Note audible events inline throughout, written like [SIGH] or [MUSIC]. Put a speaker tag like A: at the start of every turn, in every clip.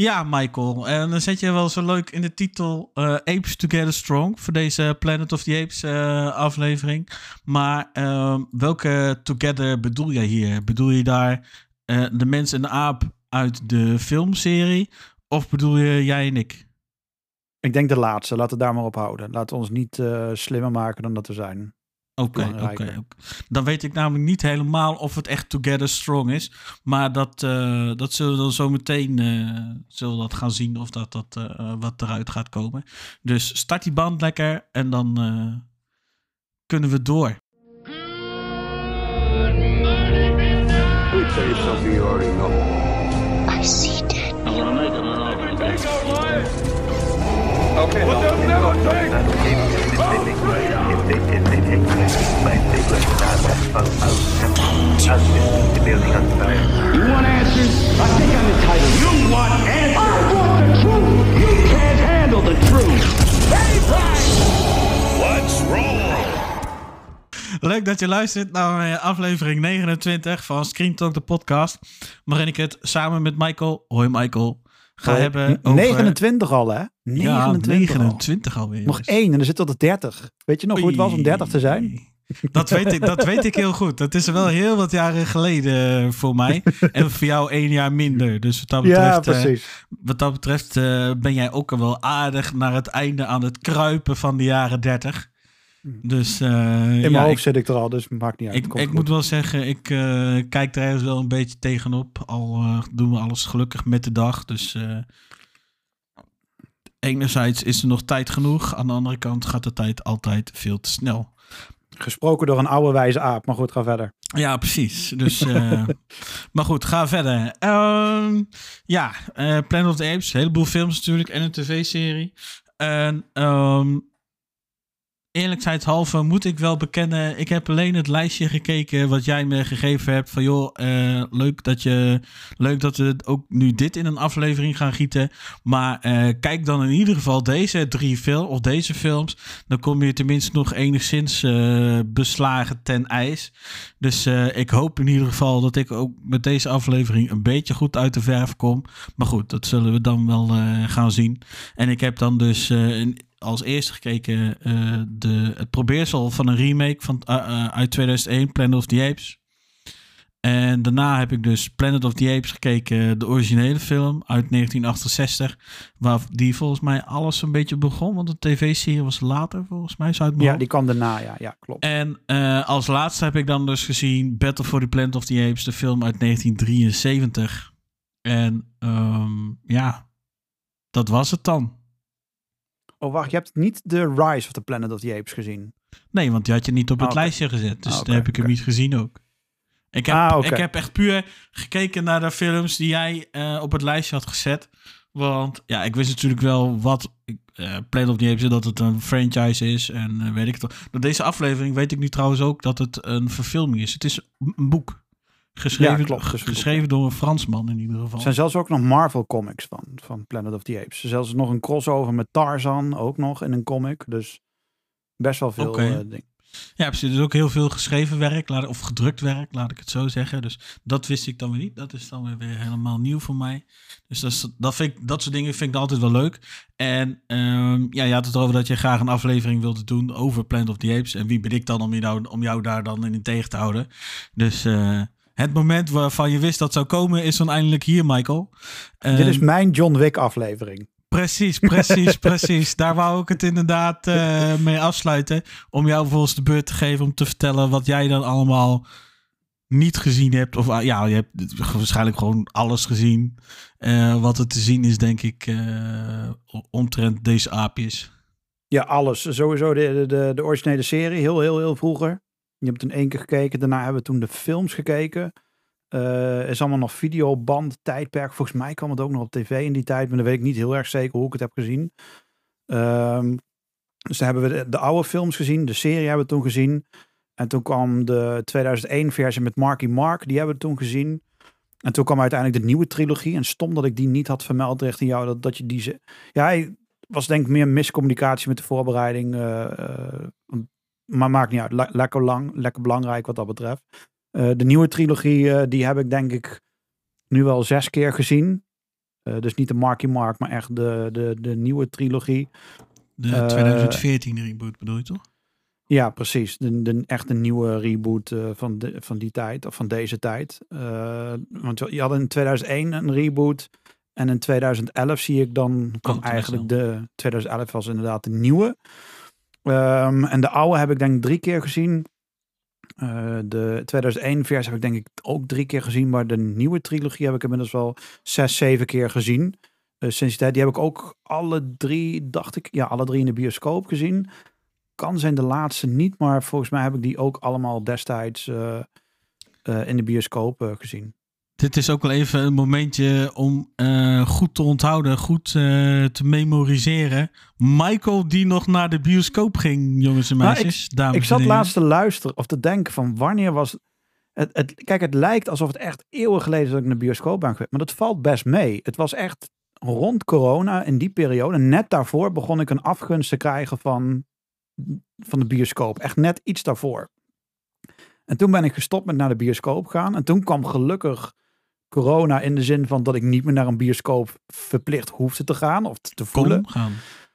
A: Ja, Michael. En dan zet je wel zo leuk in de titel uh, Apes Together Strong voor deze Planet of the Apes uh, aflevering. Maar uh, welke Together bedoel jij hier? Bedoel je daar uh, de mens en de aap uit de filmserie? Of bedoel je jij en ik?
B: Ik denk de laatste. Laten we daar maar op houden. We ons niet slimmer maken dan dat we zijn.
A: Oké, okay, oké. Dan weet ik namelijk niet helemaal of het echt Together Strong is. Maar dat, uh, dat zullen we dan zo meteen uh, zullen we dat gaan zien of dat, dat uh, wat eruit gaat komen. Dus start die band lekker en dan kunnen we door.
C: I see dead.
D: Okay, does never take?
C: You want answers? I think I'm entitled. You want answers? I want the truth. You can't handle the truth.
D: What's wrong?
A: Leuk dat je luistert naar aflevering 29 van Screen Talk, de podcast. Waarin ik het samen met Michael, hoi Michael, ga
B: Oh,
A: hebben over...
B: 29 al, hè? 29,
A: ja, 29
B: al.
A: alweer.
B: Nog één en dan zit tot de 30. Weet je nog hoe het was om 30 te zijn?
A: Dat weet, ik, dat weet ik heel goed. Dat is wel heel wat jaren geleden voor mij. En voor jou één jaar minder. Dus wat dat betreft,
B: ja, precies.
A: Uh, wat dat betreft ben jij ook al wel aardig naar het einde aan het kruipen van de jaren 30. Dus, uh,
B: In mijn ja, hoofd ik, zit ik er al, dus maakt niet uit.
A: Ik, ik moet wel zeggen, ik kijk er ergens wel een beetje tegenop. Al doen we alles gelukkig met de dag. Dus enerzijds is er nog tijd genoeg. Aan de andere kant gaat de tijd altijd veel te snel.
B: Gesproken door een oude wijze aap, maar goed, ga verder.
A: Ja, precies. Dus, uh, [LAUGHS] maar goed, ga verder. Uh, ja, uh, Planet of the Apes, een heleboel films natuurlijk en een tv-serie. En um, eerlijkheidshalve moet ik wel bekennen, ik heb alleen het lijstje gekeken wat jij me gegeven hebt. Van joh, uh, leuk, dat je, leuk dat we ook nu dit in een aflevering gaan gieten. Maar uh, kijk dan in ieder geval deze drie films, of deze films. Dan kom je tenminste nog enigszins uh, beslagen ten ijs. Dus ik hoop in ieder geval dat ik ook met deze aflevering een beetje goed uit de verf kom. Maar goed, dat zullen we dan wel gaan zien. En ik heb dan dus een als eerste gekeken uh, de, het probeersel van een remake van, uh, uh, uit 2001, Planet of the Apes. En daarna heb ik dus Planet of the Apes gekeken, de originele film uit 1968. Waar die volgens mij alles een beetje begon, want de tv-serie was later volgens mij. Zou het
B: ja, die kwam daarna, ja, ja klopt.
A: En als laatste heb ik dan dus gezien Battle for the Planet of the Apes, de film uit 1973. En um, ja, dat was het dan.
B: Oh, wacht, je hebt niet de Rise of the Planet of the Apes gezien?
A: Nee, want die had je niet op het
B: Oh,
A: lijstje gezet. Dus
B: Ah,
A: dan heb ik hem niet gezien ook. Ik heb,
B: Ah,
A: ik heb echt puur gekeken naar de films die jij eh, op het lijstje had gezet. Want ja, ik wist natuurlijk wel wat eh Planet of the Apes is, dat het een franchise is. En eh, weet ik het. Door deze aflevering weet ik nu trouwens ook dat het een verfilming is. Het is een boek. Geschreven,
B: Ja, klopt,
A: geschreven door een Fransman in ieder geval.
B: Er zijn zelfs ook nog Marvel comics van, van Planet of the Apes. Zelfs nog een crossover met Tarzan, ook nog in een comic. Dus best wel veel
A: Oké.
B: eh, dingen.
A: Ja, precies. Er is ook heel veel geschreven werk, laat- of gedrukt werk, laat ik het zo zeggen. Dus dat wist ik dan weer niet. Dat is dan weer, weer helemaal nieuw voor mij. Dus dat, is- dat, vind ik, dat soort dingen vind ik altijd wel leuk. En ehm, ja, je had het over dat je graag een aflevering wilde doen over Planet of the Apes. En wie ben ik dan om, je nou, om jou daar dan in tegen te houden? Dus eh, het moment waarvan je wist dat zou komen is dan eindelijk hier, Michael.
B: Dit is
A: Ehm,
B: mijn John Wick aflevering.
A: Precies, precies, [LAUGHS] precies. Daar wou ik het inderdaad eh, mee afsluiten. Om jou vervolgens de beurt te geven om te vertellen wat jij dan allemaal niet gezien hebt. Of ah, ja, je hebt waarschijnlijk gewoon alles gezien. Eh, wat er te zien is, denk ik, eh, omtrent deze aapjes.
B: Ja, alles. Sowieso de, de, de originele serie, heel, heel, heel vroeger. Je hebt toen één keer gekeken. Daarna hebben we toen de films gekeken. Eh is allemaal nog videoband tijdperk. Volgens mij kwam het ook nog op tv in die tijd. Maar dan weet ik niet heel erg zeker hoe ik het heb gezien. Ehm, dus dan hebben we de, de oude films gezien. De serie hebben we toen gezien. En toen kwam de 2001 versie met Marky Mark. Die hebben we toen gezien. En toen kwam uiteindelijk de nieuwe trilogie. En stom dat ik die niet had vermeld richting jou. Dat, dat je die... Ja, was denk ik meer miscommunicatie met de voorbereiding. eh, eh, maar maakt niet uit. Le- lekker lang, lekker belangrijk wat dat betreft. Eh, de nieuwe trilogie, eh, die heb ik denk ik nu wel zes keer gezien. Eh, dus niet de Marky Mark, maar echt de, de, de nieuwe trilogie.
A: De
B: Eh,
A: 2014 reboot bedoel je toch?
B: Ja, precies. De, de, echt een nieuwe reboot van, de, van die tijd, of van deze tijd. Want je had in 2001 een reboot. En in 2011 zie ik dan, kwam
A: dat was
B: eigenlijk de, 2011 was inderdaad de nieuwe. Ehm, en de oude heb ik denk ik drie keer gezien. Eh, de 2001 versie heb ik denk ik ook drie keer gezien. Maar de nieuwe trilogie heb ik inmiddels wel zes, zeven keer gezien. Eh, sinds die tijd. Die heb ik ook alle drie, dacht ik, ja, alle drie in de bioscoop gezien. Kan zijn de laatste niet, maar volgens mij heb ik die ook allemaal destijds eh, in de bioscoop gezien.
A: Dit is ook wel even een momentje om eh, goed te onthouden, goed eh, te memoriseren. Michael die nog naar de bioscoop ging, jongens en
B: Nou,
A: meisjes, dames
B: ik
A: en
B: zat laatst te luisteren of te denken van wanneer was het, het. Kijk, het lijkt alsof het echt eeuwen geleden is dat ik naar de bioscoop ben geweest. Maar dat valt best mee. Het was echt rond corona, in die periode. Net daarvoor begon ik een afgunst te krijgen van, van de bioscoop. Echt net iets daarvoor. En toen ben ik gestopt met naar de bioscoop gaan. En toen kwam gelukkig corona in de zin van dat ik niet meer naar een bioscoop verplicht hoefde te gaan of te voelen
A: gaan.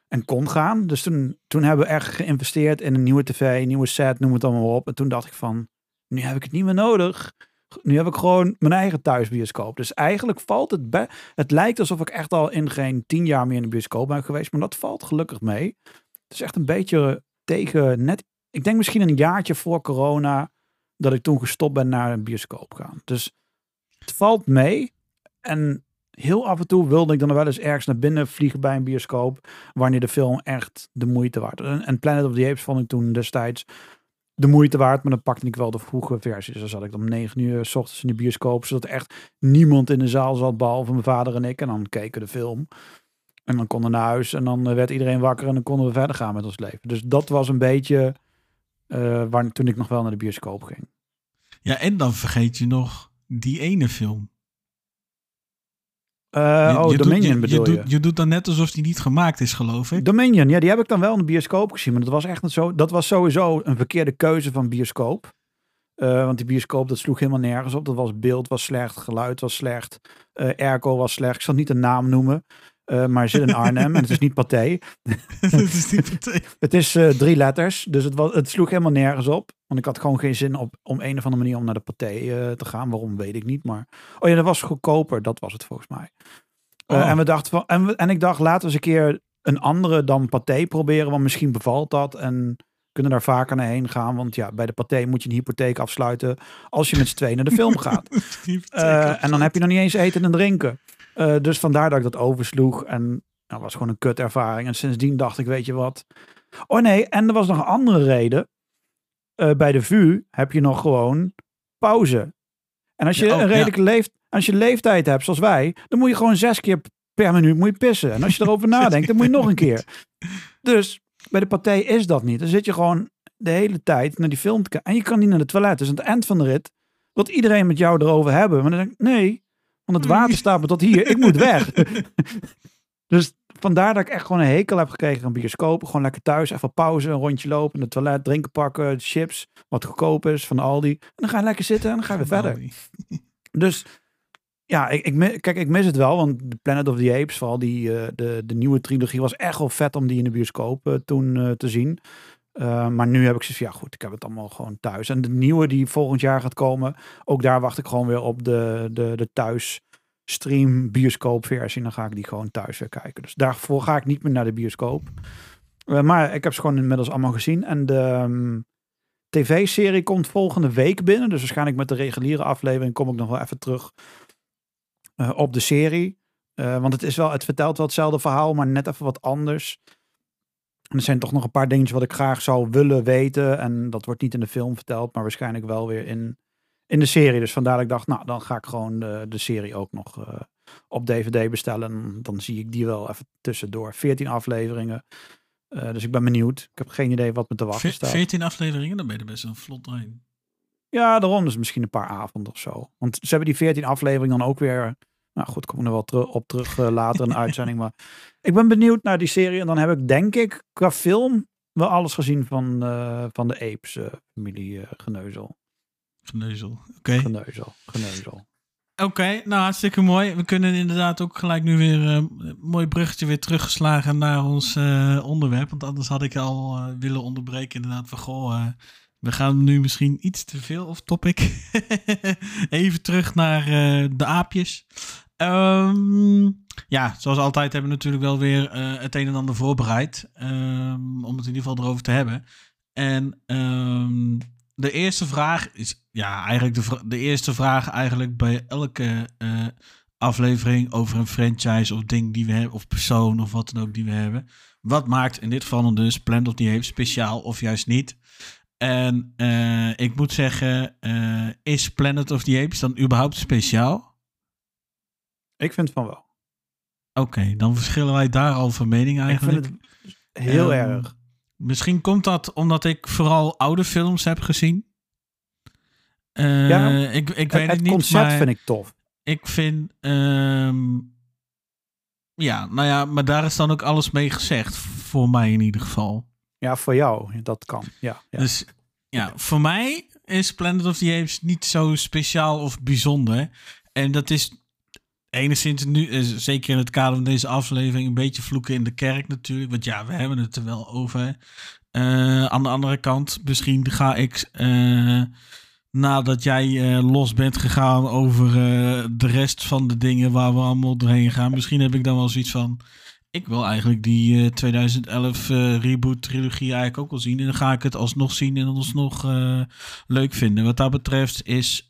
B: en kon gaan. Dus toen, toen hebben we echt geïnvesteerd in een nieuwe tv, een nieuwe set, noem het allemaal op. En toen dacht ik van, nu heb ik het niet meer nodig. Nu heb ik gewoon mijn eigen thuisbioscoop. Dus eigenlijk valt het bij. Het lijkt alsof ik echt al in geen tien jaar meer in de bioscoop ben geweest. Maar dat valt gelukkig mee. Het is echt een beetje tegen net. Ik denk misschien een jaartje voor corona. Dat ik toen gestopt ben naar een bioscoop gaan. Dus het valt mee. En heel af en toe wilde ik dan wel eens ergens naar binnen vliegen bij een bioscoop. Wanneer de film echt de moeite waard was. En, Planet of the Apes vond ik toen destijds de moeite waard. Maar dan pakte ik wel de vroege versies. Dan zat ik om negen uur s ochtends in de bioscoop. Zodat echt niemand in de zaal zat. Behalve mijn vader en ik. En dan keken we de film. En dan konden we naar huis. En dan eh, werd iedereen wakker. En dan konden we verder gaan met ons leven. Dus dat was een beetje eh, waar, toen ik nog wel naar de bioscoop ging.
A: Ja, en dan vergeet je nog die ene film.
B: Eh,
A: Je-
B: oh,
A: je doet-
B: Dominion
A: je,
B: bedoel
A: je.
B: je?
A: Doet, je doet dan net alsof die niet gemaakt is, geloof ik.
B: Dominion, ja, die heb ik dan wel in de bioscoop gezien. Maar dat was echt niet zo. Dat was sowieso een verkeerde keuze van bioscoop. Eh, want die bioscoop, dat sloeg helemaal nergens op. Dat was beeld was slecht, geluid was slecht, eh airco was slecht. Ik zal niet de naam noemen, eh, maar het zit in Arnhem en het is niet Pathé.
A: dat [LAUGHS] is niet. [LAUGHS]
B: Het is eh, drie letters, dus het, was, het sloeg helemaal nergens op. Want ik had gewoon geen zin op, om een of andere manier om naar de Pathé eh, te gaan. Waarom, weet ik niet. Maar, oh ja, dat was goedkoper. Dat was het volgens mij.
A: Oh.
B: en, we dachten van, en, we, en ik dacht, laten we eens een keer een andere dan Pathé proberen. Want misschien bevalt dat en kunnen daar vaker naar heen gaan. Want ja, bij de Pathé moet je een hypotheek afsluiten als je met z'n tweeën naar de film [LAUGHS] gaat. En dan heb je nog niet eens eten en drinken. Eh, dus vandaar dat ik dat oversloeg. En dat was gewoon een kut ervaring. En sindsdien dacht ik, weet je wat. Oh nee, en er was nog een andere reden. Eh, bij de VU heb je nog gewoon pauze. En als je
A: Ja, oh,
B: een
A: ja.
B: redelijke leeft, als je leeftijd hebt zoals wij, dan moet je gewoon zes keer per minuut moet je pissen. En als je erover [LAUGHS] nadenkt, dan moet je nog een keer. Dus bij de Pathé is dat niet. Dan zit je gewoon de hele tijd naar die film te kijken. En je kan niet naar de toilet. Dus aan het eind van de rit wil iedereen met jou erover hebben. Maar dan denk ik, nee, want het water staat me tot hier. Ik moet weg. [LAUGHS] dus vandaar dat ik echt gewoon een hekel heb gekregen aan bioscopen. Gewoon lekker thuis, even pauze, een rondje lopen, naar het toilet, drinken pakken, chips, wat goedkoop is van Aldi. En dan ga je lekker zitten en dan ga je weer verder. [LAUGHS] Dus ja, ik, ik, kijk, ik mis het wel, want Planet of the Apes, vooral die, eh, de, de nieuwe trilogie, was echt wel vet om die in de bioscoop eh, toen eh, te zien. Eh, maar nu heb ik van, ja goed, ik heb het allemaal gewoon thuis. En de nieuwe die volgend jaar gaat komen, ook daar wacht ik gewoon weer op de, de, de thuis stream bioscoop versie. Dan ga ik die gewoon thuis weer kijken. Dus daarvoor ga ik niet meer naar de bioscoop. Eh, maar ik heb ze gewoon inmiddels allemaal gezien. En de ehm, tv-serie komt volgende week binnen. Dus waarschijnlijk met de reguliere aflevering kom ik nog wel even terug eh, op de serie. Want het, is wel, het vertelt wel hetzelfde verhaal, maar net even wat anders. En er zijn toch nog een paar dingetjes wat ik graag zou willen weten. En dat wordt niet in de film verteld, maar waarschijnlijk wel weer in, in de serie. Dus vandaar dat ik dacht, nou, dan ga ik gewoon de, de serie ook nog eh, op DVD bestellen. En dan zie ik die wel even tussendoor. 14 afleveringen. Eh, dus ik ben benieuwd. Ik heb geen idee wat me te wachten staat.
A: 14 afleveringen, dan ben je er best wel vlot doorheen.
B: Ja, daarom is misschien een paar avonden of zo. Want ze hebben die 14 afleveringen dan ook weer. Nou goed, kom ik er wel op terug eh, later in de uitzending. Maar [LAUGHS] ik ben benieuwd naar die serie. En dan heb ik denk ik qua film wel alles gezien van, eh, van de Apes eh, familie Geneuzel.
A: Geneuzel. Oké.
B: Geneuzel. Geneuzel.
A: Oké, nou hartstikke mooi. We kunnen inderdaad ook gelijk nu weer een mooi bruggetje weer teruggeslagen naar ons onderwerp. Want anders had ik al willen onderbreken inderdaad van goh, we gaan nu misschien iets te veel of topic. [LAUGHS] Even terug naar de aapjes. Ehm, ja, zoals altijd hebben we natuurlijk wel weer eh, het een en ander voorbereid. ehm, om het in ieder geval erover te hebben. En ehm, de eerste vraag is, ja, eigenlijk de, de eerste vraag eigenlijk bij elke eh, aflevering over een franchise of ding die we hebben, of persoon of wat dan ook die we hebben. Wat maakt in dit geval dus Planet of the Apes speciaal of juist niet? En eh, ik moet zeggen, is Planet of the Apes dan überhaupt speciaal?
B: Ik vind van wel.
A: Oké, dan verschillen wij daar al van mening
B: Ik
A: eigenlijk.
B: vind het heel
A: Ehm,
B: erg.
A: Misschien komt dat omdat ik vooral oude films heb gezien. Eh,
B: Ja,
A: ik, ik weet
B: het
A: het
B: het
A: niet,
B: concept vind ik tof.
A: ik vind... ehm, ja, nou ja, maar daar is dan ook alles mee gezegd. Voor mij in ieder geval.
B: Ja, voor jou. Dat kan. Ja, ja.
A: Dus ja, voor mij is Planet of the Apes niet zo speciaal of bijzonder. En dat is enigszins nu, eh, zeker in het kader van deze aflevering, een beetje vloeken in de kerk natuurlijk. Want ja, we hebben het er wel over. Eh, aan de andere kant, misschien ga ik eh, nadat jij los bent gegaan over de rest van de dingen waar we allemaal doorheen gaan. Misschien heb ik dan wel zoiets van. Ik wil eigenlijk die eh, 2011 eh, reboot trilogie eigenlijk ook wel zien. En dan ga ik het alsnog zien en alsnog eh, leuk vinden. Wat dat betreft is,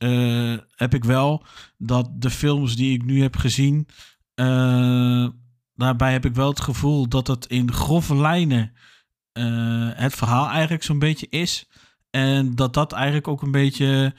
A: heb ik wel dat de films die ik nu heb gezien. daarbij heb ik wel het gevoel dat het in grove lijnen het verhaal eigenlijk zo'n beetje is. En dat dat eigenlijk ook een beetje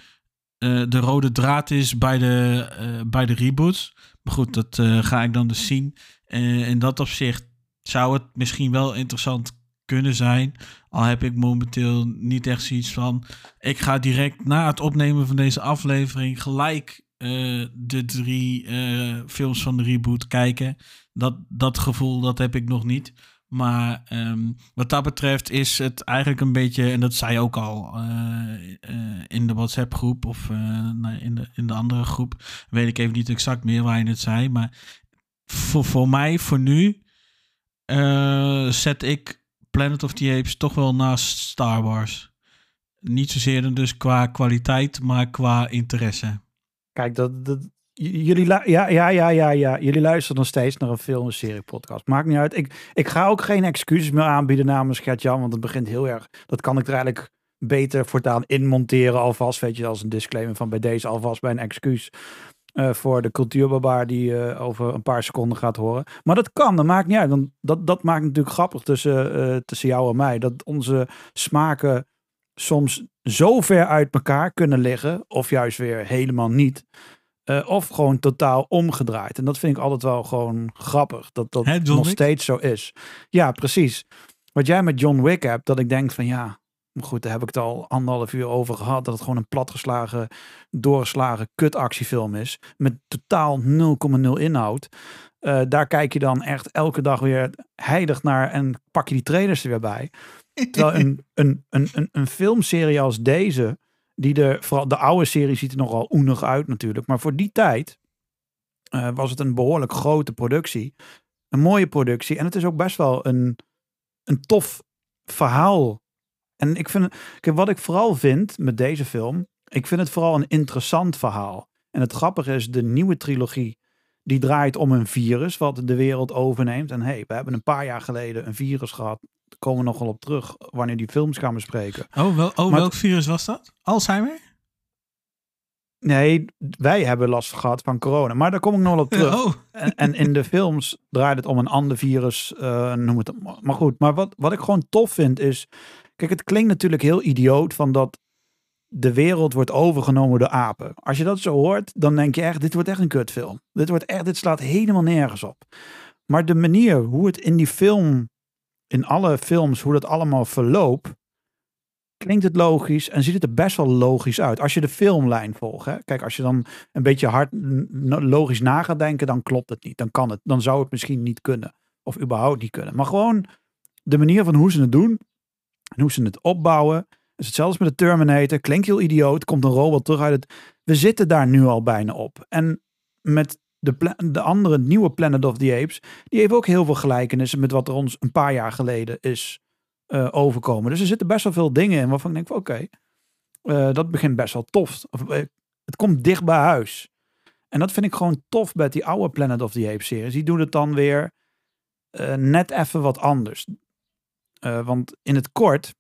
A: de rode draad is bij de, bij de reboots. Maar goed, dat ga ik dan dus zien. Eh, in dat opzicht zou het misschien wel interessant kunnen zijn. Al heb ik momenteel niet echt zoiets van. Ik ga direct na het opnemen van deze aflevering gelijk eh, de drie eh, films van de reboot kijken. Dat, dat gevoel dat heb ik nog niet. Maar ehm, wat dat betreft is het eigenlijk een beetje, en dat zei ook al in de WhatsApp groep of nou, in, de, in de andere groep, weet ik even niet exact meer waar je het zei. Maar voor, voor mij, voor nu, eh, zet ik Planet of the Apes toch wel naast Star Wars. Niet zozeer dus qua kwaliteit, maar qua interesse.
B: Kijk, dat, dat, jullie, ja, ja, ja, ja, ja. jullie luisteren nog steeds naar een film- en serie-podcast. Maakt niet uit. Ik, ik ga ook geen excuses meer aanbieden namens Gert-Jan, want het begint heel erg... Dat kan ik er eigenlijk beter voortaan inmonteren alvast. Weet je, als een disclaimer van bij deze alvast bij een excuus. Eh, voor de cultuurbarbaar die je over een paar seconden gaat horen. Maar dat kan, dat maakt niet uit. Want dat, dat maakt natuurlijk grappig tussen, eh, tussen jou en mij. Dat onze smaken soms zo ver uit elkaar kunnen liggen. Of juist weer helemaal niet. Of gewoon totaal omgedraaid. En dat vind ik altijd wel gewoon grappig. Dat dat nog
A: Wick?
B: steeds zo is. Ja, precies. Wat jij met John Wick hebt, dat ik denk van ja. Goed, daar heb ik het al anderhalf uur over gehad. Dat het gewoon een platgeslagen, doorgeslagen kutactiefilm is. Met totaal 0,0 inhoud. Eh, daar kijk je dan echt elke dag weer heilig naar. En pak je die trailers er weer bij. [LAUGHS] Terwijl een, een, een, een, een filmserie als deze, die er, vooral de oude serie ziet er nogal oenig uit natuurlijk, maar voor die tijd eh, was het een behoorlijk grote productie. Een mooie productie en het is ook best wel een, een tof verhaal. En ik vind, kijk, wat ik vooral vind met deze film, ik vind het vooral een interessant verhaal. En het grappige is, de nieuwe trilogie, die draait om een virus wat de wereld overneemt. En hey, we hebben een paar jaar geleden een virus gehad. Daar komen we nog wel op terug wanneer die films gaan bespreken.
A: Oh, wel, oh
B: Maar-
A: welk virus was dat? Alzheimer?
B: Nee, wij hebben last gehad van corona. Maar daar kom ik nog wel op [LAUGHS] terug.
A: Oh,
B: En, en in de films draait het om een ander virus, eh, noem het. Maar goed, maar wat, wat ik gewoon tof vind is... Kijk, het klinkt natuurlijk heel idioot van dat de wereld wordt overgenomen door apen. Als je dat zo hoort, dan denk je echt, dit wordt echt een kutfilm. Dit, wordt echt, dit slaat helemaal nergens op. Maar de manier hoe het in die film, in alle films, hoe dat allemaal verloopt, klinkt het logisch en ziet het er best wel logisch uit. Als je de filmlijn volgt. Hè? Kijk, als je dan een beetje hard logisch na gaat denken, dan klopt het niet. Dan kan het. Dan zou het misschien niet kunnen. Of überhaupt niet kunnen. Maar gewoon de manier van hoe ze het doen en hoe ze het opbouwen. is hetzelfde met de Terminator. Klinkt heel idioot. Komt een robot terug uit het. We zitten daar nu al bijna op. En met de, de andere nieuwe Planet of the Apes, die heeft ook heel veel gelijkenissen met wat er ons een paar jaar geleden is eh, overkomen. Dus er zitten best wel veel dingen in waarvan ik denk oké, eh, dat begint best wel tof. Of, eh, het komt dicht bij huis. En dat vind ik gewoon tof bij die oude Planet of the Apes series. Die doen het dan weer net even wat anders. Eh, want in het kort,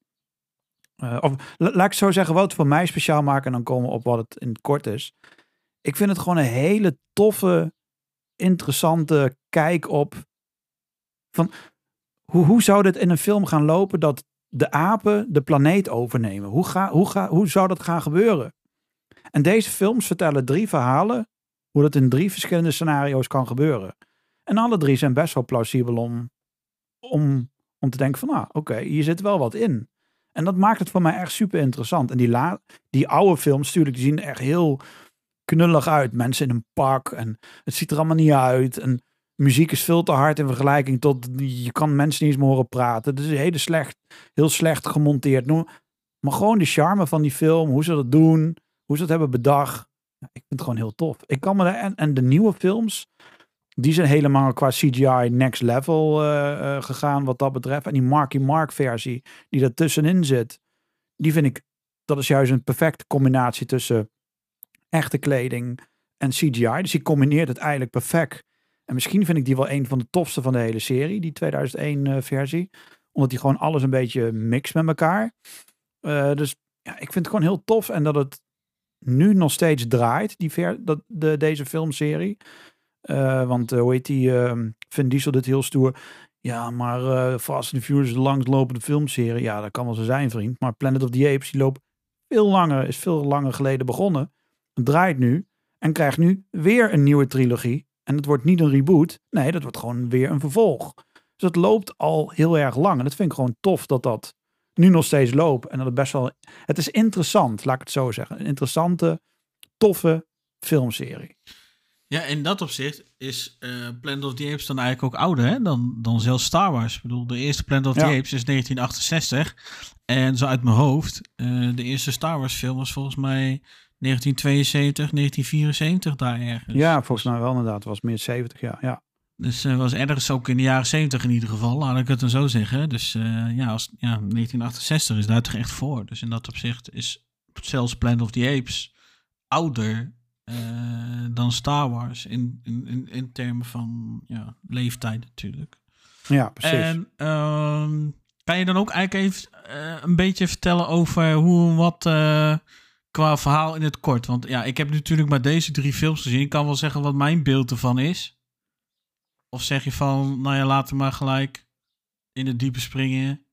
B: eh, of la- laat ik zo zeggen, wat voor mij speciaal maakt en dan komen we op wat het in het kort is. Ik vind het gewoon een hele toffe, interessante kijk op van hoe, hoe zou dit in een film gaan lopen dat de apen de planeet overnemen? Hoe, ga, hoe, ga, hoe zou dat gaan gebeuren? En deze films vertellen drie verhalen hoe dat in drie verschillende scenario's kan gebeuren. En alle drie zijn best wel plausibel om, om, om te denken van, ah, oké, hier zit wel wat in. En dat maakt het voor mij echt super interessant. En die, la, die oude films, natuurlijk, die zien er echt heel knullig uit. Mensen in een pak en het ziet er allemaal niet uit. En muziek is veel te hard in vergelijking tot, je kan mensen niet eens meer horen praten. Is hele slecht, heel slecht gemonteerd. Maar gewoon de charme van die film, hoe ze dat doen, hoe ze het hebben bedacht. Ik vind het gewoon heel tof. Ik kan me daar, en de nieuwe films, die zijn helemaal qua CGI next level eh, eh, gegaan wat dat betreft. En die Marky Mark versie die er tussenin zit, die vind ik, dat is juist een perfecte combinatie tussen echte kleding en CGI. Dus die combineert het eigenlijk perfect. En misschien vind ik die wel een van de tofste van de hele serie, die 2001 eh, versie. Omdat die gewoon alles een beetje mixt met elkaar. Dus ja, ik vind het gewoon heel tof. En dat het nu nog steeds draait, die ver, dat, de, deze filmserie. Eh, want eh, hoe heet die? ehm Vin Diesel dit heel stoer. Ja, maar eh, Fast and Furious is een langslopende filmserie. Ja, dat kan wel zo zijn, vriend. Maar Planet of the Apes, die loopt veel langer, is veel langer geleden begonnen. Draait nu en krijgt nu weer een nieuwe trilogie. En het wordt niet een reboot. Nee, dat wordt gewoon weer een vervolg. Dus het loopt al heel erg lang. En dat vind ik gewoon tof dat dat nu nog steeds loopt. En dat het best wel... Het is interessant, laat ik het zo zeggen. Een interessante, toffe filmserie.
A: Ja, in dat opzicht is eh Planet of the Apes dan eigenlijk ook ouder hè? Dan, dan zelfs Star Wars. Ik bedoel, de eerste Planet of the. Apes is 1968. En zo uit mijn hoofd, eh, de eerste Star Wars film was volgens mij 1972, 1974 daar ergens.
B: Ja, volgens mij wel inderdaad. Het was meer 70 jaar. Ja.
A: Dus het was ergens ook in de jaren 70 in ieder geval, laat ik het dan zo zeggen. Dus ja, als, ja, 1968 is daar toch echt voor. Dus in dat opzicht is zelfs Planet of the Apes ouder eh, dan Star Wars. In, in, in, in termen van ja, leeftijd natuurlijk.
B: ja, precies.
A: En ehm, kan je dan ook eigenlijk even eh, een beetje vertellen over hoe en wat eh, qua verhaal in het kort? Want ja, ik heb natuurlijk maar deze drie films gezien. Ik kan wel zeggen wat mijn beeld ervan is. Of zeg je van, nou ja, laten we maar gelijk in het diepe springen.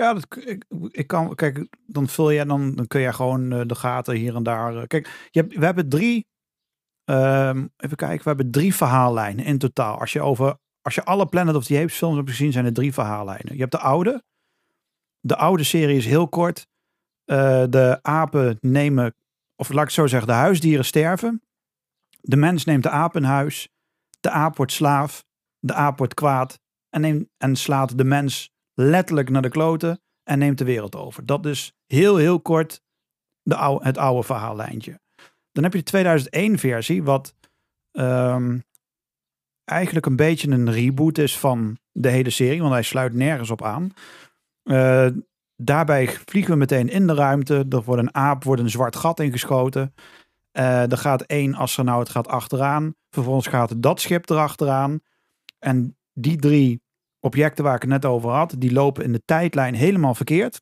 B: Ja, dat, ik, ik kan, kijk, dan vul je, dan, dan kun je gewoon eh, de gaten hier en daar. eh, kijk, je hebt, we hebben drie, ehm, even kijken, we hebben drie verhaallijnen in totaal. Als je over, als je alle Planet of the Apes films hebt gezien, zijn er drie verhaallijnen. Je hebt de oude. De oude serie is heel kort. Eh, de apen nemen, of laat ik het zo zeggen, de huisdieren sterven. De mens neemt de aap in huis. De aap wordt slaaf. De aap wordt kwaad. En, en slaat de mens letterlijk naar de kloten en neemt de wereld over. Dat is heel, heel kort de het oude verhaallijntje. Dan heb je de 2001 versie, wat ehm, eigenlijk een beetje een reboot is van de hele serie, want hij sluit nergens op aan. Eh, daarbij vliegen we meteen in de ruimte. Er wordt een aap, wordt een zwart gat ingeschoten. Eh er gaat één astronaut gaat achteraan. Vervolgens gaat dat schip erachteraan. En die drie objecten waar ik het net over had, die lopen in de tijdlijn helemaal verkeerd.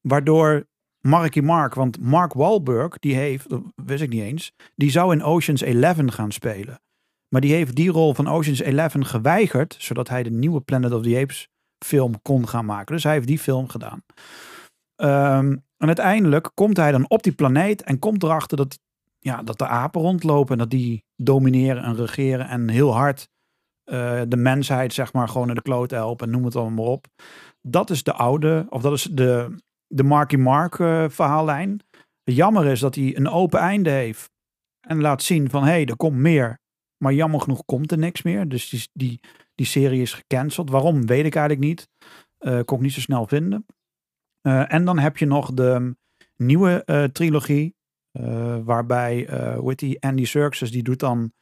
B: Waardoor Marky Mark, want Mark Wahlberg, die heeft, wist ik niet eens, die zou in Ocean's 11 gaan spelen. Maar die heeft die rol van Ocean's 11 geweigerd, zodat hij de nieuwe Planet of the Apes film kon gaan maken. Dus hij heeft die film gedaan. Ehm, en uiteindelijk komt hij dan op die planeet en komt erachter dat, ja, dat de apen rondlopen en dat die domineren en regeren en heel hard eh, de mensheid, zeg maar, gewoon in de kloot helpen en noem het allemaal maar op. Dat is de oude, of dat is de, de Marky Mark eh, verhaallijn. Jammer is dat hij een open einde heeft en laat zien van, hé, hey, er komt meer. Maar jammer genoeg komt er niks meer. Dus die, die, die serie is gecanceld. Waarom, weet ik eigenlijk niet. Eh kon ik niet zo snel vinden. En dan heb je nog de nieuwe eh, trilogie. Waarbij, hoe heet die, Andy Serkis, die doet dan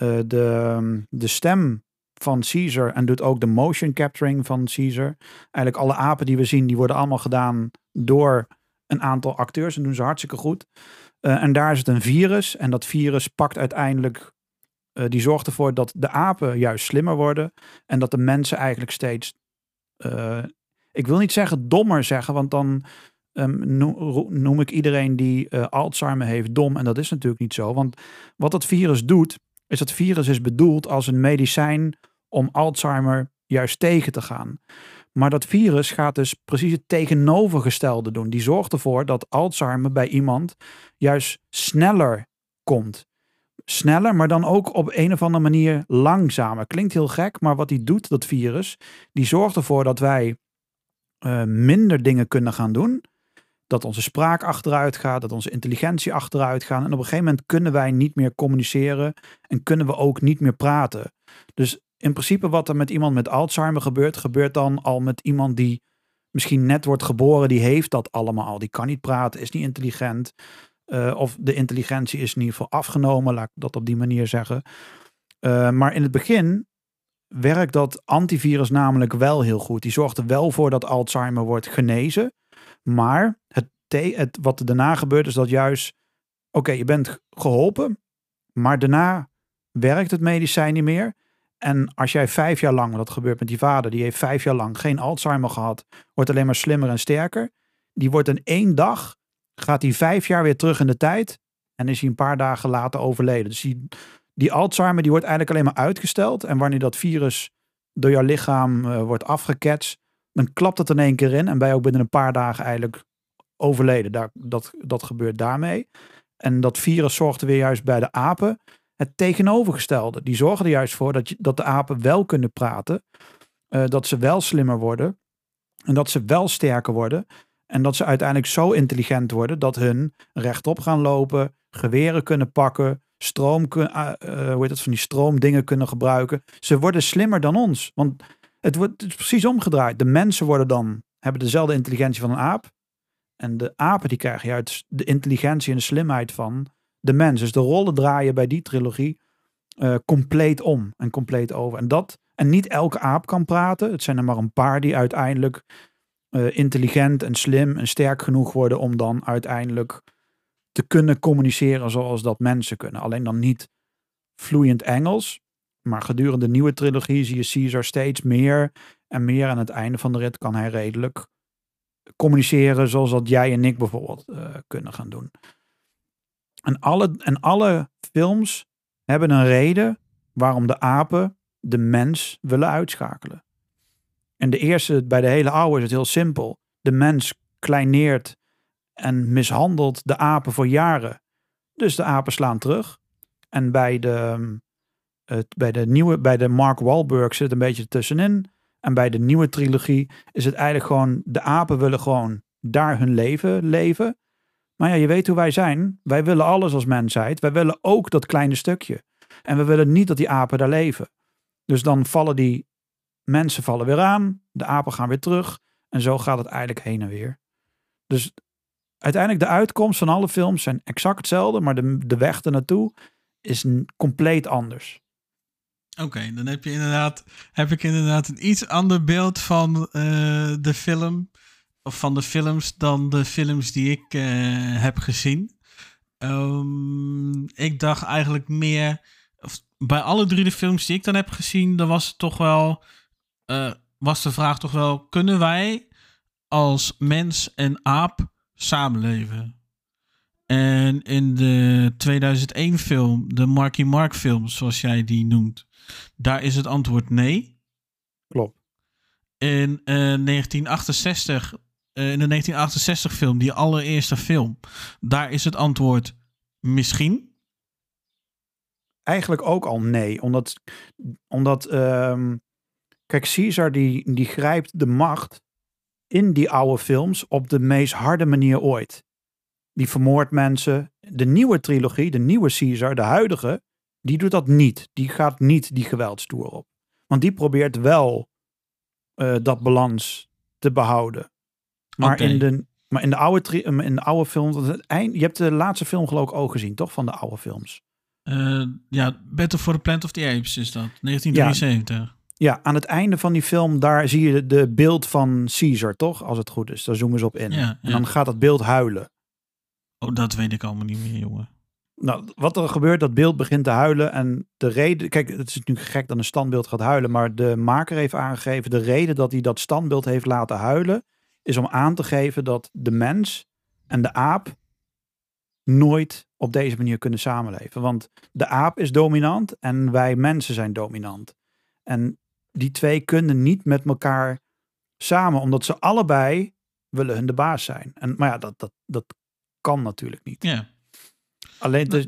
B: eh, de, de stem van Caesar en doet ook de motion capturing van Caesar. Eigenlijk alle apen die we zien, die worden allemaal gedaan door een aantal acteurs en doen ze hartstikke goed. Eh, en daar het een virus en dat virus pakt uiteindelijk, eh, die zorgt ervoor dat de apen juist slimmer worden en dat de mensen eigenlijk steeds, ik wil niet zeggen dommer zeggen, want dan ehm, noem, ik iedereen die Alzheimer heeft dom en dat is natuurlijk niet zo. Want wat dat virus doet, is dat virus is bedoeld als een medicijn om Alzheimer juist tegen te gaan. Maar dat virus gaat dus precies het tegenovergestelde doen. Die zorgt ervoor dat Alzheimer bij iemand juist sneller komt. Sneller, maar dan ook op een of andere manier langzamer. Klinkt heel gek, maar wat die doet, dat virus, die zorgt ervoor dat wij eh, minder dingen kunnen gaan doen. Dat onze spraak achteruit gaat, dat onze intelligentie achteruit gaat. En op een gegeven moment kunnen wij niet meer communiceren en kunnen we ook niet meer praten. Dus in principe wat er met iemand met Alzheimer gebeurt, gebeurt dan al met iemand die misschien net wordt geboren, die heeft dat allemaal al. Die kan niet praten, is niet intelligent. eh, of de intelligentie is in ieder geval afgenomen, laat ik dat op die manier zeggen. Eh, maar in het begin werkt dat antivirus namelijk wel heel goed. Die zorgt er wel voor dat Alzheimer wordt genezen. Maar het, het, wat er daarna gebeurt is dat juist, oké, je bent geholpen, maar daarna werkt het medicijn niet meer. En als jij vijf jaar lang, want dat gebeurt met die vader, die heeft vijf jaar lang geen Alzheimer gehad, wordt alleen maar slimmer en sterker. Die wordt in één dag, gaat hij vijf jaar weer terug in de tijd en is hij een paar dagen later overleden. Dus die, die Alzheimer die wordt eigenlijk alleen maar uitgesteld. En wanneer dat virus door jouw lichaam eh, wordt afgeketst, dan klapt het in één keer in en ben je ook binnen een paar dagen eigenlijk overleden. Dat, dat gebeurt daarmee. En dat virus zorgt er weer juist bij de apen het tegenovergestelde. Die zorgen er juist voor dat, je, dat de apen wel kunnen praten. eh, dat ze wel slimmer worden. En dat ze wel sterker worden. En dat ze uiteindelijk zo intelligent worden dat hun rechtop gaan lopen, geweren kunnen pakken, stroom eh, eh, hoe heet het, van die stroomdingen kunnen gebruiken. Ze worden slimmer dan ons. Want het wordt precies omgedraaid. De mensen worden dan, hebben dezelfde intelligentie van een aap. En de apen die krijgen juist de intelligentie en de slimheid van de mens. Dus de rollen draaien bij die trilogie eh, compleet om en compleet over. En dat, en niet elke aap kan praten. Het zijn er maar een paar die uiteindelijk eh, intelligent en slim en sterk genoeg worden om dan uiteindelijk te kunnen communiceren zoals dat mensen kunnen. Alleen dan niet vloeiend Engels. Maar gedurende de nieuwe trilogie zie je Caesar steeds meer en meer. Aan het einde van de rit kan hij redelijk communiceren zoals dat jij en ik bijvoorbeeld eh, kunnen gaan doen. En alle, en alle films hebben een reden waarom de apen de mens willen uitschakelen. En de eerste, bij de hele oude is het heel simpel. De mens kleineert en mishandelt de apen voor jaren. Dus de apen slaan terug. En bij de, bij de nieuwe, bij de Mark Wahlberg zit een beetje tussenin. En bij de nieuwe trilogie is het eigenlijk gewoon, de apen willen gewoon daar hun leven leven. Maar ja, je weet hoe wij zijn. Wij willen alles als mensheid. Wij willen ook dat kleine stukje. En we willen niet dat die apen daar leven. Dus dan vallen die mensen vallen weer aan. De apen gaan weer terug. En zo gaat het eigenlijk heen en weer. Dus uiteindelijk de uitkomst van alle films zijn exact hetzelfde. Maar de, de weg ernaartoe is compleet anders.
A: Oké, dan heb je inderdaad, heb ik inderdaad een iets ander beeld van eh, de film. Of van de films dan de films die ik eh, heb gezien. Ehm, ik dacht eigenlijk meer. of bij alle drie de films die ik dan heb gezien, dan was het toch wel. eh, was de vraag toch wel: kunnen wij als mens en aap samenleven? En in de 2001 film, de Marky Mark film, zoals jij die noemt, daar is het antwoord nee.
B: Klopt.
A: In eh, 1968, eh, in de 1968 film, die allereerste film, daar is het antwoord misschien.
B: Eigenlijk ook al nee. Omdat, omdat ehm, kijk, Caesar die, die grijpt de macht in die oude films op de meest harde manier ooit. Die vermoordt mensen. De nieuwe trilogie, de nieuwe Caesar, de huidige, die doet dat niet. Die gaat niet die geweldstoer op. Want die probeert wel eh, dat balans te behouden. Maar in de, Maar in de oude, tri- eh, in de oude films, het eind, je hebt de laatste film geloof ik ook gezien, toch? Van de oude films.
A: Eh, ja, Battle for the Planet of the Apes is dat. 1973.
B: Ja, aan het einde van die film, daar zie je de, de beeld van Caesar, toch? Als het goed is. Daar zoomen ze op in.
A: Ja,
B: En dan gaat dat beeld huilen.
A: Oh, dat weet ik allemaal niet meer, jongen.
B: Nou, wat er gebeurt, dat beeld begint te huilen. En de reden, kijk, het is natuurlijk gek dat een standbeeld gaat huilen. Maar de maker heeft aangegeven, de reden dat hij dat standbeeld heeft laten huilen, is om aan te geven dat de mens en de aap nooit op deze manier kunnen samenleven. Want de aap is dominant en wij mensen zijn dominant. En die twee kunnen niet met elkaar samen, omdat ze allebei willen hun de baas zijn. En, maar ja, dat, dat, dat kan natuurlijk niet.
A: Ja.
B: Alleen, dus,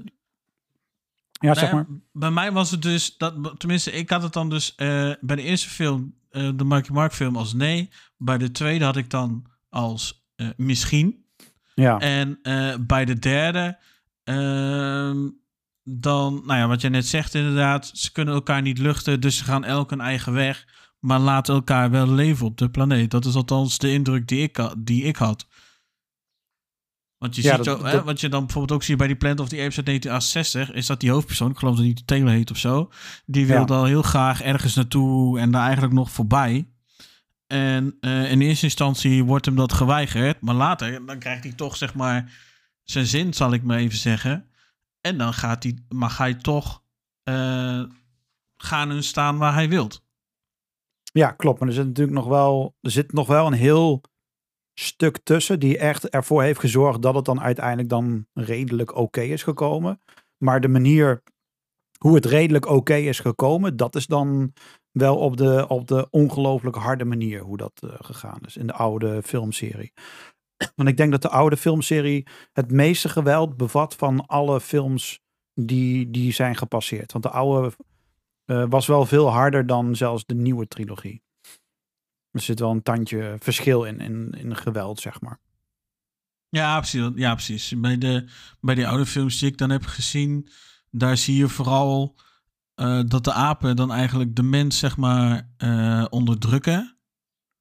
B: ja, zeg
A: Nou
B: maar.
A: Bij mij was het dus, dat, tenminste, ik had het dan dus eh, bij de eerste film, eh, de Marky Mark film, als nee. Bij de tweede had ik dan als eh, misschien.
B: Ja,
A: En bij de derde, ehm, dan, nou ja, wat jij net zegt inderdaad, ze kunnen elkaar niet luchten, dus ze gaan elk een eigen weg, maar laten elkaar wel leven op de planeet. Dat is althans de indruk die ik, die ik had. Want je
B: Ja,
A: ziet
B: dat-
A: ook, hè,
B: dat-
A: wat je dan bijvoorbeeld ook ziet bij die Planet of the Apes uit 1968, is dat die hoofdpersoon, ik geloof dat hij Taylor heet of zo, die wil
B: Ja.
A: al heel graag ergens naartoe en daar eigenlijk nog voorbij. En eh, in eerste instantie wordt hem dat geweigerd, maar later dan krijgt hij toch zeg maar zijn zin, zal ik maar even zeggen. En dan gaat hij, mag hij toch eh, gaan en staan waar hij wilt.
B: ja, klopt. Maar er zit natuurlijk nog wel, er zit nog wel een heel stuk tussen die echt ervoor heeft gezorgd dat het dan uiteindelijk dan redelijk oké is gekomen. Maar de manier hoe het redelijk oké is gekomen, dat is dan wel op de, op de ongelooflijk harde manier hoe dat eh, gegaan is in de oude filmserie. [CLEARS THROAT] Want ik denk dat de oude filmserie het meeste geweld bevat van alle films die, die zijn gepasseerd. Want de oude eh, was wel veel harder dan zelfs de nieuwe trilogie. Er zit wel een tandje verschil in, in, in geweld, zeg maar.
A: Ja, precies. Ja, precies. Bij, de, bij die oude films die ik dan heb gezien, daar zie je vooral eh, dat de apen dan eigenlijk de mens, zeg maar, eh, onderdrukken.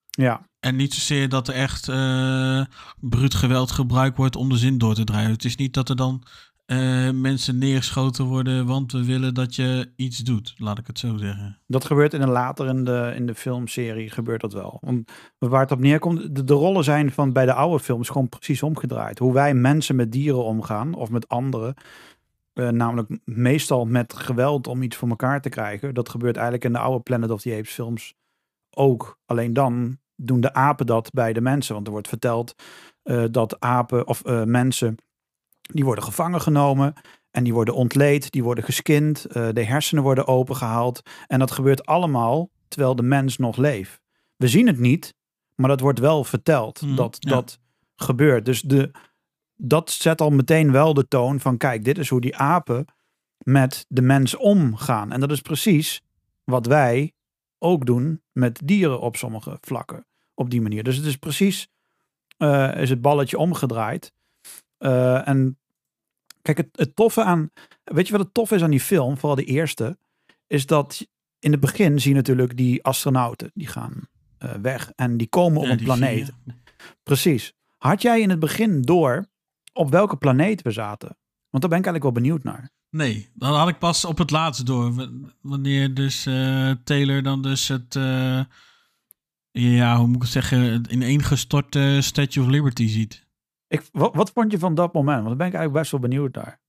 B: Ja,
A: En niet zozeer dat er echt eh bruut geweld gebruikt wordt om de zin door te draaien. Het is niet dat er dan eh, mensen neergeschoten worden, want we willen dat je iets doet. Laat ik het zo zeggen.
B: dat gebeurt in een later in de, in de filmserie gebeurt dat wel. Want waar het op neerkomt, de, rollen zijn van bij de oude films gewoon precies omgedraaid. Hoe wij mensen met dieren omgaan of met anderen. eh, namelijk meestal met geweld om iets voor elkaar te krijgen. Dat gebeurt eigenlijk in de oude Planet of the Apes films ook. Alleen dan doen de apen dat bij de mensen. Want er wordt verteld eh, dat apen of mensen die worden gevangen genomen en die worden ontleed, die worden geskind, eh, de hersenen worden opengehaald en dat gebeurt allemaal terwijl de mens nog leeft. We zien het niet, maar dat wordt wel verteld
A: Mhm,
B: dat
A: ja.
B: dat gebeurt. Dus de, dat zet al meteen wel de toon van kijk, dit is hoe die apen met de mens omgaan. En dat is precies wat wij ook doen met dieren op sommige vlakken. Op die manier. Dus het is precies, eh, is het balletje omgedraaid. Eh, en kijk, het, het toffe aan, weet je wat het tof is aan die film, vooral de eerste, is dat in het begin zie je natuurlijk die astronauten, die gaan eh, weg en die komen op
A: Ja,
B: een planeet. Precies. Had jij in het begin door op welke planeet we zaten? Want daar ben ik eigenlijk wel benieuwd naar.
A: Nee, dan had ik pas op het laatst door. Wanneer dus eh, Taylor dan dus het, ja, hoe moet ik het zeggen, het ineengestorte Statue of Liberty ziet.
B: Ik, wat, wat vond je van dat moment? Want daar ben ik eigenlijk best wel benieuwd naar.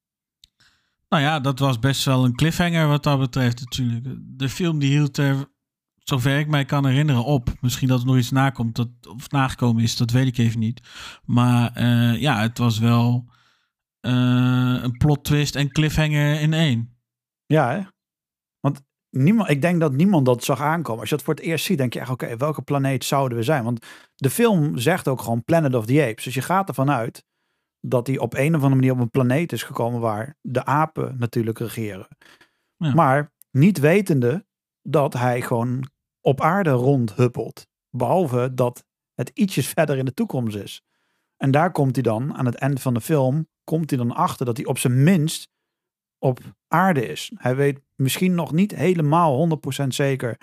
A: Nou ja, dat was best wel een cliffhanger wat dat betreft natuurlijk. De film die hield er, zover ik mij kan herinneren, op. Misschien dat er nog iets nakomt dat, of nagekomen is, dat weet ik even niet. Maar eh, ja, het was wel eh, een plot twist en cliffhanger in één.
B: Ja, hè? Niemand, ik denk dat niemand dat zag aankomen. Als je dat voor het eerst ziet, denk je echt, oké, welke planeet zouden we zijn? Want de film zegt ook gewoon Planet of the Apes. Dus je gaat ervan uit dat hij op een of andere manier op een planeet is gekomen waar de apen natuurlijk regeren.
A: Ja.
B: Maar niet wetende dat hij gewoon op aarde rondhuppelt. Behalve dat het ietsjes [LAUGHS] verder in de toekomst is. En daar komt hij dan, aan het eind van de film, komt hij dan achter dat hij op zijn minst op aarde is. Hij weet misschien nog niet helemaal 100% zeker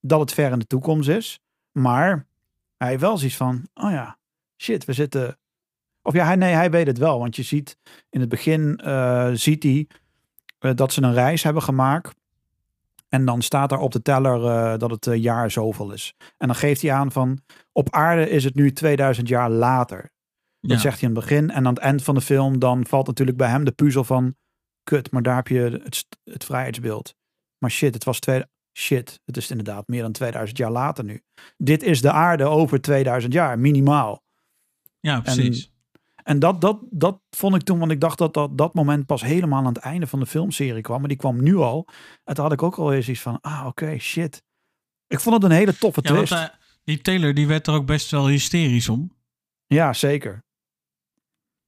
B: dat het ver in de toekomst is. Maar hij heeft wel zoiets van, oh ja, shit, we zitten Of ja, hij, nee, hij weet het wel. Want je ziet in het begin, eh, ziet hij eh, dat ze een reis hebben gemaakt. En dan staat daar op de teller eh, dat het jaar zoveel is. En dan geeft hij aan van, op aarde is het nu 2000 jaar later. Dat
A: Ja.
B: zegt hij in het begin. En aan het eind van de film, dan valt natuurlijk bij hem de puzzel van, kut, maar daar heb je het, het vrijheidsbeeld. Maar shit, het was twee, shit, het is inderdaad meer dan 2000 jaar later nu. Dit is de aarde over 2000 jaar, minimaal.
A: Ja, precies.
B: En dat, dat, dat vond ik toen, want ik dacht dat, dat dat moment pas helemaal aan het einde van de filmserie kwam. Maar die kwam nu al. En toen had ik ook al eens iets van, ah oké, shit. Ik vond het een hele toffe
A: ja, want
B: twist.
A: eh, die Taylor die werd er ook best wel hysterisch om.
B: ja, zeker.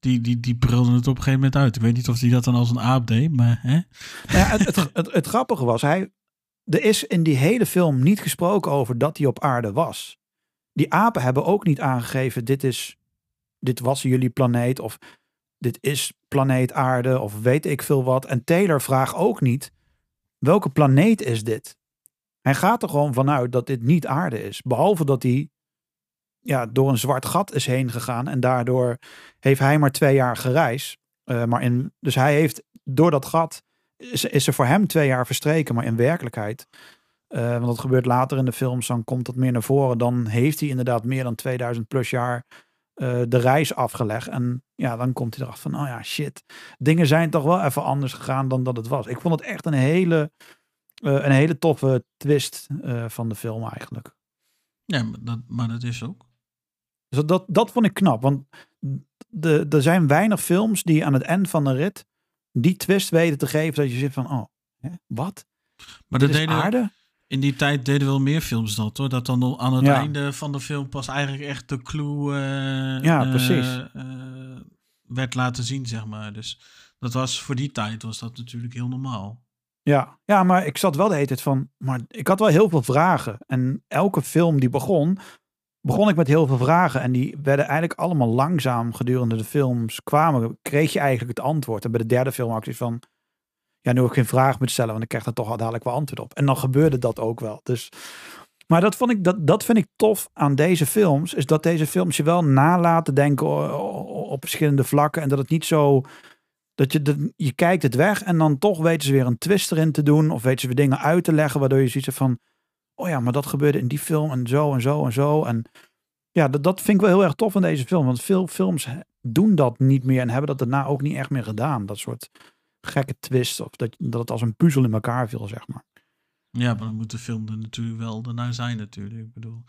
A: Die, die, die brulde het op een gegeven moment uit. Ik weet niet of hij dat dan als een aap deed, maar hè?
B: Ja, het, het, het, het grappige was, hij, er is in die hele film niet gesproken over dat hij op aarde was. Die apen hebben ook niet aangegeven, dit, is, dit was jullie planeet of dit is planeet aarde of weet ik veel wat. En Taylor vraagt ook niet, welke planeet is dit? Hij gaat er gewoon vanuit dat dit niet aarde is. Behalve dat hij ja, door een zwart gat is heen gegaan en daardoor heeft hij maar twee jaar gereisd. Eh, maar in, dus hij heeft door dat gat is, is er voor hem twee jaar verstreken. Maar in werkelijkheid, eh, want dat gebeurt later in de films, dan komt dat meer naar voren. Dan heeft hij inderdaad meer dan 2000 plus jaar eh, de reis afgelegd. En ja, dan komt hij erachter van, oh ja, shit. Dingen zijn toch wel even anders gegaan dan dat het was. Ik vond het echt een hele, een hele toffe twist van de film eigenlijk.
A: Ja, maar dat, maar dat is ook.
B: Dus dat, dat, vond ik knap. Want de, er zijn weinig films die aan het eind van de rit die twist weten te geven dat je zit van, oh, hè, wat?
A: Maar dat deden,
B: aarde?
A: in die tijd deden wel meer films dat hoor. Dat dan aan het
B: Ja.
A: einde van de film pas eigenlijk echt de clue eh,
B: Ja,
A: eh,
B: precies.
A: eh, werd laten zien, zeg maar. Dus dat was voor die tijd was dat natuurlijk heel normaal.
B: Ja, ja, maar ik zat wel de hele tijd van, maar ik had wel heel veel vragen. En elke film die begon, begon ik met heel veel vragen. En die werden eigenlijk allemaal langzaam gedurende de films kwamen, kreeg je eigenlijk het antwoord. En bij de derde film ik zoiets van, ja, nu ook geen vraag meer te stellen, want ik krijg er toch al dadelijk wel antwoord op. En dan gebeurde dat ook wel. Dus, maar dat, vond ik, dat, dat vind ik tof aan deze films, is dat deze films je wel nalaten denken op verschillende vlakken. En dat het niet zo dat je, de, je kijkt het weg en dan toch weten ze weer een twist erin te doen. Of weten ze weer dingen uit te leggen. Waardoor je hebt van. Oh ja, maar dat gebeurde in die film en zo en zo en zo. En ja, dat, dat vind ik wel heel erg tof aan deze film. Want veel films doen dat niet meer. En hebben dat daarna ook niet echt meer gedaan. Dat soort gekke twists. Of dat, dat het als een puzzel in elkaar viel, zeg maar.
A: Ja, maar dan moet de film natuurlijk wel daarna zijn natuurlijk. Ik bedoel,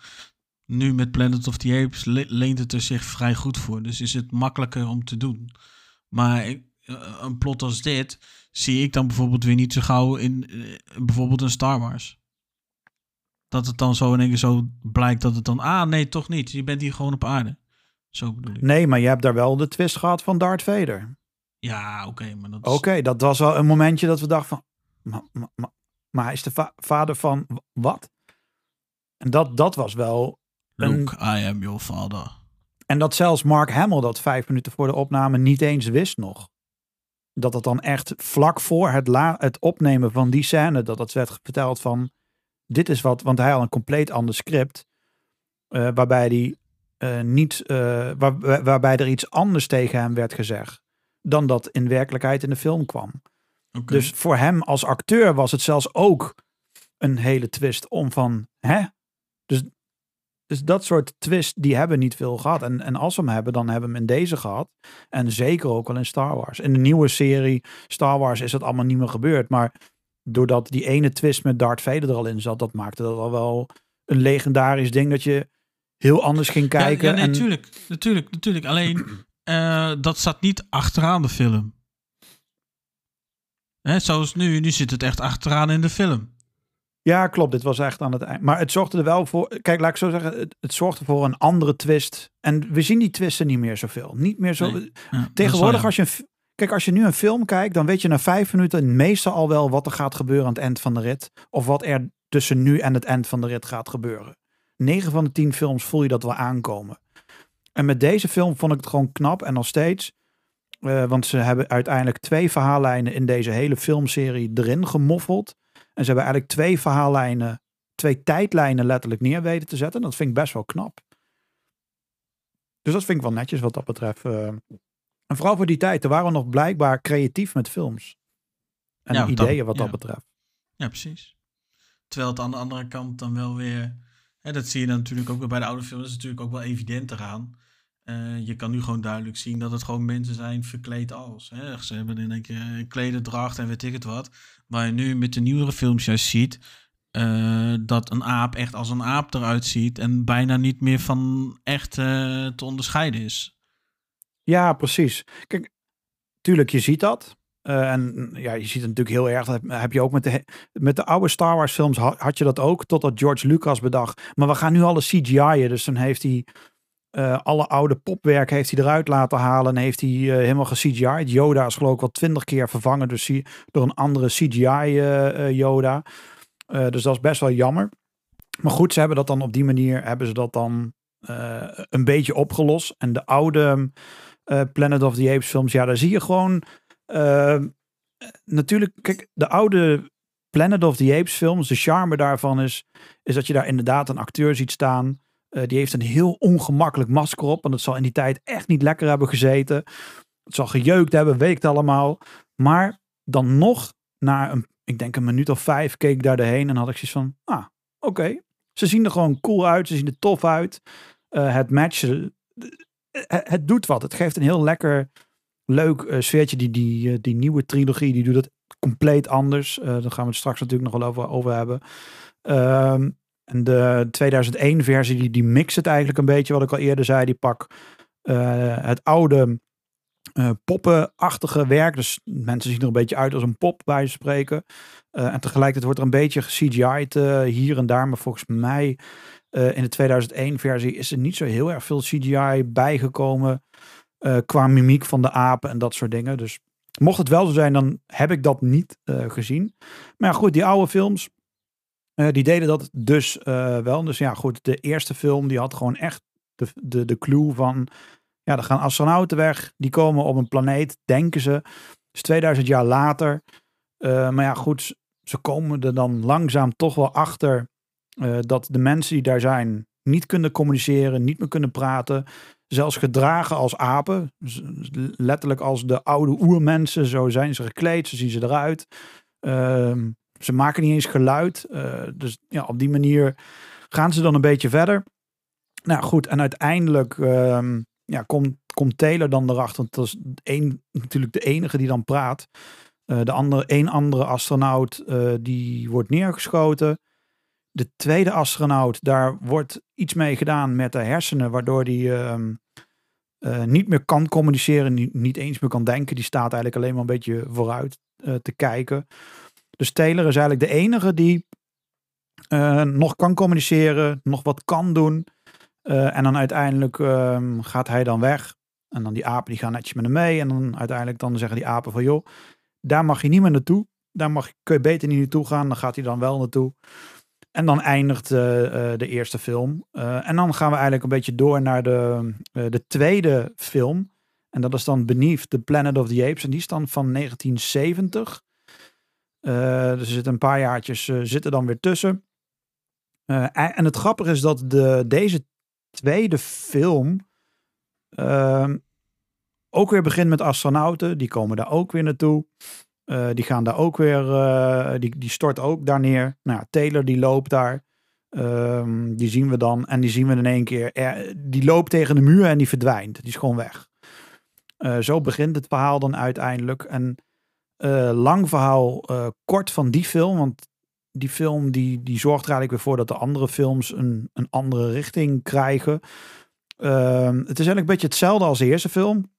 A: nu met Planet of the Apes le- leent het er zich vrij goed voor. Dus is het makkelijker om te doen. Maar eh, een plot als dit zie ik dan bijvoorbeeld weer niet zo gauw in eh, bijvoorbeeld een Star Wars. Dat het dan zo in één keer zo blijkt dat het dan... Ah, nee, toch niet. Je bent hier gewoon op aarde. Zo bedoel ik.
B: Nee, maar je hebt daar wel de twist gehad van Darth Vader.
A: Ja, oké, maar dat is...
B: Oké, dat was wel een momentje dat we dachten van. Maar, maar, maar, maar hij is de va- vader van wat? En dat, dat was wel
A: Luke, I am your father.
B: En dat zelfs Mark Hamill dat vijf minuten voor de opname niet eens wist nog. Dat het dan echt vlak voor het, la het opnemen van die scène, dat het werd verteld van, dit is wat, want hij had een compleet ander script, eh, waarbij, die, eh, niet, eh, waar, waar- waarbij er iets anders tegen hem werd gezegd, dan dat in werkelijkheid in de film kwam. Dus voor hem als acteur was het zelfs ook een hele twist om van, hè? Dus, dus dat soort twist, die hebben niet veel gehad. En, en als we hem hebben, dan hebben we hem in deze gehad. En zeker ook wel in Star Wars. In de nieuwe serie Star Wars is dat allemaal niet meer gebeurd. Maar doordat die ene twist met Darth Vader er al in zat, dat maakte dat al wel een legendarisch ding dat je heel anders ging kijken.
A: Ja, ja nee,
B: en,
A: natuurlijk, natuurlijk, natuurlijk. Alleen, eh, dat staat niet achteraan de film. Hè, zoals nu, nu zit het echt achteraan in de film.
B: Ja, klopt. Dit was echt aan het eind. Maar het zorgde er wel voor. Kijk, laat ik zo zeggen. Het, het zorgde voor een andere twist. En we zien die twisten niet meer zoveel. Niet meer zo.
A: Nee, Ja,
B: Tegenwoordig,
A: wel
B: als je. een Kijk, als je nu een film kijkt, dan weet je na vijf minuten meestal al wel wat er gaat gebeuren aan het eind van de rit. Of wat er tussen nu en het eind van de rit gaat gebeuren. 9 van de 10 films voel je dat wel aankomen. En met deze film vond ik het gewoon knap en nog steeds. eh, want ze hebben uiteindelijk twee verhaallijnen in deze hele filmserie erin gemoffeld. En ze hebben eigenlijk twee verhaallijnen, twee tijdlijnen letterlijk neer weten te zetten. Dat vind ik best wel knap. Dus dat vind ik wel netjes wat dat betreft. eh. En vooral voor die tijd, er waren we nog blijkbaar creatief met films. En
A: Ja, wat dat-
B: ideeën wat dat betreft.
A: Ja, precies. Terwijl het aan de andere kant dan wel weer... Hè, dat zie je dan natuurlijk ook weer bij de oude films. Is natuurlijk ook wel evident eraan. Eh, je kan nu gewoon duidelijk zien dat het gewoon mensen zijn verkleed als. Hè. Ze hebben in een keer klederdracht en weet ik het wat. Maar je nu met de nieuwere films juist ziet... eh, dat een aap echt als een aap eruit ziet... en bijna niet meer van echt eh, te onderscheiden is.
B: Ja, precies. Kijk, tuurlijk, je ziet dat. Eh, en ja, je ziet het natuurlijk heel erg. Dat heb je ook met de, met de oude Star Wars films had, je dat ook. Totdat George Lucas bedacht. Maar we gaan nu alle CGI'en. Dus dan heeft hij eh, alle oude popwerk heeft hij eruit laten halen. En heeft hij eh, helemaal ge-CGI'd. Yoda is geloof ik wel twintig keer vervangen dus door een andere CGI Yoda. Eh, dus dat is best wel jammer. Maar goed, ze hebben dat dan op die manier hebben ze dat dan een beetje opgelost. En de oude eh, Planet of the Apes films, ja, daar zie je gewoon. eh, natuurlijk, kijk, de oude Planet of the Apes films, de charme daarvan is, is dat je daar inderdaad een acteur ziet staan. Eh, die heeft een heel ongemakkelijk masker op. Want het zal in die tijd echt niet lekker hebben gezeten. Het zal gejeukt hebben, het allemaal. Maar dan nog, na een, ik denk een minuut of vijf, keek ik daar doorheen en had ik zoiets van, ah, oké. Ze zien er gewoon cool uit, ze zien er tof uit. Het matchen, het, het doet wat. Het geeft een heel lekker, leuk eh, sfeertje. Die, die, eh, die nieuwe trilogie, die doet het compleet anders. Eh daar gaan we het straks natuurlijk nog wel over, over hebben. Ehm, en de 2001 versie, die, die mixt het eigenlijk een beetje, wat ik al eerder zei. Die pak eh, het oude eh, poppenachtige werk. Dus mensen zien er een beetje uit als een pop bij spreken. Eh, en tegelijkertijd wordt er een beetje CGI'd eh hier en daar. Maar volgens mij eh, in de 2001 versie is er niet zo heel erg veel CGI bijgekomen. eh, qua mimiek van de apen en dat soort dingen. Dus mocht het wel zo zijn, dan heb ik dat niet eh, gezien. Maar ja, goed, die oude films, die deden dat dus wel. Dus ja, goed, de eerste film, die had gewoon echt de, de, de clue van... Ja, er gaan astronauten weg. Die komen op een planeet, denken ze. Dus 2000 jaar later. Maar ja, goed, ze komen er dan langzaam toch wel achter... eh, dat de mensen die daar zijn niet kunnen communiceren, niet meer kunnen praten. Zelfs gedragen als apen. Z- Letterlijk als de oude oermensen. Zo zijn ze gekleed, zo zien ze eruit. Ehm, ze maken niet eens geluid. eh, dus ja, op die manier gaan ze dan een beetje verder. Nou goed, en uiteindelijk ehm, ja, komt, komt Taylor dan erachter. Want dat is één, natuurlijk de enige die dan praat. Eh, de andere, één andere astronaut eh, die wordt neergeschoten. De tweede astronaut, daar wordt iets mee gedaan met de hersenen, waardoor die ehm, eh, niet meer kan communiceren, niet, eens meer kan denken. Die staat eigenlijk alleen maar een beetje vooruit eh, te kijken. Dus Taylor is eigenlijk de enige die eh, nog kan communiceren, nog wat kan doen. En dan uiteindelijk ehm, gaat hij dan weg. En dan die apen die gaan netjes met hem mee. En dan uiteindelijk dan zeggen die apen van joh, daar mag je niet meer naartoe. Daar mag, kun je beter niet naartoe gaan. Dan gaat hij dan wel naartoe. En dan eindigt eh, eh, de eerste film. Eh, en dan gaan we eigenlijk een beetje door naar de, de tweede film. En dat is dan Beneath the Planet of the Apes. En die is dan van 1970. Eh, dus er zitten een paar jaartjes zitten dan weer tussen. En en het grappige is dat de, deze tweede film ehm, ook weer begint met astronauten. Die komen daar ook weer naartoe. Eh, die gaan daar ook weer, eh, die, die stort ook daar neer. Nou, ja, Taylor die loopt daar. Ehm, die zien we dan. En die zien we in één keer. er- die loopt tegen de muur en die verdwijnt. Die is gewoon weg. Eh, zo begint het verhaal dan uiteindelijk. En lang verhaal kort van die film. Want die film die, die zorgt er eigenlijk weer voor dat de andere films een, een andere richting krijgen. Ehm, het is eigenlijk een beetje hetzelfde als de eerste film.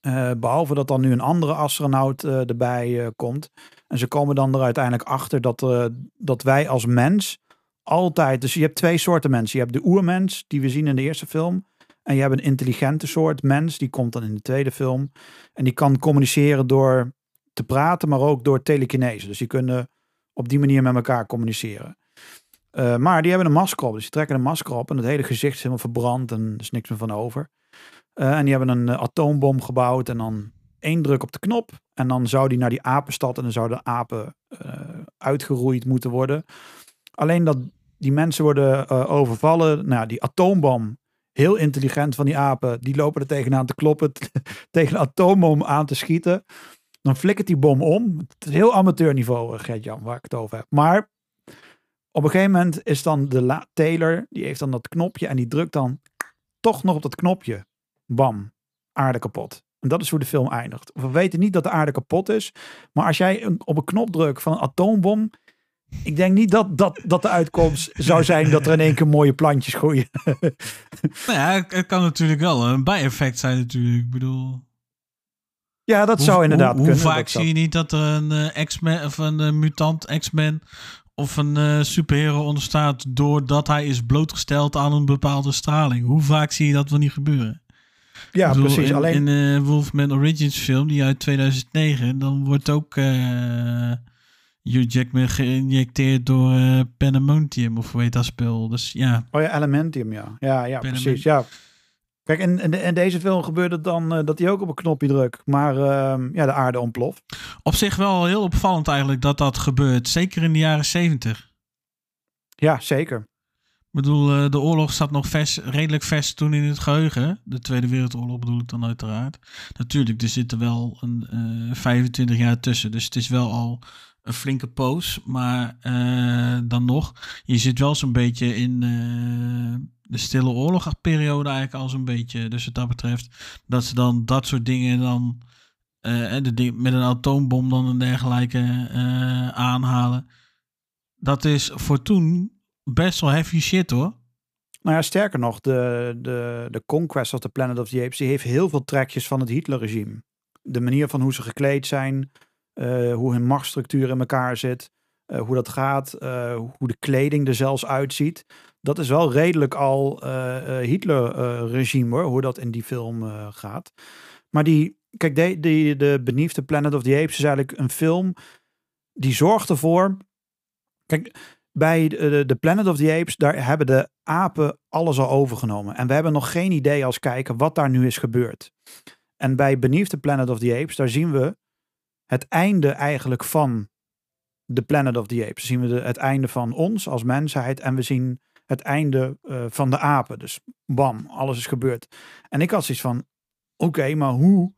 B: Eh, behalve dat dan nu een andere astronaut eh, erbij eh, komt. En ze komen dan er uiteindelijk achter dat, dat wij als mens altijd. Dus je hebt twee soorten mensen. Je hebt de oermens, die we zien in de eerste film. En je hebt een intelligente soort mens, die komt dan in de tweede film. En die kan communiceren door te praten, maar ook door telekinese. Dus die kunnen op die manier met elkaar communiceren. Maar die hebben een masker op. Dus die trekken een masker op en het hele gezicht is helemaal verbrand en er is niks meer van over. Eh, en die hebben een eh, atoombom gebouwd en dan één druk op de knop. En dan zou die naar die apenstad en dan zouden de apen eh, uitgeroeid moeten worden. Alleen dat die mensen worden overvallen. Nou, die atoombom heel intelligent van die apen. Die lopen er tegenaan te kloppen, [LAUGHS] tegen een atoombom aan te schieten. Dan flikkert die bom om. Het is heel amateurniveau, Gert-Jan, waar ik het over heb. Maar op een gegeven moment is dan de Taylor, die heeft dan dat knopje en die drukt dan toch nog op dat knopje. Bam, aarde kapot. En dat is hoe de film eindigt. We weten niet dat de aarde kapot is, maar als jij een- op een knop drukt van een atoombom, ik denk niet dat, dat, dat de uitkomst zou zijn dat er in één keer mooie plantjes groeien. [LAUGHS]
A: Nou ja, het kan natuurlijk wel een bijeffect zijn natuurlijk. Ik bedoel...
B: ja, dat zou inderdaad
A: hoe,
B: kunnen.
A: Hoe vaak zie je niet dat er een eh, X-Men of een eh, mutant X-Men of een eh, superhero ontstaat doordat hij is blootgesteld aan een bepaalde straling? Hoe vaak zie je dat wel niet gebeuren?
B: Ja,
A: bedoel,
B: precies.
A: In,
B: Alleen,
A: in eh, Wolfman Origins film, die uit 2009, dan wordt ook eh Hugh Jackman geïnjecteerd door eh Panamontium, of hoe heet dat spel? Dus ja,
B: oh ja, Elementium, ja. Ja, ja precies. Ja. Kijk, in, in, de- in deze film gebeurt het dan dat hij ook op een knopje drukt, maar ehm, ja, de aarde ontploft.
A: op zich wel heel opvallend eigenlijk dat dat gebeurt. Zeker in de jaren 70.
B: Ja, zeker.
A: Bedoel, eh, de oorlog zat nog redelijk vers toen in het geheugen. De Tweede Wereldoorlog bedoel ik dan uiteraard. Natuurlijk, er zitten wel een eh 25 jaar tussen. Dus het is wel al een flinke poos. Maar eh, dan nog, je zit wel zo'n beetje in eh, de stille oorlogperiode eigenlijk al zo'n beetje. Dus wat dat betreft, dat ze dan dat soort dingen dan... eh, de met een atoombom dan en dergelijke eh, aanhalen. Dat is voor toen best wel heavy shit hoor.
B: Nou ja, sterker nog, de, de, de Conquest of the Planet of the Apes, die heeft heel veel trekjes van het Hitlerregime. De manier van hoe ze gekleed zijn, eh, hoe hun machtsstructuur in elkaar zit, eh, hoe dat gaat, eh, hoe de kleding er zelfs uitziet. Dat is wel redelijk al Hitler-regime hoor, hoe dat in die film gaat. Maar die, kijk, de, de Beneath the Planet of the Apes is eigenlijk een film die zorgt ervoor. Kijk, bij de, Planet of the Apes, daar hebben de apen alles al overgenomen. En we hebben nog geen idee als kijker wat daar nu is gebeurd. En bij Beneath Planet of the Apes, daar zien we het einde eigenlijk van de Planet of the Apes. Zien we de, het einde van ons als mensheid en we zien het einde eh, van de apen. Dus bam, alles is gebeurd. En ik had zoiets van, oké, maar hoe,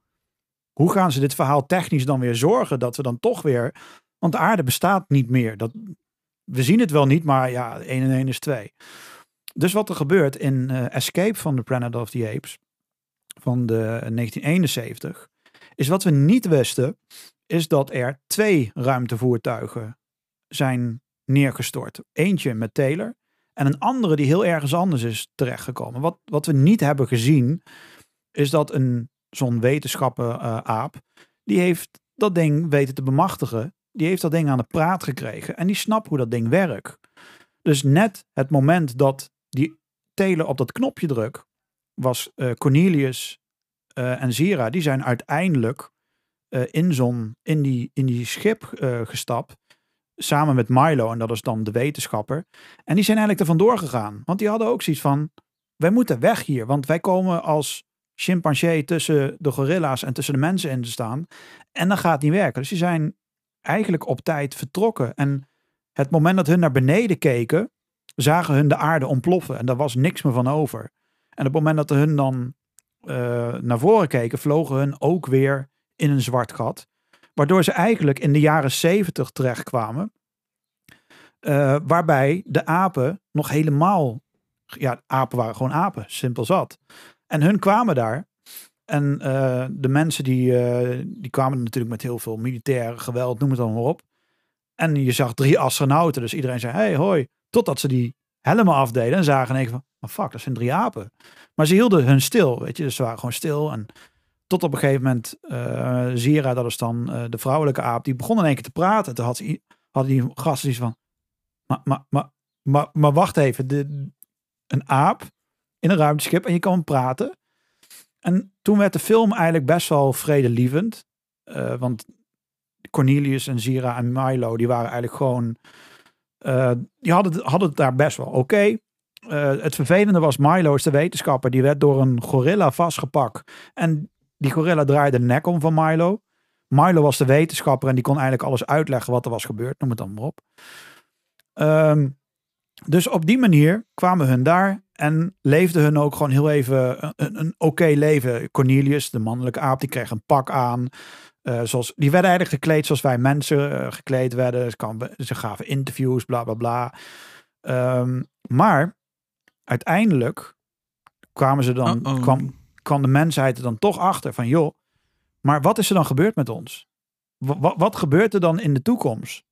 B: hoe gaan ze dit verhaal technisch dan weer zorgen dat we dan toch weer... Want de aarde bestaat niet meer. Dat, we zien het wel niet, maar ja, 1 en 1 is 2. Dus wat er gebeurt in eh, Escape van the Planet of the Apes van de 1971, is wat we niet wisten, is dat er twee ruimtevoertuigen zijn neergestort. Eentje met Taylor en een andere die heel ergens anders is terechtgekomen. Wat, wat we niet hebben gezien, is dat een zo'n wetenschapper eh, aap, die heeft dat ding weten te bemachtigen. Die heeft dat ding aan de praat gekregen en die snapt hoe dat ding werkt. Dus net het moment dat die Taylor op dat knopje drukt, was eh, Cornelius eh, en Zira, die zijn uiteindelijk eh, in, zo'n, in, die, in die schip gestapt. Samen met Milo, en dat is dan de wetenschapper. En die zijn eigenlijk er vandoor gegaan. Want die hadden ook zoiets van: wij moeten weg hier. Want wij komen als chimpansee tussen de gorilla's en tussen de mensen in te staan. En dat gaat niet werken. Dus die zijn eigenlijk op tijd vertrokken. En het moment dat hun naar beneden keken, zagen hun de aarde ontploffen. En daar was niks meer van over. En op het moment dat hun dan eh, naar voren keken, vlogen hun ook weer in een zwart gat. Waardoor ze eigenlijk in de jaren zeventig terechtkwamen. eh, waarbij de apen nog helemaal. Ja, apen waren gewoon apen, simpel zat. En hun kwamen daar. En eh, de mensen die, eh, die kwamen natuurlijk met heel veel militair geweld, noem het dan maar op. En je zag drie astronauten, dus iedereen zei: hey, hoi. Totdat ze die helmen afdeden en zagen en van: oh fuck, dat zijn drie apen. Maar ze hielden hun stil, weet je, dus ze waren gewoon stil. En tot op een gegeven moment, eh Zira, dat is dan de vrouwelijke aap, die begon in één keer te praten. Toen had ze, hadden die gasten iets van: maar, maar, maar, maar, maar wacht even, de, een aap in een ruimteschip en je kan praten. En toen werd de film eigenlijk best wel vredelievend. eh, want Cornelius en Zira en Milo, die waren eigenlijk gewoon. eh, die hadden, hadden het daar best wel oké. Eh, het vervelende was, Milo is de wetenschapper. Die werd door een gorilla vastgepakt. En die gorilla draaide de nek om van Milo. Milo was de wetenschapper en die kon eigenlijk alles uitleggen wat er was gebeurd. Noem het dan maar op. Ehm, dus op die manier kwamen hun daar en leefden hun ook gewoon heel even een, een, oké leven. Cornelius, de mannelijke aap, die kreeg een pak aan. Eh, zoals, die werden eigenlijk gekleed zoals wij mensen eh, gekleed werden. Ze, gaven interviews, bla bla bla. Ehm, maar uiteindelijk kwamen ze dan, kwam, kwam de mensheid er dan toch achter van joh, maar wat is er dan gebeurd met ons? Wa- wa- wat gebeurt er dan in de toekomst?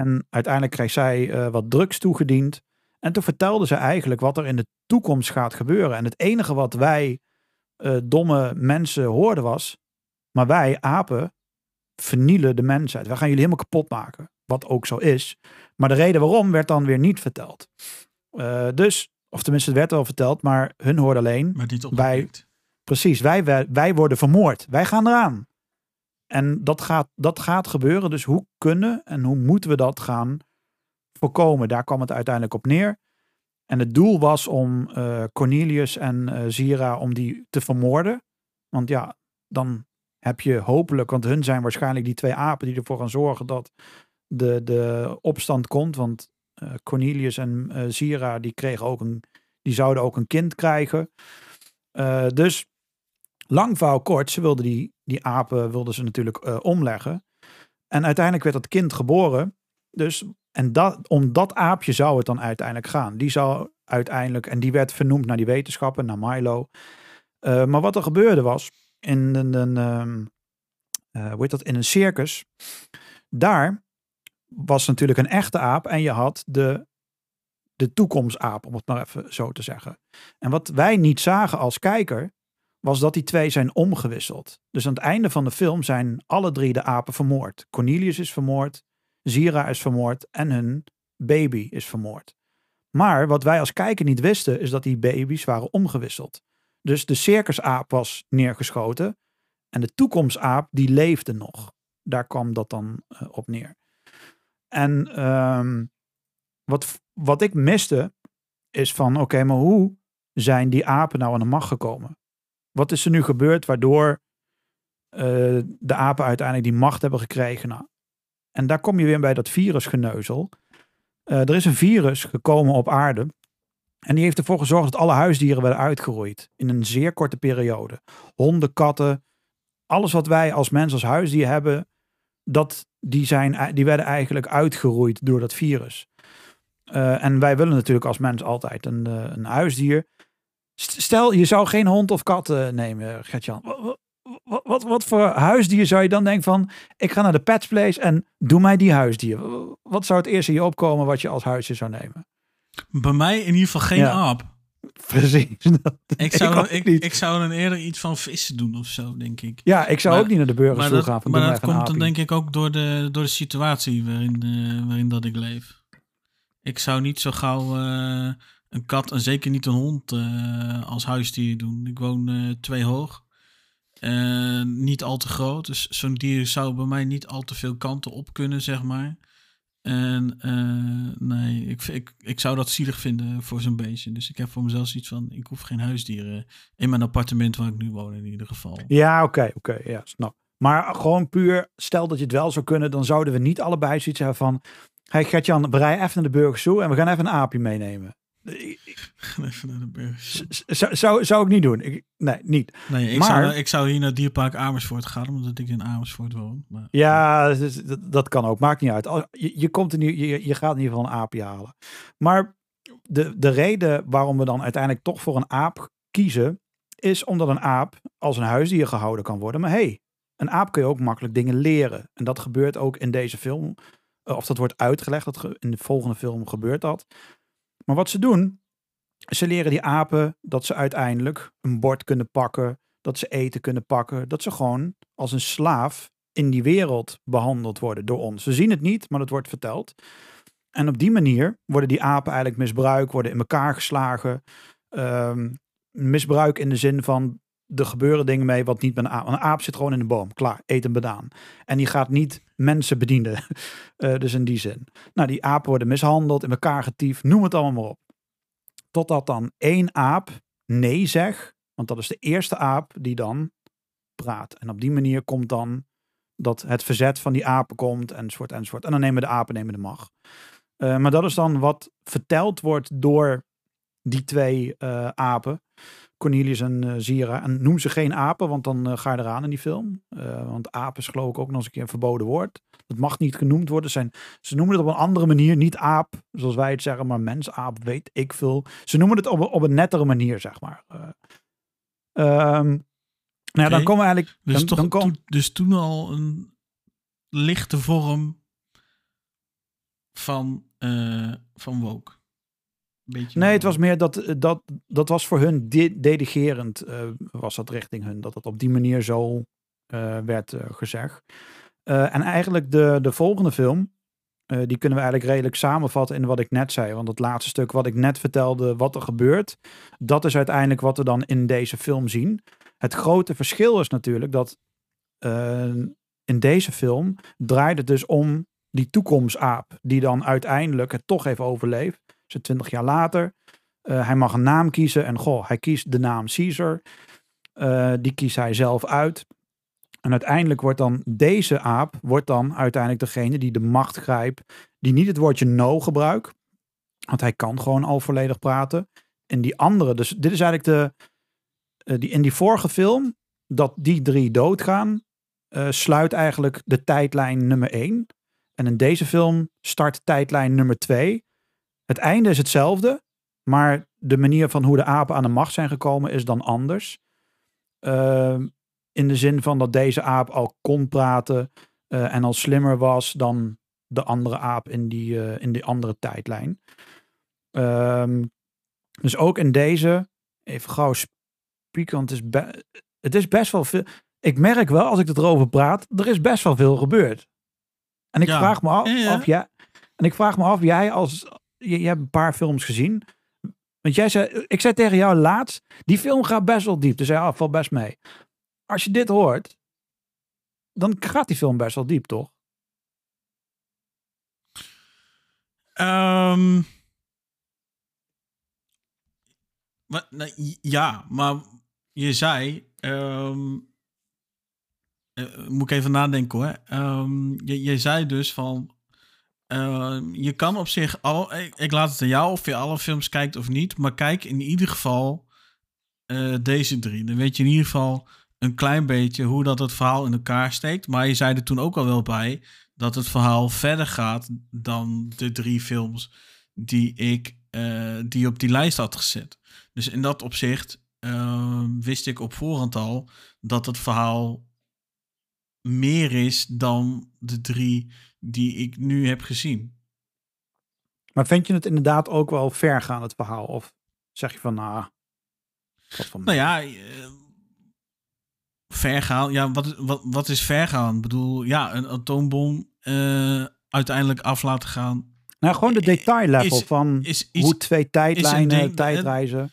B: En uiteindelijk kreeg zij eh, wat drugs toegediend. En toen vertelde ze eigenlijk wat er in de toekomst gaat gebeuren. En het enige wat wij eh, domme mensen hoorden was, maar wij apen vernielen de mensheid. Wij gaan jullie helemaal kapot maken. Wat ook zo is. Maar de reden waarom werd dan weer niet verteld. Eh, dus, of tenminste het werd wel verteld, maar hun hoorden alleen.
A: Maar niet
B: Wij-. Precies, wij, wij, wij worden vermoord. Wij gaan eraan. En dat gaat, dat gaat gebeuren. Dus hoe kunnen en hoe moeten we dat gaan voorkomen? Daar kwam het uiteindelijk op neer. En het doel was om eh, Cornelius en eh, Zira om die te vermoorden. Want ja, dan heb je hopelijk, want hun zijn waarschijnlijk die twee apen die ervoor gaan zorgen dat de, de opstand komt. Want eh, Cornelius en Zira die kregen ook een, die zouden ook een kind krijgen. Dus lang verhaal kort, ze wilden die, die apen wilden ze natuurlijk eh, omleggen. En uiteindelijk werd dat kind geboren. Dus, en dat, om dat aapje zou het dan uiteindelijk gaan. Die zou uiteindelijk, en die werd vernoemd naar die wetenschappen, naar Milo. Eh, maar wat er gebeurde was, in een, een ehm, eh, hoe heet dat, in een circus, daar was natuurlijk een echte aap en je had de, de toekomstaap, om het maar even zo te zeggen. En wat wij niet zagen als kijker, was dat die twee zijn omgewisseld. Dus aan het einde van de film zijn alle drie de apen vermoord. Cornelius is vermoord, Zira is vermoord en hun baby is vermoord. Maar wat wij als kijker niet wisten, is dat die baby's waren omgewisseld. Dus de circusaap was neergeschoten en de toekomstaap die leefde nog. Daar kwam dat dan eh, op neer. En ehm, wat, wat ik miste, is van oké, maar hoe zijn die apen nou aan de macht gekomen? Wat is er nu gebeurd waardoor eh, de apen uiteindelijk die macht hebben gekregen? Nou, en daar kom je weer bij dat virusgeneuzel. Eh, er is een virus gekomen op aarde. En die heeft ervoor gezorgd dat alle huisdieren werden uitgeroeid. In een zeer korte periode. Honden, katten, alles wat wij als mens als huisdier hebben, dat, die, zijn, die werden eigenlijk uitgeroeid door dat virus. Eh, en wij willen natuurlijk als mens altijd een, een huisdier. St- Stel, je zou geen hond of kat eh, nemen, Gertjan. Wat, wat, wat, wat voor huisdier zou je dan denken van... ik ga naar de Pets Place en doe mij die huisdier. Wat zou het eerst in je opkomen wat je als huisdier zou nemen?
A: Bij mij in ieder geval geen
B: Ja.
A: aap. [LAUGHS]
B: Precies. [LAUGHS]
A: Ik zou, ik, ik zou dan eerder iets van vissen doen of zo, denk ik.
B: ja, ik zou
A: Maar-
B: ook niet naar de burgers toe gaan. Van,
A: maar dat komt dan denk ik ook door de, door de situatie waarin, eh, waarin dat ik leef. Ik zou niet zo gauw eh, een kat en zeker niet een hond eh, als huisdier doen. Ik woon eh, twee hoog. Eh, niet al te groot. Dus zo'n dier zou bij mij niet al te veel kanten op kunnen, zeg maar. En nee, ik, ik, ik zou dat zielig vinden voor zo'n beestje. Dus ik heb voor mezelf zoiets van, ik hoef geen huisdieren in mijn appartement waar ik nu woon in ieder geval.
B: Ja, oké, oké, ja, snap. Maar gewoon puur, stel dat je het wel zou kunnen, dan zouden we niet allebei zoiets hebben van... Hey Gertjan, rij even naar de burgers toe en we gaan even een aapje meenemen.
A: Even naar de.
B: Z- Zou, zou, zou ik niet doen. Ik, nee, niet.
A: Nee, ik,
B: Maar-
A: zou, ik zou hier naar Dierpark Amersfoort gaan, omdat ik in Amersfoort woon. Maar,
B: Ja, dat, is- dat, dat kan ook. Maakt niet uit. Je, je, komt in, je, je gaat in ieder geval een aapje halen. Maar de, de reden waarom we dan uiteindelijk toch voor een aap kiezen, is omdat een aap als een huisdier gehouden kan worden. Maar hey, een aap kun je ook makkelijk dingen leren. En dat gebeurt ook in deze film. Eh, Of dat wordt uitgelegd. Dat in de volgende film gebeurt dat. Maar wat ze doen, ze leren die apen dat ze uiteindelijk een bord kunnen pakken. Dat ze eten kunnen pakken. Dat ze gewoon als een slaaf in die wereld behandeld worden door ons. We zien het niet, maar het wordt verteld. En op die manier worden die apen eigenlijk misbruikt, worden in elkaar geslagen. Ehm, misbruik in de zin van er gebeuren dingen mee wat niet met een aap. Een aap zit gewoon in een boom, klaar, eet een banaan. En die gaat niet mensen bedienen. [LAUGHS] Eh, dus in die zin. Nou, die apen worden mishandeld, in elkaar getiefd, noem het allemaal maar op. Totdat dan één aap nee zegt, want dat is de eerste aap die dan praat. En op die manier komt dan dat het verzet van die apen komt, enzovoort, enzovoort. En dan nemen de apen nemen de macht. Eh, maar dat is dan wat verteld wordt door die twee eh, apen. Cornelius en eh, Zira. En noem ze geen apen, want dan eh, ga je eraan in die film. Eh, want apen is geloof ik ook nog eens een keer een verboden woord. Het mag niet genoemd worden. Zijn, ze noemen het op een andere manier. Niet aap, zoals wij het zeggen, maar mensaap, weet ik veel. Ze noemen het op, een- op een nettere manier, zeg maar. Eh, ehm, nou ja, dan komen we eigenlijk...
A: Dus,
B: dan,
A: toch,
B: dan kom-
A: toen, dus toen al een lichte vorm van, eh van woke. Beetje
B: Nee, het was meer dat, dat, dat was voor hun de- delegerend, eh, was dat richting hun. Dat het op die manier zo eh, werd eh, gezegd. Eh, en eigenlijk de, de volgende film, eh, die kunnen we eigenlijk redelijk samenvatten in wat ik net zei. Want het laatste stuk wat ik net vertelde, wat er gebeurt, dat is uiteindelijk wat we dan in deze film zien. Het grote verschil is natuurlijk dat eh, in deze film draait het dus om die toekomstaap, die dan uiteindelijk het toch heeft overleefd. Ze twintig jaar later. Eh, hij mag een naam kiezen en goh, hij kiest de naam Caesar. Eh, die kiest hij zelf uit. En uiteindelijk wordt dan deze aap, wordt dan uiteindelijk degene die de macht grijpt, die niet het woordje no gebruikt. Want hij kan gewoon al volledig praten. En die andere, dus dit is eigenlijk de, eh, die, in die vorige film, dat die drie doodgaan, sluit eigenlijk de tijdlijn nummer 1. En in deze film start tijdlijn nummer 2. Het einde is hetzelfde, maar de manier van hoe de apen aan de macht zijn gekomen is dan anders. Ehm, in de zin van dat deze aap al kon praten eh, en al slimmer was dan de andere aap in die, eh, in die andere tijdlijn. Ehm, dus ook in deze, even gauw spieken, want het is, het is best wel veel. Ik merk wel als ik het erover praat, er is best wel veel gebeurd. En ik
A: Ja.
B: vraag me af,
A: Ja, ja.
B: of jij, en ik vraag me af, jij als, je, hebt een paar films gezien. Want jij zei, ik zei tegen jou laatst, die film gaat best wel diep. Dus ja, ah, valt best mee. Als je dit hoort, dan gaat die film best wel diep, toch?
A: Nee, ja, maar je zei. ehm, eh, moet ik even nadenken hoor. Je, je zei dus van. Ehm, je kan op zich al. Ik, laat het aan jou of je alle films kijkt of niet. Maar kijk in ieder geval eh, deze drie. Dan weet je in ieder geval een klein beetje hoe dat het verhaal in elkaar steekt. Maar je zei er toen ook al wel bij dat het verhaal verder gaat dan de drie films die ik eh, die op die lijst had gezet. Dus in dat opzicht eh, wist ik op voorhand al dat het verhaal meer is dan de drie die ik nu heb gezien.
B: Maar vind je het inderdaad ook wel ver gaan, het verhaal? Of zeg je van, nou, wat van
A: Nou ja, eh, vergaan. Ja, wat, wat, wat is vergaan? Ik bedoel, ja, een atoombom eh, uiteindelijk af laten gaan.
B: Nou, gewoon de detaillevel
A: is-
B: van
A: Is
B: hoe twee tijdlijnen, tijdreizen.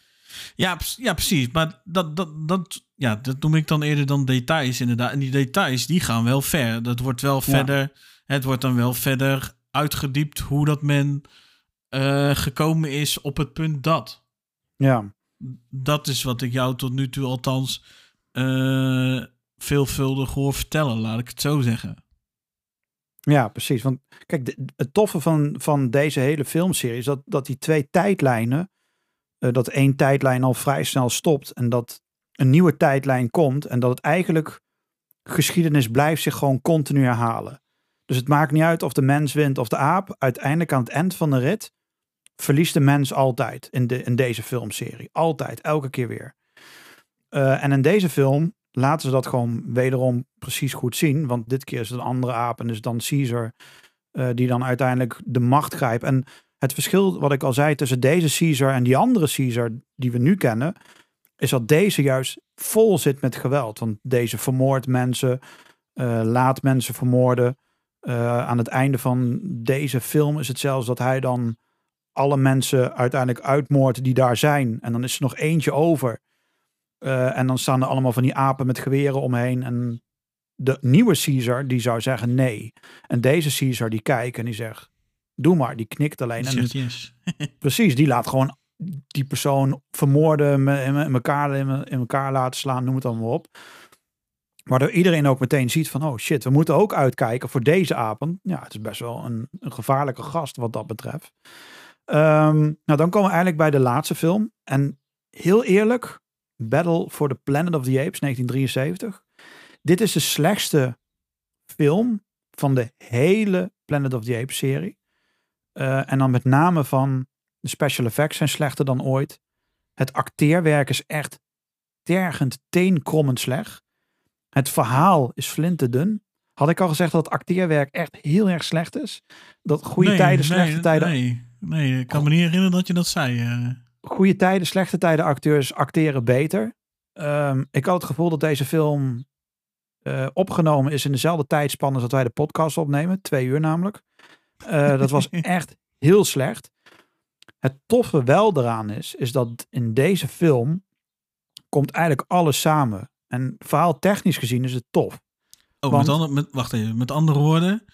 A: Ja, ja, precies. Maar dat, dat, dat, ja, dat noem ik dan eerder dan details inderdaad. En die details, die gaan wel ver. Dat wordt wel verder... Het wordt dan wel verder uitgediept hoe dat men eh, gekomen is op het punt dat.
B: Ja.
A: Dat is wat ik jou tot nu toe althans eh, veelvuldig hoor vertellen, laat ik het zo zeggen.
B: Ja, precies. Want kijk, de- het toffe van, van deze hele filmserie is dat, dat die twee tijdlijnen, eh, dat één tijdlijn al vrij snel stopt en dat een nieuwe tijdlijn komt en dat het eigenlijk geschiedenis blijft zich gewoon continu herhalen. Dus het maakt niet uit of de mens wint of de aap. Uiteindelijk aan het eind van de rit verliest de mens altijd in, de, in deze filmserie. Altijd, elke keer weer. Eh, en in deze film laten ze dat gewoon wederom precies goed zien. Want dit keer is het een andere aap en is dan Caesar eh, die dan uiteindelijk de macht grijpt. En het verschil wat ik al zei tussen deze Caesar en die andere Caesar die we nu kennen, is dat deze juist vol zit met geweld. Want deze vermoordt mensen, eh, laat mensen vermoorden. Eh, aan het einde van deze film is het zelfs dat hij dan alle mensen uiteindelijk uitmoordt die daar zijn. En dan is er nog eentje over. Eh, en dan staan er allemaal van die apen met geweren omheen. En de nieuwe Caesar, die zou zeggen nee. En deze Caesar, die kijkt en die zegt, doe maar. Die knikt alleen.
A: Die
B: En
A: zegt yes. [LAUGHS]
B: precies, die laat gewoon die persoon vermoorden, in, elkaar, in, elkaar laten slaan, noem het allemaal op. Waardoor iedereen ook meteen ziet van, oh shit, we moeten ook uitkijken voor deze apen. Ja, het is best wel een, een gevaarlijke gast wat dat betreft. Ehm, nou, dan komen we eigenlijk bij de laatste film. En heel eerlijk, Battle for the Planet of the Apes, 1973. Dit is de slechtste film van de hele Planet of the Apes serie. Eh, en dan met name van de special effects zijn slechter dan ooit. Het acteerwerk is echt tergend teenkrommend slecht. Het verhaal is flinterdun. Had ik al gezegd dat acteerwerk echt heel erg slecht is? Dat goede
A: Nee,
B: tijden,
A: nee,
B: slechte tijden.
A: Nee, nee, ik kan me niet herinneren dat je dat zei. eh.
B: Goede tijden, slechte tijden acteurs acteren beter. Ehm, ik had het gevoel dat deze film eh, opgenomen is in dezelfde tijdspanne als dat wij de podcast opnemen. Twee uur namelijk. Eh, dat was [LAUGHS] echt heel slecht. Het toffe wel eraan is, is dat in deze film komt eigenlijk alles samen. En verhaal technisch gezien is het tof.
A: Oh,
B: Want-
A: met, andere, met, wacht even. Met andere woorden,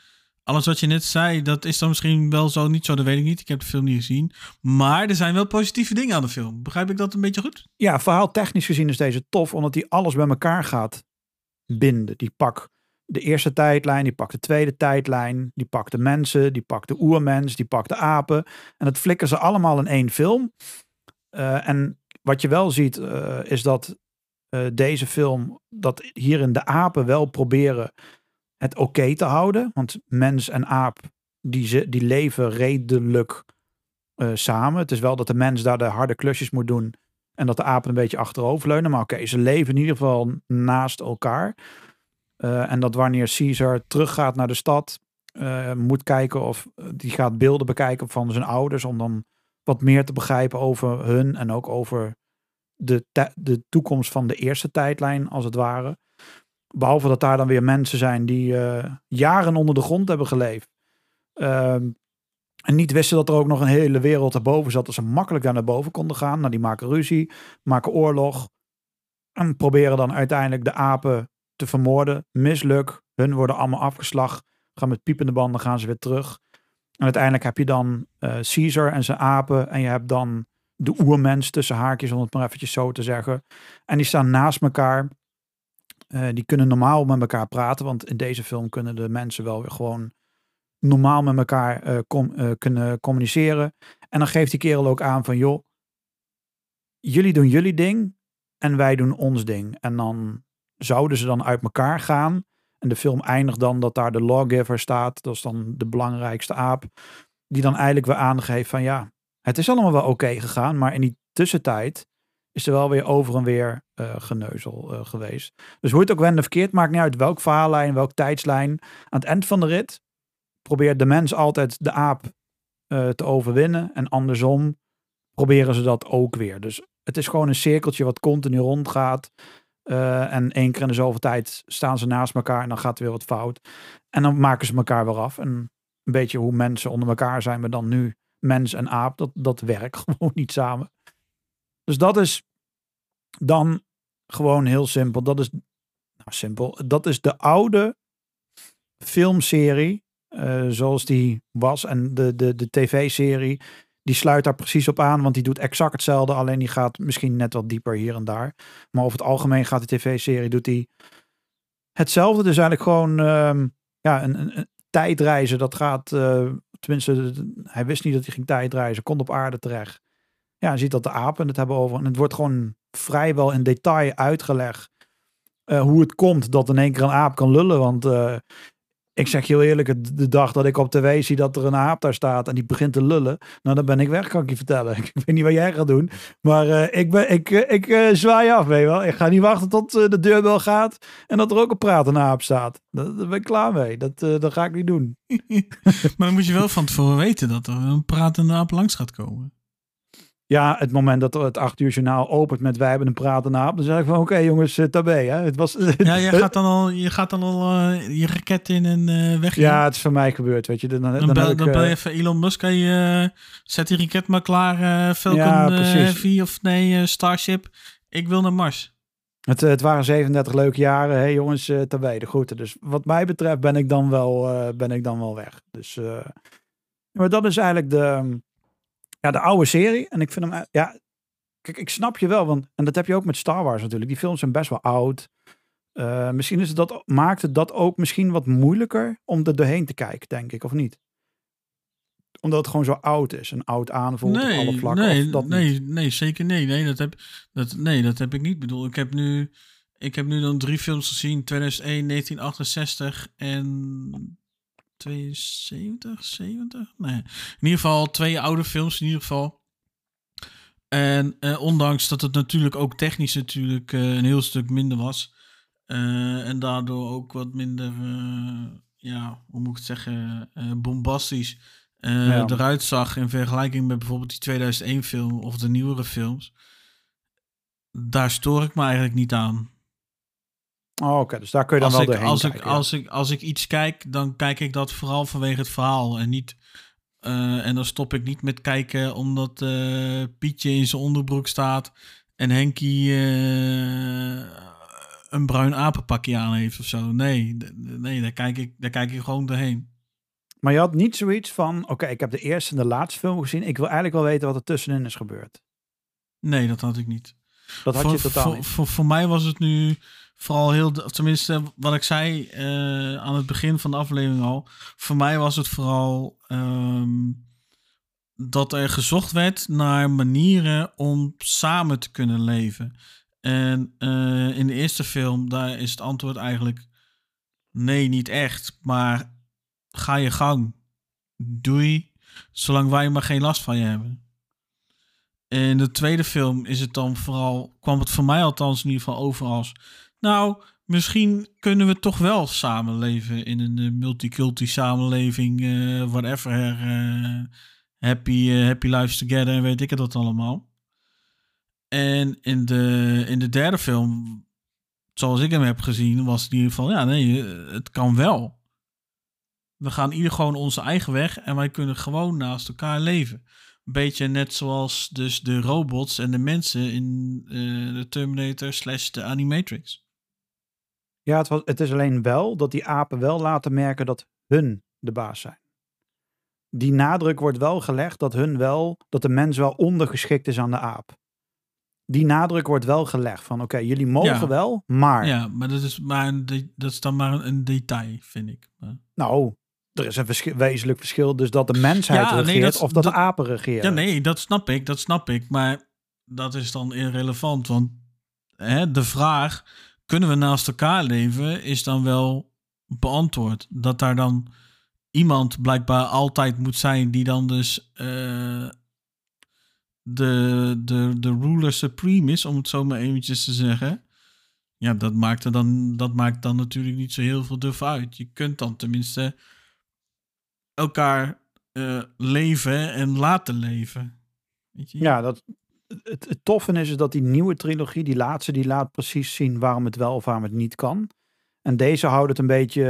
A: alles wat je net zei, dat is dan misschien wel zo niet zo, dat weet ik niet. Ik heb de film niet gezien. Maar er zijn wel positieve dingen aan de film. Begrijp ik dat een beetje goed?
B: Ja, verhaal technisch gezien is deze tof, omdat hij alles bij elkaar gaat binden. Die pak de eerste tijdlijn, die pakt de tweede tijdlijn, die pakt de mensen, die pakt de oermens, die pakt de apen. En dat flikken ze allemaal in één film. Eh, en wat je wel ziet, eh, is dat eh, deze film, dat hierin de apen wel proberen het oké te houden. Want mens en aap, die, ze, die leven redelijk eh, samen. Het is wel dat de mens daar de harde klusjes moet doen. En dat de apen een beetje achteroverleunen. Maar oké, ze leven in ieder geval naast elkaar. Eh, en dat wanneer Caesar teruggaat naar de stad, moet kijken of die gaat beelden bekijken van zijn ouders. Om dan wat meer te begrijpen over hun en ook over de, de toekomst van de eerste tijdlijn, als het ware. Behalve dat daar dan weer mensen zijn die eh, jaren onder de grond hebben geleefd. Ehm, en niet wisten dat er ook nog een hele wereld erboven zat. Dat ze makkelijk daar naar boven konden gaan. Nou, die maken ruzie, maken oorlog. En proberen dan uiteindelijk de apen te vermoorden. Misluk. Hun worden allemaal afgeslacht. Gaan met piepende banden gaan ze weer terug. En uiteindelijk heb je dan eh, Caesar en zijn apen. En je hebt dan de oermens tussen haakjes, om het maar eventjes zo te zeggen. En die staan naast elkaar. Eh, die kunnen normaal met elkaar praten. Want in deze film kunnen de mensen wel weer gewoon normaal met elkaar eh, eh, kunnen communiceren. En dan geeft die kerel ook aan van, joh, jullie doen jullie ding en wij doen ons ding. En dan zouden ze dan uit elkaar gaan. En de film eindigt dan dat daar de lawgiver staat. Dat is dan de belangrijkste aap. Die dan eigenlijk weer aangeeft van, ja, het is allemaal wel oké gegaan. Maar in die tussentijd is er wel weer over en weer eh, geneuzel eh, geweest. Dus hoe het ook wende verkeerd, maakt niet uit welk verhaallijn, welk tijdslijn. Aan het eind van de rit probeert de mens altijd de aap eh, te overwinnen. En andersom proberen ze dat ook weer. Dus het is gewoon een cirkeltje wat continu rondgaat. En één keer in de zoveel tijd staan ze naast elkaar en dan gaat er weer wat fout. En dan maken ze elkaar weer af. En een beetje hoe mensen onder elkaar zijn, maar dan nu mens en aap, dat, dat werkt [LAUGHS] gewoon niet samen. Dus dat is dan gewoon heel simpel. Dat is, nou simpel, dat is de oude filmserie eh, zoals die was. En de, de, de tv-serie, die sluit daar precies op aan. Want die doet exact hetzelfde. Alleen die gaat misschien net wat dieper hier en daar. Maar over het algemeen gaat de tv-serie, doet die hetzelfde. Dus eigenlijk gewoon ehm, ja, een, een, tijdreizen. Dat gaat, eh, tenminste, hij wist niet dat hij ging tijdreizen. Komt op aarde terecht. Ja, je ziet dat de apen het hebben over. En het wordt gewoon vrijwel in detail uitgelegd. eh, hoe het komt dat in één keer een aap kan lullen. Want eh, ik zeg heel eerlijk, de dag dat ik op tv zie dat er een aap daar staat en die begint te lullen, nou dan ben ik weg, kan ik je vertellen. [LAUGHS] Ik weet niet wat jij gaat doen, maar eh, ik, ben, ik, eh, ik eh, zwaai af, weet je wel. Ik ga niet wachten tot de deurbel gaat en dat er ook een pratende aap staat. Daar ben ik klaar mee. Dat, dat ga ik niet doen. [LAUGHS]
A: Maar dan moet je wel van tevoren weten dat er een pratende aap langs gaat komen.
B: Ja, het moment dat het acht uur journaal opent met wij hebben een pratende aap, dan zeg ik van oké jongens, uh, tabé. Hè? Het was,
A: Ja, jij [LAUGHS] gaat dan al, je gaat dan al eh, je raket in en eh weg.
B: ja, het is voor mij gebeurd, weet je. Dan, dan,
A: Dan, bel,
B: ik,
A: dan bel je
B: eh,
A: even Elon Musk. Je, eh, zet die raket maar klaar. eh Falcon
B: Ja,
A: eh. Heavy of nee, eh, Starship. Ik wil naar Mars.
B: Het, eh, het waren 37 leuke jaren. Hé hey, jongens, tabé, de groeten. Dus wat mij betreft ben ik dan wel, ben ik dan wel weg. Dus, maar dat is eigenlijk de, ja, de oude serie. En ik vind hem, ja, kijk, ik snap je wel. Want, en dat heb je ook met Star Wars natuurlijk. Die films zijn best wel oud. Eh, misschien is het dat, maakt het dat ook misschien wat moeilijker om er doorheen te kijken, denk ik, of niet? Omdat het gewoon zo oud is en oud aanvoelt op alle vlakken.
A: nee,
B: of dat
A: nee,
B: niet?
A: nee, zeker nee. Nee dat, heb, dat, nee, dat heb ik niet bedoeld. Ik heb nu, ik heb nu dan drie films gezien. 2001, 1968 en 72, 70? Nee. In ieder geval twee oude films in ieder geval. En eh, ondanks dat het natuurlijk ook technisch natuurlijk eh, een heel stuk minder was. eh, en daardoor ook wat minder, eh, ja, hoe moet ik het zeggen, eh, bombastisch eh,
B: Ja.
A: eruit zag in vergelijking met bijvoorbeeld die 2001 film of de nieuwere films. Daar stoor ik me eigenlijk niet aan.
B: Oh, Oké, dus daar kun je dan
A: Als
B: wel
A: ik,
B: doorheen
A: als, ik,
B: ja.
A: als, ik, als ik iets kijk, dan kijk ik dat vooral vanwege het verhaal. En, niet, eh, en dan stop ik niet met kijken omdat eh, Pietje in zijn onderbroek staat en Henkie eh, een bruin apenpakje aan heeft of zo. Nee, nee daar, kijk ik, daar kijk ik gewoon doorheen.
B: Maar je had niet zoiets van, oké, ik heb de eerste en de laatste film gezien. Ik wil eigenlijk wel weten wat er tussenin is gebeurd.
A: Nee, dat had ik niet.
B: Dat had
A: voor,
B: je totaal
A: voor,
B: niet.
A: Voor, voor mij was het nu vooral heel, tenminste wat ik zei eh, aan het begin van de aflevering al. Voor mij was het vooral ehm, dat er gezocht werd naar manieren om samen te kunnen leven. En eh, in de eerste film, daar is het antwoord eigenlijk nee, niet echt. Maar ga je gang. Doei. Zolang wij maar geen last van je hebben. In de tweede film is het dan vooral, kwam het voor mij althans in ieder geval over als, nou, misschien kunnen we toch wel samenleven in een eh, multiculti samenleving, eh, whatever, eh, happy, happy lives together en weet ik het dat allemaal. En in de, in de derde film, zoals ik hem heb gezien, was het in ieder geval, ja nee, het kan wel. We gaan ieder gewoon onze eigen weg en wij kunnen gewoon naast elkaar leven. Een beetje net zoals dus de robots en de mensen in de Terminator slash de Animatrix.
B: Ja, het, was, het is alleen wel dat die apen wel laten merken dat hun de baas zijn. Die nadruk wordt wel gelegd dat hun wel, dat de mens wel ondergeschikt is aan de aap. Die nadruk wordt wel gelegd van oké, jullie mogen
A: Ja.
B: wel, maar
A: Ja, maar dat is, maar een de- dat is dan maar een, detail, vind ik. Maar-
B: nou, er is een verschil, wezenlijk verschil dus dat de mensheid
A: Ja, nee,
B: regeert
A: dat-
B: of dat,
A: dat-
B: de apen regeren.
A: Ja, nee, dat snap ik, dat snap ik. Maar dat is dan irrelevant, want hè, de vraag, kunnen we naast elkaar leven, is dan wel beantwoord. Dat daar dan iemand blijkbaar altijd moet zijn die dan dus eh, de, de, de ruler supreme is, om het zo maar eventjes te zeggen. Ja, dat maakt, er dan, dat maakt dan natuurlijk niet zo heel veel duf uit. Je kunt dan tenminste elkaar eh, leven en laten leven. Weet je?
B: Ja, dat, het, toffe is, is dat die nieuwe trilogie, die laatste, die laat precies zien waarom het wel of waarom het niet kan. En deze houdt het een beetje,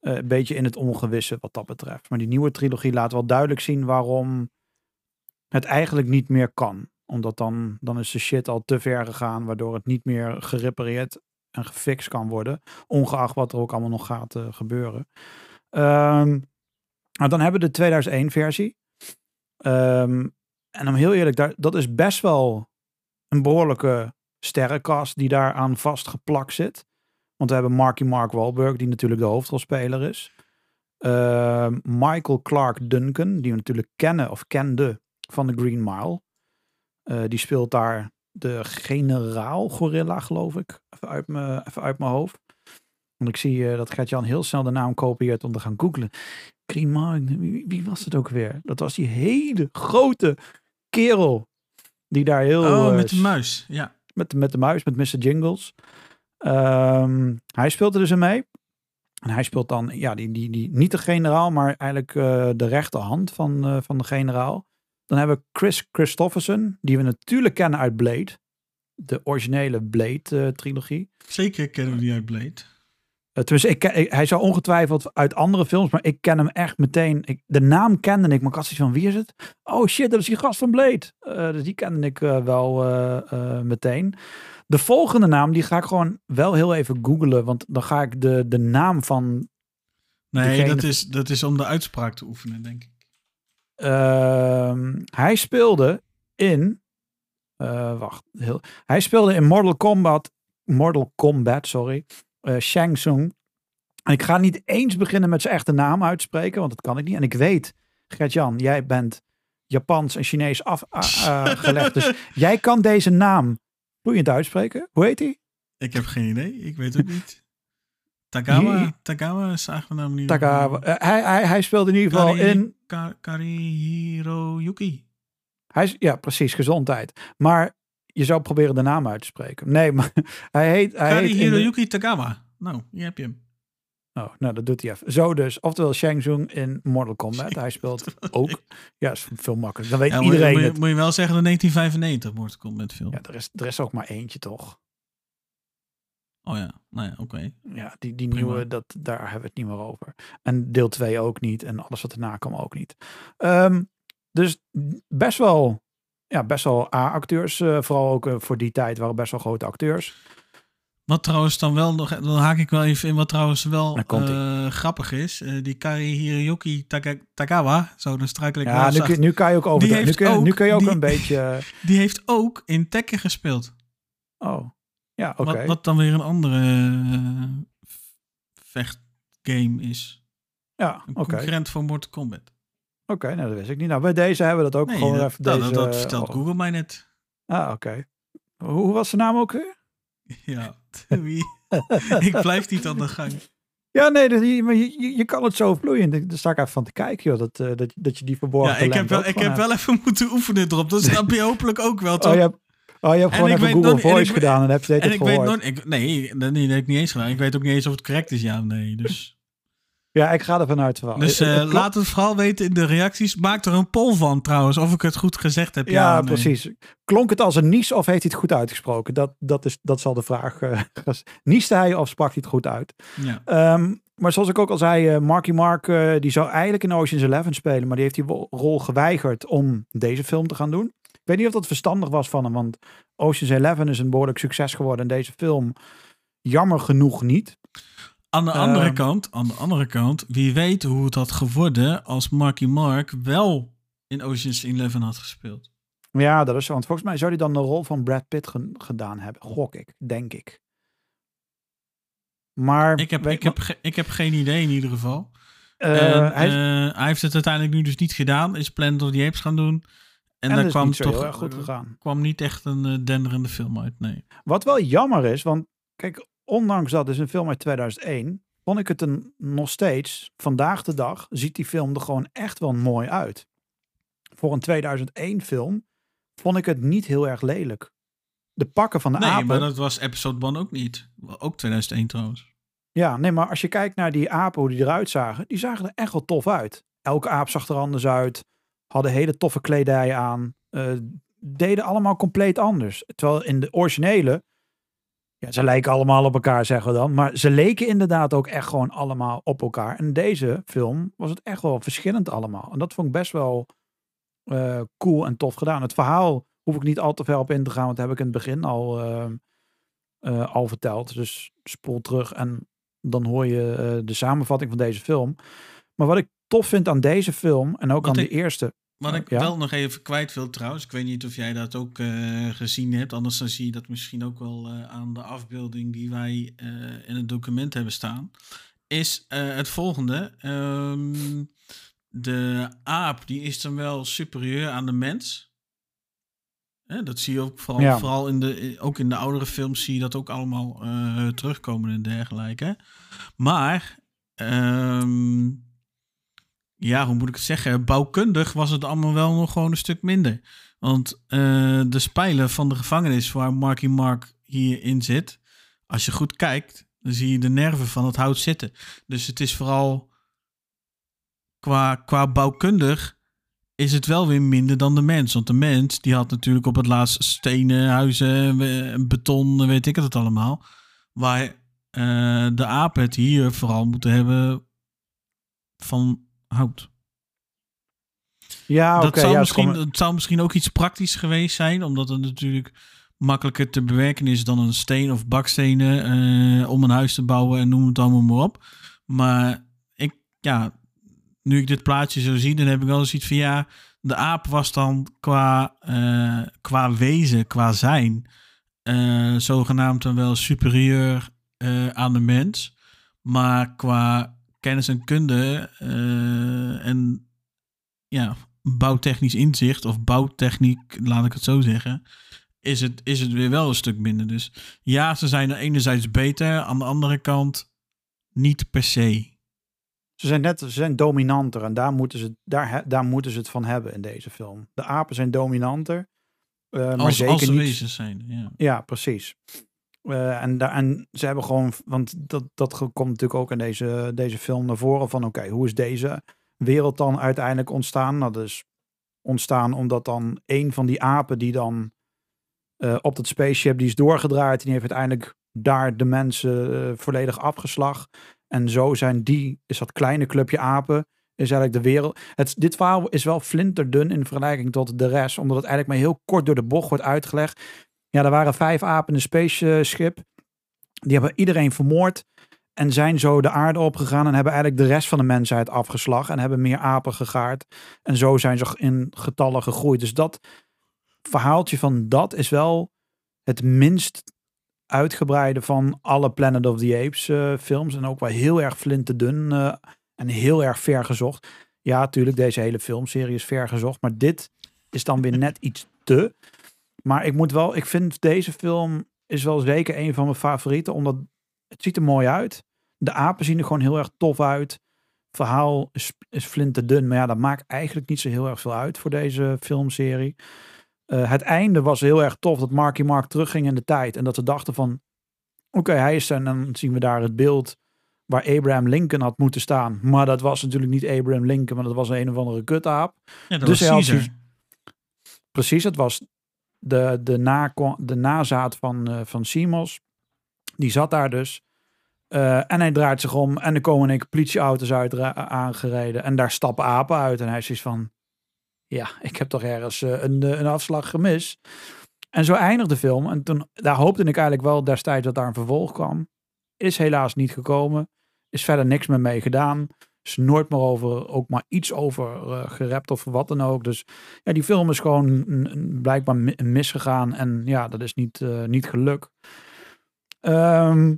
B: eh, een beetje in het ongewisse wat dat betreft. Maar die nieuwe trilogie laat wel duidelijk zien waarom het eigenlijk niet meer kan. Omdat dan, dan is de shit al te ver gegaan, waardoor het niet meer gerepareerd en gefixt kan worden. Ongeacht wat er ook allemaal nog gaat eh, gebeuren. Nou, dan hebben we de 2001 versie. Ehm, en om heel eerlijk, daar, dat is best wel een behoorlijke sterrenkast die daar aan vastgeplakt zit. Want we hebben Marky Mark Wahlberg, die natuurlijk de hoofdrolspeler is. Ehm, Michael Clark Duncan, die we natuurlijk kennen of kende van de Green Mile. Eh, die speelt daar de generaal gorilla, geloof ik. Even uit mijn, even uit mijn hoofd. Want ik zie eh, dat Gert-Jan heel snel de naam kopieert om te gaan googlen. Green wie, wie was het ook weer? Dat was die hele grote kerel. Die daar heel...
A: Oh,
B: eh,
A: met de muis. Ja.
B: met, met de muis, met Mr. Jingles. Ehm, hij speelt er dus in mee. En hij speelt dan, ja, die, die, die, niet de generaal, maar eigenlijk eh, de rechterhand van, van de generaal. Dan hebben we Chris Christofferson, die we natuurlijk kennen uit Blade. De originele Blade-trilogie.
A: Zeker kennen we die uit Blade.
B: Tenminste, ik, hij zou ongetwijfeld uit andere films, maar ik ken hem echt meteen. Ik, de naam kende ik, maar ik had zoiets van, wie is het? Oh shit, dat is die gast van Blade. Eh, dus die kende ik eh, wel eh, eh, meteen. De volgende naam, die ga ik gewoon wel heel even googlen, want dan ga ik de, de naam van...
A: Nee,
B: Degene-
A: dat, is, dat is om de uitspraak te oefenen, denk ik.
B: ehm, hij speelde in... eh, wacht, heel, hij speelde in Mortal Kombat Mortal Kombat, sorry. Eh Shang Tsung. En ik ga niet eens beginnen met zijn echte naam uitspreken, want dat kan ik niet. En ik weet, Gert-Jan, jij bent Japans en Chinees afgelegd. [LAUGHS] dus jij kan deze naam vloeiend uitspreken. Hoe heet hij?
A: Ik heb geen idee. Ik weet ook niet. Tagawa, Tagawa is eigenlijk naam niet.
B: Taka, eh, hij, hij, hij speelde in ieder geval
A: Kari-
B: in...
A: Ka Karihiro Yuki.
B: Hij is, ja, precies, gezondheid. Maar je zou proberen de naam uit te spreken. Nee, maar [LAUGHS] hij heet... Hij heet
A: Karihiro
B: de-
A: Tagawa. Nou, hier heb je hem.
B: Oh, nou, dat doet hij even. Zo dus. Oftewel Shang Tsung in Mortal Kombat. Hij speelt [LAUGHS] ook. Ja, is veel makkelijker. Dan weet
A: Ja,
B: iedereen
A: moet, je,
B: het.
A: moet je wel zeggen de 1995 Mortal Kombat film.
B: Ja, er is, er is ook maar eentje, toch?
A: Oh ja, nou ja, oké.
B: Ja, die, die
A: Prima.
B: nieuwe, dat, daar hebben we het niet meer over. En deel 2 ook niet. En alles wat erna kwam ook niet. Ehm, dus best wel, ja, best wel A-acteurs. eh, vooral ook eh, voor die tijd waren best wel grote acteurs.
A: Wat trouwens dan wel nog, dan haak ik wel even in wat trouwens wel eh, grappig is. Eh, die Karihiro Yuki Taka- Tagawa, zo dan struikel ik
B: Ja, nu, kun- nu kan je ook over. Nu
A: heeft
B: kun, je- nu
A: ook
B: kun je ook
A: die-
B: een beetje. [LAUGHS] eh,
A: Die heeft ook in Tekken gespeeld.
B: Oh, ja, oké.
A: Wat, wat dan weer een andere eh, vechtgame is.
B: Ja,
A: Een
B: oké.
A: concurrent voor Mortal Kombat.
B: Oké, nou, dat wist ik niet. Nou, bij deze hebben we dat ook
A: Nee,
B: gewoon
A: dat,
B: even.
A: dat,
B: deze,
A: dat, vertelt
B: oh.
A: Google mij net.
B: Ah, oké. Hoe, hoe was de naam ook weer?
A: Ja, wie? [LAUGHS] ik blijf niet aan de gang.
B: Ja, nee, dat, je, maar je, je- kan het zo vloeien. Daar sta ik even van te kijken, joh. Dat, eh, dat, dat je die verborgen
A: Ja, ik heb wel, ik heb
B: hebt.
A: wel even moeten oefenen erop. Dat snap je hopelijk ook wel, toch?
B: Oh, je hebt, oh, je hebt gewoon even
A: weet
B: Google
A: nog en
B: Voice gedaan en heb je het
A: en ik weet
B: gehoord.
A: nooit... Ik, nee, dat, nee, dat heb ik niet eens gedaan. Ik weet ook niet eens of het correct is, ja of nee. Dus,
B: Ja, ik ga ervan uit wel.
A: dus eh, laat het vooral weten in de reacties. Maak er een poll van trouwens, of ik het goed gezegd heb. Ja,
B: precies. Klonk het als een nies of heeft hij het goed uitgesproken? Dat, dat, is, dat zal de vraag. eh [LAUGHS] nieste hij of sprak hij het goed uit?
A: Ja.
B: Ehm, maar zoals ik ook al zei, eh, Marky Mark die zou eigenlijk in Ocean's Eleven spelen, maar die heeft die rol geweigerd om deze film te gaan doen. Ik weet niet of dat verstandig was van hem, want Ocean's Eleven is een behoorlijk succes geworden en deze film jammer genoeg niet.
A: Aan de andere
B: Ehm.
A: kant, aan de andere kant, wie weet hoe het had geworden als Marky Mark wel in Ocean's Eleven had gespeeld.
B: Ja, dat is zo. Want volgens mij zou hij dan de rol van Brad Pitt ge- gedaan hebben. Gok ik, denk ik. Maar
A: Ik heb, ik, heb, ge- ik heb geen idee in ieder geval.
B: eh,
A: En,
B: hij,
A: eh, hij heeft het uiteindelijk nu dus niet gedaan. Is plan dat hij apes gaan doen. En,
B: en
A: daar kwam toch
B: goed gegaan.
A: kwam niet echt een eh, denderende film uit. Nee.
B: Wat wel jammer is, want kijk, ondanks dat is een film uit 2001, vond ik het een, nog steeds, vandaag de dag, ziet die film er gewoon echt wel mooi uit. Voor een 2001 film vond ik het niet heel erg lelijk. De pakken van de
A: Nee,
B: apen.
A: maar dat was episode 1 ook niet. Ook 2001 trouwens.
B: Ja, nee, maar als je kijkt naar die apen, hoe die eruit zagen, die zagen er echt wel tof uit. Elke aap zag er anders uit, hadden hele toffe kledij aan, eh, deden allemaal compleet anders. Terwijl in de originele, ja, ze lijken allemaal op elkaar, zeggen we dan, maar ze leken inderdaad ook echt gewoon allemaal op elkaar. En deze film was het echt wel verschillend allemaal. En dat vond ik best wel eh, cool en tof gedaan. Het verhaal hoef ik niet al te ver op in te gaan, want dat heb ik in het begin al, eh, eh, al verteld. Dus spoel terug en dan hoor je eh, de samenvatting van deze film. Maar wat ik tof vind aan deze film en ook
A: Wat
B: aan
A: ik-
B: de eerste.
A: Wat ik
B: Ja?
A: wel nog even kwijt wil trouwens. Ik weet niet of jij dat ook eh, gezien hebt. Anders dan zie je dat misschien ook wel eh, aan de afbeelding die wij eh, in het document hebben staan. Is het volgende. Ehm, de aap die is dan wel superieur aan de mens. Hè, dat zie je ook vooral,
B: Ja.
A: vooral in de, ook in de oudere films zie je dat ook allemaal terugkomen en dergelijke. Maar ehm, ja, hoe moet ik het zeggen? Bouwkundig was het allemaal wel nog gewoon een stuk minder. Want eh, de spijlen van de gevangenis waar Marky Mark hierin zit, als je goed kijkt, dan zie je de nerven van het hout zitten. Dus het is vooral qua, qua bouwkundig is het wel weer minder dan de mens. Want de mens die had natuurlijk op het laatst stenen, huizen, beton, weet ik het allemaal. Waar eh, de aap het hier vooral moeten hebben van hout.
B: Ja, oké.
A: dat, zou
B: ja,
A: misschien,
B: het
A: zou misschien ook iets praktisch geweest zijn, omdat het natuurlijk makkelijker te bewerken is dan een steen of bakstenen eh, om een huis te bouwen en noem het allemaal maar op. Maar ik, ja, nu ik dit plaatje zo zie, dan heb ik wel eens iets van ja, de aap was dan qua, eh, qua wezen, qua zijn, eh, zogenaamd dan wel superieur aan de mens. Maar qua kennis en kunde eh, en ja, bouwtechnisch inzicht of bouwtechniek, laat ik het zo zeggen, is het, is het weer wel een stuk minder. Dus ja, ze zijn er enerzijds beter, aan de andere kant niet per se.
B: Ze zijn net ze zijn dominanter en daar moeten, ze, daar, daar moeten ze het van hebben in deze film. De apen zijn dominanter. eh, maar
A: Als,
B: zeker
A: als
B: niet.
A: wezens zijn, ja.
B: Ja, precies. Eh, en, en ze hebben gewoon, want dat, dat komt natuurlijk ook in deze, deze film naar voren van oké, hoe is deze wereld dan uiteindelijk ontstaan? Nou, dat is ontstaan omdat dan een van die apen die dan eh, op dat spaceship, die is doorgedraaid en die heeft uiteindelijk daar de mensen eh, volledig afgeslacht. En zo zijn die, is dat kleine clubje apen, is eigenlijk de wereld. Het, dit verhaal is wel flinterdun in vergelijking tot de rest, omdat het eigenlijk maar heel kort door de bocht wordt uitgelegd. Ja, er waren vijf apen in een spaceship. Die hebben iedereen vermoord. En zijn zo de aarde opgegaan. En hebben eigenlijk de rest van de mensheid afgeslagen. En hebben meer apen gegaard. En zo zijn ze in getallen gegroeid. Dus dat verhaaltje van dat is wel het minst uitgebreide van alle Planet of the Apes eh, films. En ook wel heel erg flinterdun eh en heel erg ver gezocht. Ja, natuurlijk, deze hele filmserie is ver gezocht. Maar dit is dan weer net iets te. Maar ik moet wel, ik vind deze film is wel zeker een van mijn favorieten. Omdat het ziet er mooi uit. De apen zien er gewoon heel erg tof uit. Het verhaal is, is flinterdun. Maar ja, dat maakt eigenlijk niet zo heel erg veel uit voor deze filmserie. Eh, het einde was heel erg tof dat Marky Mark terugging in de tijd. En dat ze dachten van, oké, hij is er. En dan zien we daar het beeld waar Abraham Lincoln had moeten staan. Maar dat was natuurlijk niet Abraham Lincoln, maar dat was een of andere kutaap.
A: Ja, dat
B: Dus
A: was Caesar.
B: Precies, het was de, de, nako- de nazaat van, eh van Simos. Die zat daar dus. Eh, en hij draait zich om en er komen een politieauto's uit aangereden. En daar stappen apen uit. En hij is van, ja, ik heb toch ergens eh, een, eh, een afslag gemist. En zo eindigt de film. En toen, daar hoopte ik eigenlijk wel destijds dat daar een vervolg kwam. Is helaas niet gekomen. Is verder niks meer mee gedaan. Nooit meer over, ook maar iets over eh gerept of wat dan ook. Dus ja, die film is gewoon blijkbaar mi- misgegaan. En ja, dat is niet, eh, niet gelukt. Ehm,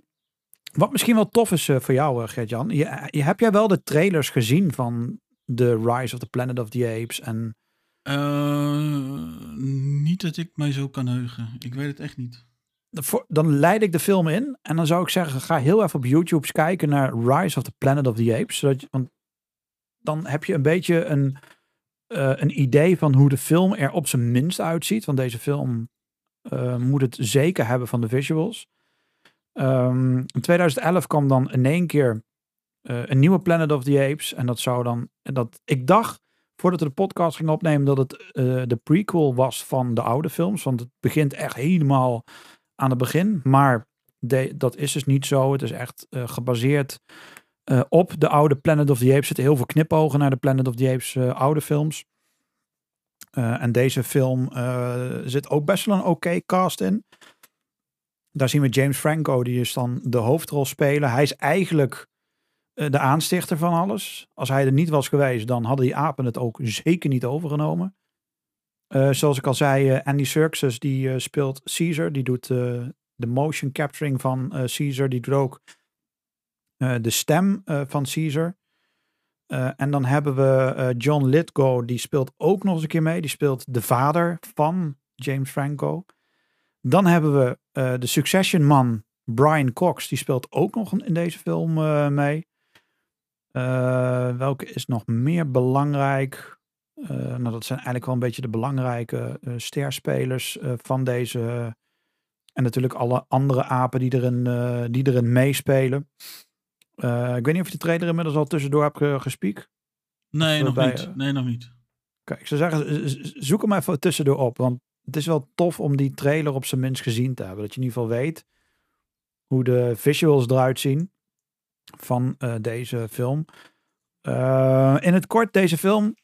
B: wat misschien wel tof is eh, voor jou, Gert-Jan. Je, je, heb jij wel de trailers gezien van The Rise of the Planet of the Apes? En
A: niet dat ik mij zo kan heugen. Ik weet het echt niet.
B: Dan leid ik de film in. En dan zou ik zeggen, ga heel even op YouTube kijken naar Rise of the Planet of the Apes. Zodat je, want dan heb je een beetje een, eh, een idee van hoe de film er op zijn minst uitziet. Want deze film eh, moet het zeker hebben van de visuals. Ehm, in 2011 kwam dan in één keer eh, een nieuwe Planet of the Apes. En dat zou dan, dat, ik dacht voordat we de podcast gingen opnemen dat het de prequel was van de oude films. Want het begint echt helemaal aan het begin. Maar de, dat is dus niet zo. Het is echt eh, gebaseerd eh, op de oude Planet of the Apes. Er zitten heel veel knipogen naar de Planet of the Apes eh, oude films. En deze film zit ook best wel een oké cast in. Daar zien we James Franco, die is dan de hoofdrol spelen. Hij is eigenlijk de aanstichter van alles. Als hij er niet was geweest, dan hadden die apen het ook zeker niet overgenomen. Eh, zoals ik al zei, eh, Andy Serkis die eh, speelt Caesar. Die doet de motion capturing van Caesar. Die doet ook de stem van Caesar. En dan hebben we John Lithgow. Die speelt ook nog eens een keer mee. Die speelt de vader van James Franco. Dan hebben we de Succession man Brian Cox. Die speelt ook nog in deze film mee. Welke is nog meer belangrijk? Eh, nou, dat zijn eigenlijk wel een beetje de belangrijke eh, sterspelers eh, van deze. en natuurlijk alle andere apen die erin, die erin meespelen. Ik weet niet of je de trailer inmiddels al tussendoor hebt ge- gespiek.
A: Nee, nog
B: bij,
A: niet. Nee, nog niet.
B: Kijk, ik zou zeggen, zoek hem even tussendoor op. Want het is wel tof om die trailer op zijn minst gezien te hebben. Dat je in ieder geval weet hoe de visuals eruit zien van deze film. In het kort, deze film,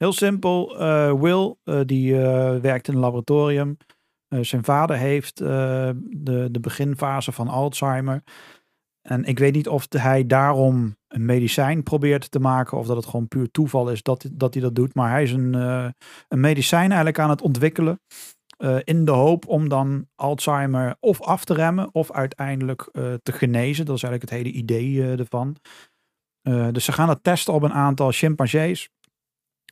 B: heel simpel. eh, Will, eh, die eh, werkt in een laboratorium. Zijn vader heeft de, de beginfase van Alzheimer. En ik weet niet of hij daarom een medicijn probeert te maken. Of dat het gewoon puur toeval is dat, dat hij dat doet. Maar hij is een, een medicijn eigenlijk aan het ontwikkelen. in de hoop om dan Alzheimer of af te remmen of uiteindelijk te genezen. Dat is eigenlijk het hele idee ervan. Dus ze gaan dat testen op een aantal chimpansees.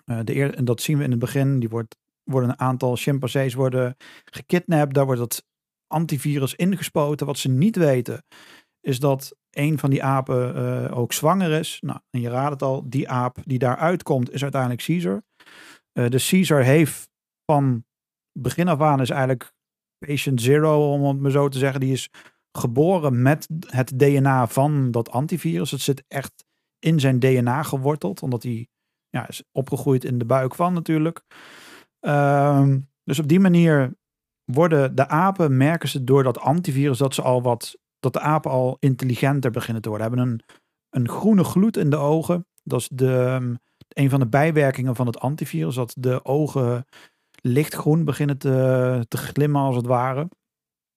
B: Eh, de en dat zien we in het begin. Die wordt, worden een aantal chimpansees worden gekidnapt. Daar wordt het antivirus ingespoten. Wat ze niet weten is dat een van die apen eh, ook zwanger is. Nou, en je raadt het al, die aap die daaruit komt is uiteindelijk Caesar. Eh dus Caesar heeft van begin af aan is eigenlijk patient zero, om het maar zo te zeggen. Die is geboren met het DNA van dat antivirus. Het zit echt in zijn DNA geworteld, omdat hij ja, is opgegroeid in de buik van natuurlijk. Ehm, dus op die manier worden de apen, merken ze door dat antivirus dat ze al wat, dat de apen al intelligenter beginnen te worden. Hebben een, een groene gloed in de ogen. Dat is de, ehm, een van de bijwerkingen van het antivirus, dat de ogen lichtgroen beginnen te, te glimmen als het ware.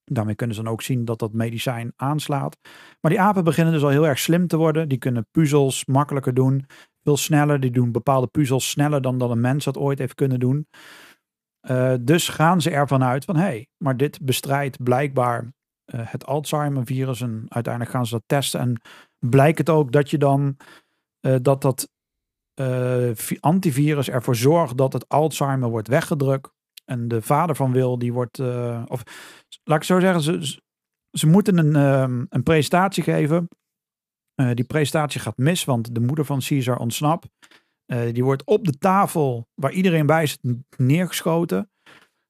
B: Daarmee kunnen ze dan ook zien dat dat medicijn aanslaat. Maar die apen beginnen dus al heel erg slim te worden. Die kunnen puzzels makkelijker doen. Veel sneller. Die doen bepaalde puzzels sneller dan dat een mens dat ooit heeft kunnen doen. Eh, dus gaan ze ervan uit van hé, hey, maar dit bestrijdt blijkbaar eh, het Alzheimer-virus. En uiteindelijk gaan ze dat testen. En blijkt het ook dat je dan eh, dat dat vi- antivirus ervoor zorgt dat het Alzheimer wordt weggedrukt. En de vader van Wil, die wordt, of laat ik zo zeggen, ze, ze- ze moeten een, ehm, een presentatie geven. Eh, die presentatie gaat mis, want de moeder van Caesar ontsnapt. Eh, die wordt op de tafel waar iedereen bij zit neergeschoten.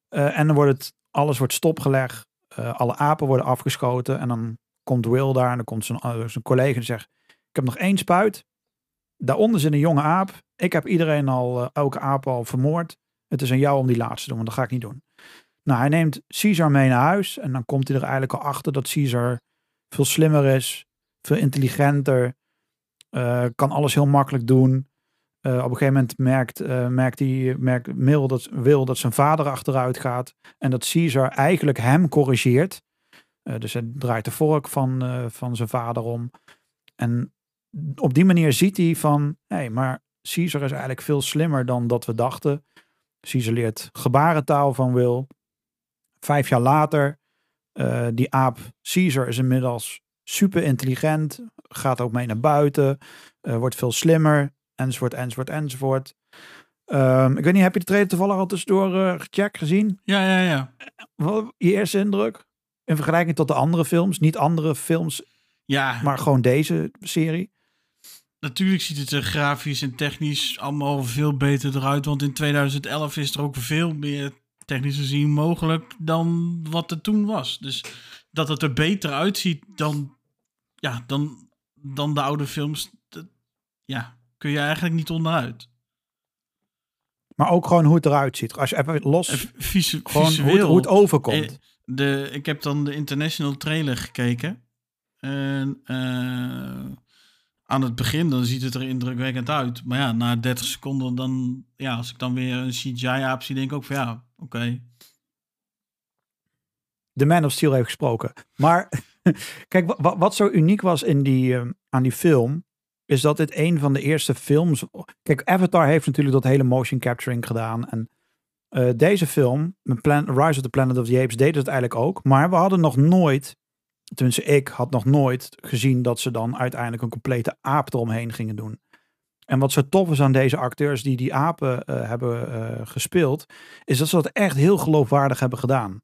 B: Eh, en dan wordt het, alles wordt stopgelegd. Alle apen worden afgeschoten. En dan komt Will daar en dan komt zijn, zijn collega en zegt: Ik heb nog één spuit. Daaronder zit een jonge aap. Ik heb iedereen al, elke aap al vermoord. Het is aan jou om die laatste te doen, want dat ga ik niet doen. Nou, hij neemt Caesar mee naar huis. En dan komt hij er eigenlijk al achter dat Caesar veel slimmer is. Veel intelligenter. eh, kan alles heel makkelijk doen. Eh, op een gegeven moment merkt, eh, merkt, hij, merkt Mil dat, Wil dat zijn vader achteruit gaat. En dat Caesar eigenlijk hem corrigeert. Dus hij draait de vork van, van zijn vader om. En op die manier ziet hij van, hé, maar Caesar is eigenlijk veel slimmer dan dat we dachten. Caesar leert gebarentaal van Will. Vijf jaar later, die aap Caesar is inmiddels super intelligent, gaat ook mee naar buiten, eh, wordt veel slimmer, enzovoort, enzovoort, enzovoort. Ehm, ik weet niet, heb je de trailer toevallig al tussendoor eh, gecheckt, gezien?
A: Ja, ja, ja.
B: Wat je eerste indruk? In vergelijking tot de andere films, niet andere films,
A: Ja,
B: maar gewoon deze serie.
A: natuurlijk ziet het er grafisch en technisch allemaal veel beter eruit. Want in 2011 is er ook veel meer technisch gezien mogelijk dan wat er toen was. Dus dat het er beter uitziet dan, ja, dan, dan de oude films, dat, ja, kun je eigenlijk niet onderuit.
B: Maar ook gewoon hoe het eruit ziet. Als je even los,
A: En visu-
B: gewoon hoe het,
A: visueel.
B: hoe het overkomt.
A: Eh, De, ik heb dan de international trailer gekeken. En eh, aan het begin dan ziet het er indrukwekkend uit. Maar ja, na 30 seconden dan... Ja, als ik dan weer een CGI-aap zie, denk ik ook van ja, oké.
B: De Man of Steel heeft gesproken. Maar [LAUGHS] kijk, wa- wa- wat zo uniek was in die, ehm, aan die film, is dat dit een van de eerste films. Kijk, Avatar heeft natuurlijk dat hele motion capturing gedaan. En eh, deze film, Plan, Rise of the Planet of the Apes, deed het eigenlijk ook. Maar we hadden nog nooit, tenminste ik had nog nooit gezien dat ze dan uiteindelijk een complete aap eromheen gingen doen. En wat zo tof is aan deze acteurs die die apen eh, hebben eh, gespeeld, is dat ze dat echt heel geloofwaardig hebben gedaan.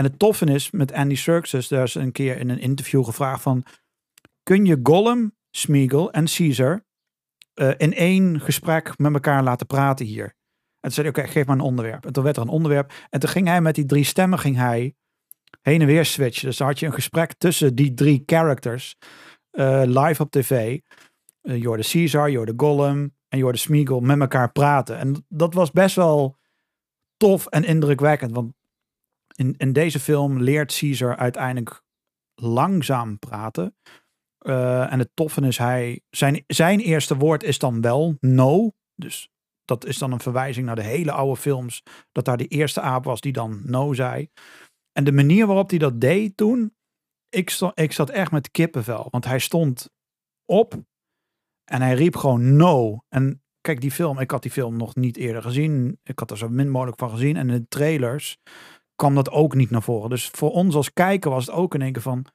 B: En het toffe is, met Andy Serkis, daar is een keer in een interview gevraagd van, kun je Gollum, Smeagol en Caesar eh, in één gesprek met elkaar laten praten hier? En toen zei oké, geef maar een onderwerp. En toen werd er een onderwerp. En toen ging hij met die drie stemmen, ging hij heen en weer switchen. Dus dan had je een gesprek tussen die drie characters, eh, live op tv. Eh je hoorde Caesar, je hoorde Gollum en je hoorde Smeagol met elkaar praten. En dat was best wel tof en indrukwekkend, want in, in deze film leert Caesar uiteindelijk langzaam praten. Eh, en het toffe is, hij, zijn, zijn eerste woord is dan wel no. Dus dat is dan een verwijzing naar de hele oude films. Dat daar de eerste aap was die dan no zei. En de manier waarop hij dat deed toen. Ik, ik zat echt met kippenvel. Want hij stond op. En hij riep gewoon no. En kijk, die film. Ik had die film nog niet eerder gezien. Ik had er zo min mogelijk van gezien. En in de trailers kwam dat ook niet naar voren. Dus voor ons als kijker was het ook in één keer van,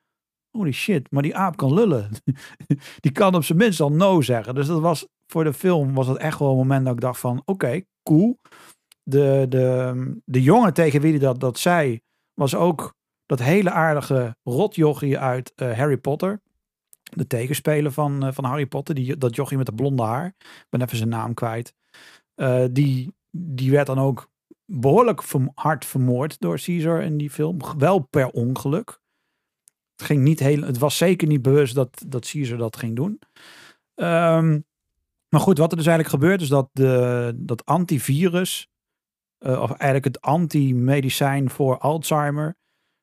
B: holy shit, maar die aap kan lullen. [LAUGHS] die kan op zijn minst al no zeggen. Dus dat was voor de film was dat echt wel een moment dat ik dacht van, oké, cool. De, de, de jongen tegen wie hij dat, dat zei, was ook dat hele aardige rotjochie uit eh, Harry Potter. De tegenspeler van, eh, van Harry Potter, die, dat jochie met de blonde haar. Ik ben even zijn naam kwijt. Eh, die, die werd dan ook behoorlijk hard vermoord door Caesar in die film. Wel per ongeluk. Het, ging niet heel, het was zeker niet bewust dat, dat Caesar dat ging doen. Ehm, maar goed, wat er dus eigenlijk gebeurt is dat de, dat antivirus, eh, of eigenlijk het anti-medicijn voor Alzheimer,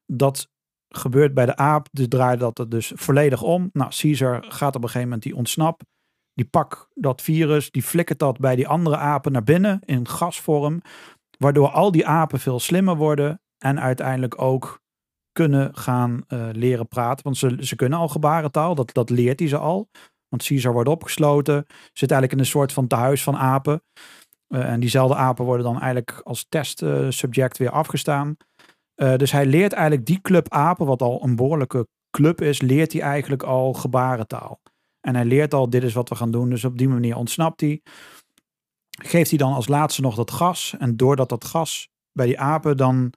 B: dat gebeurt bij de aap. Dus draait dat er dus volledig om. Nou, Caesar gaat op een gegeven moment, die ontsnapt. Die pakt dat virus, die flikkert dat bij die andere apen naar binnen in gasvorm. Waardoor al die apen veel slimmer worden en uiteindelijk ook kunnen gaan eh, leren praten. Want ze, ze kunnen al gebarentaal, dat, dat leert hij ze al. Want Caesar wordt opgesloten, zit eigenlijk in een soort van tehuis van apen. Eh, en diezelfde apen worden dan eigenlijk als testsubject weer afgestaan. Eh, dus hij leert eigenlijk die club apen, wat al een behoorlijke club is, leert hij eigenlijk al gebarentaal. En hij leert al, dit is wat we gaan doen. Dus op die manier ontsnapt hij. Geeft hij dan als laatste nog dat gas. En doordat dat gas bij die apen, dan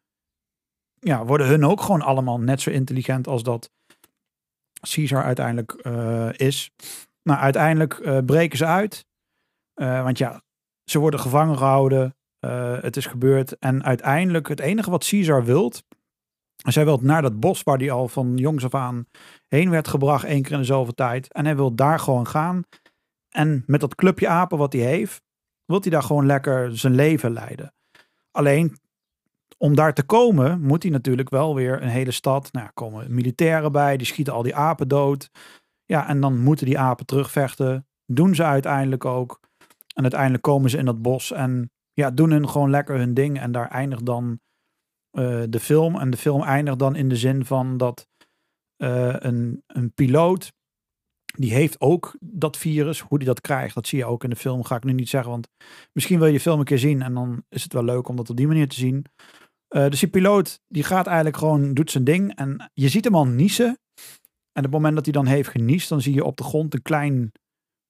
B: ja, worden hun ook gewoon allemaal net zo intelligent als dat Caesar uiteindelijk eh, is. Nou, uiteindelijk eh, breken ze uit. Eh, want ja, ze worden gevangen gehouden. Eh, het is gebeurd. En uiteindelijk, het enige wat Caesar wilt. Zij wil naar dat bos waar hij al van jongs af aan heen werd gebracht, één keer in de zoveel tijd. En hij wil daar gewoon gaan. En met dat clubje apen wat hij heeft, wil hij daar gewoon lekker zijn leven leiden. Alleen, om daar te komen, moet hij natuurlijk wel weer een hele stad. Nou, komen militairen bij, die schieten al die apen dood. Ja, en dan moeten die apen terugvechten. Doen ze uiteindelijk ook. En uiteindelijk komen ze in dat bos en ja, doen hun gewoon lekker hun ding. En daar eindigt dan eh, de film. En de film eindigt dan in de zin van dat eh, een, een piloot, die heeft ook dat virus. Hoe die dat krijgt, dat zie je ook in de film. Ga ik nu niet zeggen, want misschien wil je de film een keer zien. En dan is het wel leuk om dat op die manier te zien. Eh, dus die piloot, die gaat eigenlijk gewoon, doet zijn ding. En je ziet hem al niezen. En op het moment dat hij dan heeft geniest, dan zie je op de grond een klein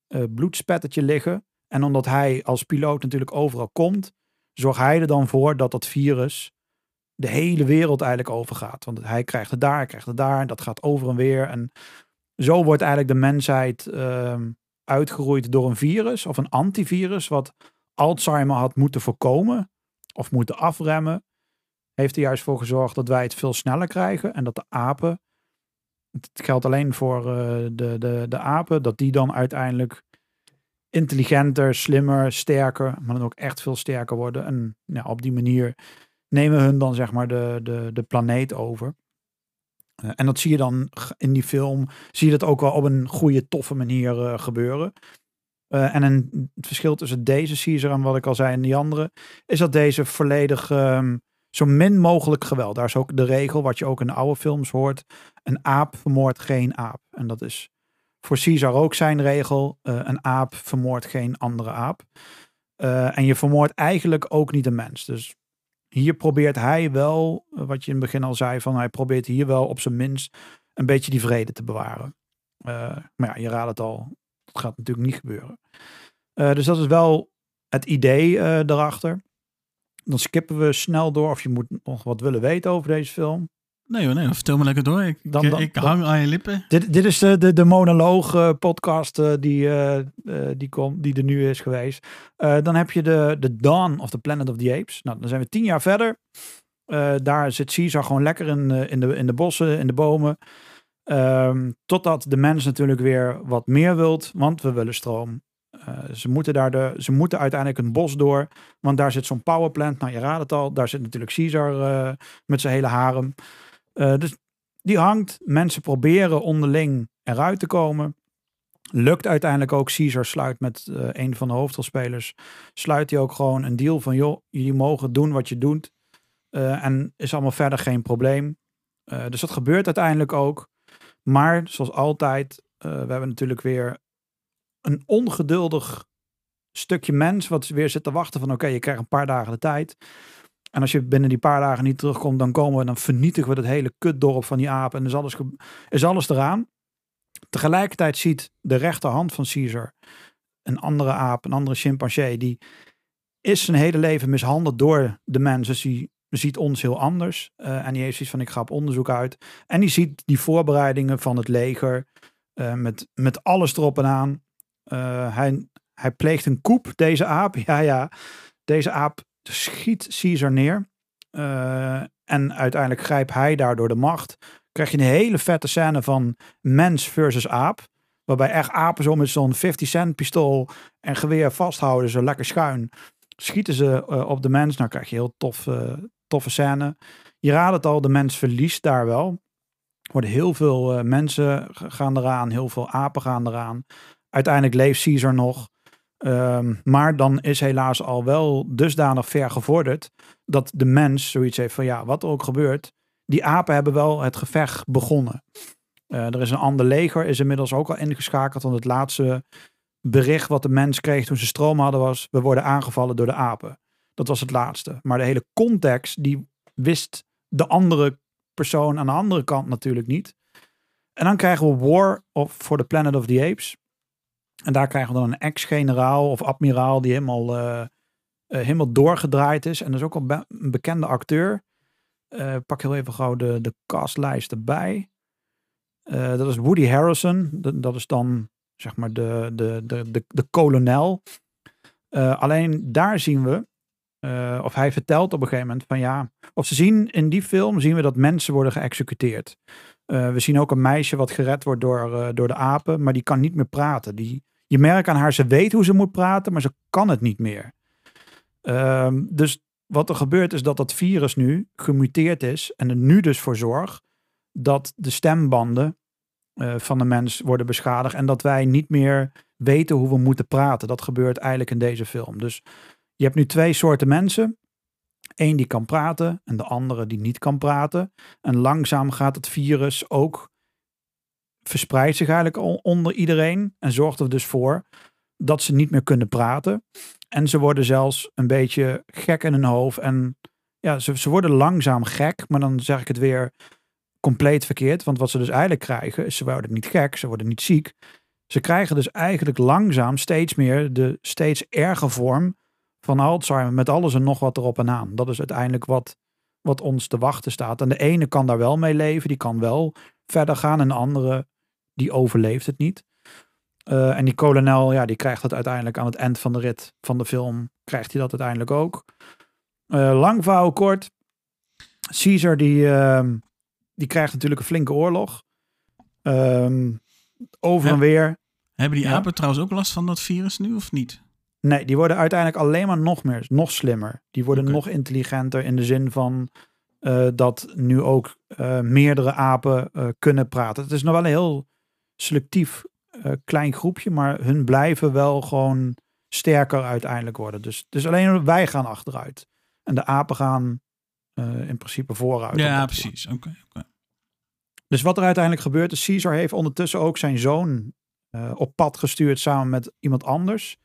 B: eh bloedspettetje liggen. En omdat hij als piloot natuurlijk overal komt, zorgt hij er dan voor dat dat virus de hele wereld eigenlijk overgaat. Want hij krijgt het daar, hij krijgt het daar, en dat gaat over en weer. En zo wordt eigenlijk de mensheid ehm, uitgeroeid door een virus of een antivirus, wat Alzheimer had moeten voorkomen of moeten afremmen. Heeft er juist voor gezorgd dat wij het veel sneller krijgen en dat de apen, het geldt alleen voor eh, de, de, de apen, dat die dan uiteindelijk intelligenter, slimmer, sterker, maar dan ook echt veel sterker worden. En ja, op die manier nemen hun dan zeg maar de, de, de planeet over. Eh, en dat zie je dan in die film, zie je dat ook wel op een goede, toffe manier eh, gebeuren. Eh, en het verschil tussen deze Caesar en wat ik al zei en die andere, is dat deze volledig ehm, zo min mogelijk geweld. Daar is ook de regel, wat je ook in de oude films hoort, een aap vermoordt geen aap. En dat is voor Caesar ook zijn regel, een aap vermoordt geen andere aap. En je vermoordt eigenlijk ook niet een mens. Dus hier probeert hij wel, eh, wat je in het begin al zei, van hij probeert hier wel op zijn minst een beetje die vrede te bewaren. Eh, maar ja, je raadt het al, dat gaat natuurlijk niet gebeuren. Eh, dus dat is wel het idee eh daarachter. Dan skippen we snel door of je moet nog wat willen weten over deze film.
A: Nee, hoor, nee, vertel me lekker door. Ik,
B: Dan-
A: ik,
B: dan-
A: ik
B: dan-
A: hang aan je lippen.
B: Dit, dit is de, de, de monoloog eh, podcast eh, die, eh, eh, die, komt die er nu is geweest. Eh, dan heb je de, de Dawn of the Planet of the Apes. Nou, dan zijn we tien jaar verder. Eh, daar zit Caesar gewoon lekker in, eh, in, de, in de bossen, in de bomen. Ehm, totdat de mens natuurlijk weer wat meer wilt, want we willen stroom. Eh, ze, moeten daar de, ze moeten uiteindelijk een bos door, want daar zit zo'n powerplant. Nou, je raadt het al, daar zit natuurlijk Caesar eh, met zijn hele harem. Eh, dus die hangt. Mensen proberen onderling eruit te komen. Lukt uiteindelijk ook. Caesar sluit met eh, een van de hoofdrolspelers. Sluit hij ook gewoon een deal van: joh, jullie mogen doen wat je doet. Eh, en is allemaal verder geen probleem. Dus dat gebeurt uiteindelijk ook. Maar zoals altijd, we hebben natuurlijk weer een ongeduldig stukje mens. wat weer zit te wachten van: oké, je krijgt een paar dagen de tijd. En als je binnen die paar dagen niet terugkomt, dan komen we, dan vernietigen we dat hele kutdorp van die apen. En is alles, is alles eraan. Tegelijkertijd ziet de rechterhand van Caesar een andere aap, een andere chimpansee, die is zijn hele leven mishandeld door de mens. Dus die ziet ons heel anders. Eh, en die heeft zoiets van, ik ga op onderzoek uit. En die ziet die voorbereidingen van het leger eh, met, met alles erop en aan. Eh, hij, hij pleegt een koep, deze aap. [LAUGHS] Ja, ja. Deze aap schiet Caesar neer. Eh, en uiteindelijk grijpt hij daardoor de macht. Krijg je een hele vette scène van mens versus aap. Waarbij echt apen zo met zo'n 50 cent pistool en geweer vasthouden. Zo lekker schuin. Schieten ze eh, op de mens. Nou krijg je heel tof, eh, toffe scène. Je raadt het al, de mens verliest daar wel. Er worden heel veel mensen gaan eraan. Heel veel apen gaan eraan. Uiteindelijk leeft Caesar nog. Ehm, maar dan is helaas al wel dusdanig ver gevorderd. Dat de mens zoiets heeft van ja, wat er ook gebeurt. Die apen hebben wel het gevecht begonnen. Eh, er is een ander leger, is inmiddels ook al ingeschakeld. Want het laatste bericht wat de mens kreeg toen ze stroom hadden was... we worden aangevallen door de apen. Dat was het laatste. Maar de hele context, die wist de andere persoon aan de andere kant natuurlijk niet. En dan krijgen we War of for the Planet of the Apes. En daar krijgen we dan een ex-generaal of admiraal die helemaal, eh, eh, helemaal doorgedraaid is. En dat is ook al een bekende acteur. Eh, pak heel even gauw de, de castlijst erbij. Dat is Woody Harrelson. Dat, is dan zeg maar de, de, de, de, de kolonel. Alleen daar zien we, of hij vertelt op een gegeven moment van ja, of ze zien in die film zien we dat mensen worden geëxecuteerd. We zien ook een meisje wat gered wordt door, door de apen, maar die kan niet meer praten. Die, je merkt aan haar, ze weet hoe ze moet praten, maar ze kan het niet meer. Ehm, dus wat er gebeurt is dat dat virus nu gemuteerd is en er nu dus voor zorgt dat de stembanden eh, van de mens worden beschadigd en dat wij niet meer weten hoe we moeten praten. Dat gebeurt eigenlijk in deze film. Dus je hebt nu twee soorten mensen. Eén die kan praten en de andere die niet kan praten. En langzaam gaat het virus ook verspreidt zich eigenlijk on- onder iedereen en zorgt er dus voor dat ze niet meer kunnen praten. En ze worden zelfs een beetje gek in hun hoofd. En ja, ze, ze worden langzaam gek, maar dan zeg ik het weer compleet verkeerd. Want wat ze dus eigenlijk krijgen, is ze worden niet gek, ze worden niet ziek. Ze krijgen dus eigenlijk langzaam steeds meer de steeds erger vorm van Alzheimer met alles en nog wat erop en aan. Dat is uiteindelijk wat, wat ons te wachten staat. En de ene kan daar wel mee leven, die kan wel verder gaan. En de andere, die overleeft het niet. Eh, en die kolonel, ja, die krijgt dat uiteindelijk aan het eind van de rit van de film, krijgt hij dat uiteindelijk ook. Eh, lang verhaal kort. Caesar, die, ehm, die krijgt natuurlijk een flinke oorlog. Ehm, over en weer.
A: Hebben die
B: Ja.
A: apen trouwens ook last van dat virus nu of niet?
B: Nee, die worden uiteindelijk alleen maar nog meer, nog slimmer. Die worden nog intelligenter in de zin van eh, dat nu ook meerdere apen kunnen praten. Het is nog wel een heel selectief eh, klein groepje, maar hun blijven wel gewoon sterker uiteindelijk worden. Dus, dus alleen wij gaan achteruit. En de apen gaan eh, in principe vooruit.
A: Ja, precies. Oké.
B: dus wat er uiteindelijk gebeurt is, Caesar heeft ondertussen ook zijn zoon eh, op pad gestuurd samen met iemand anders.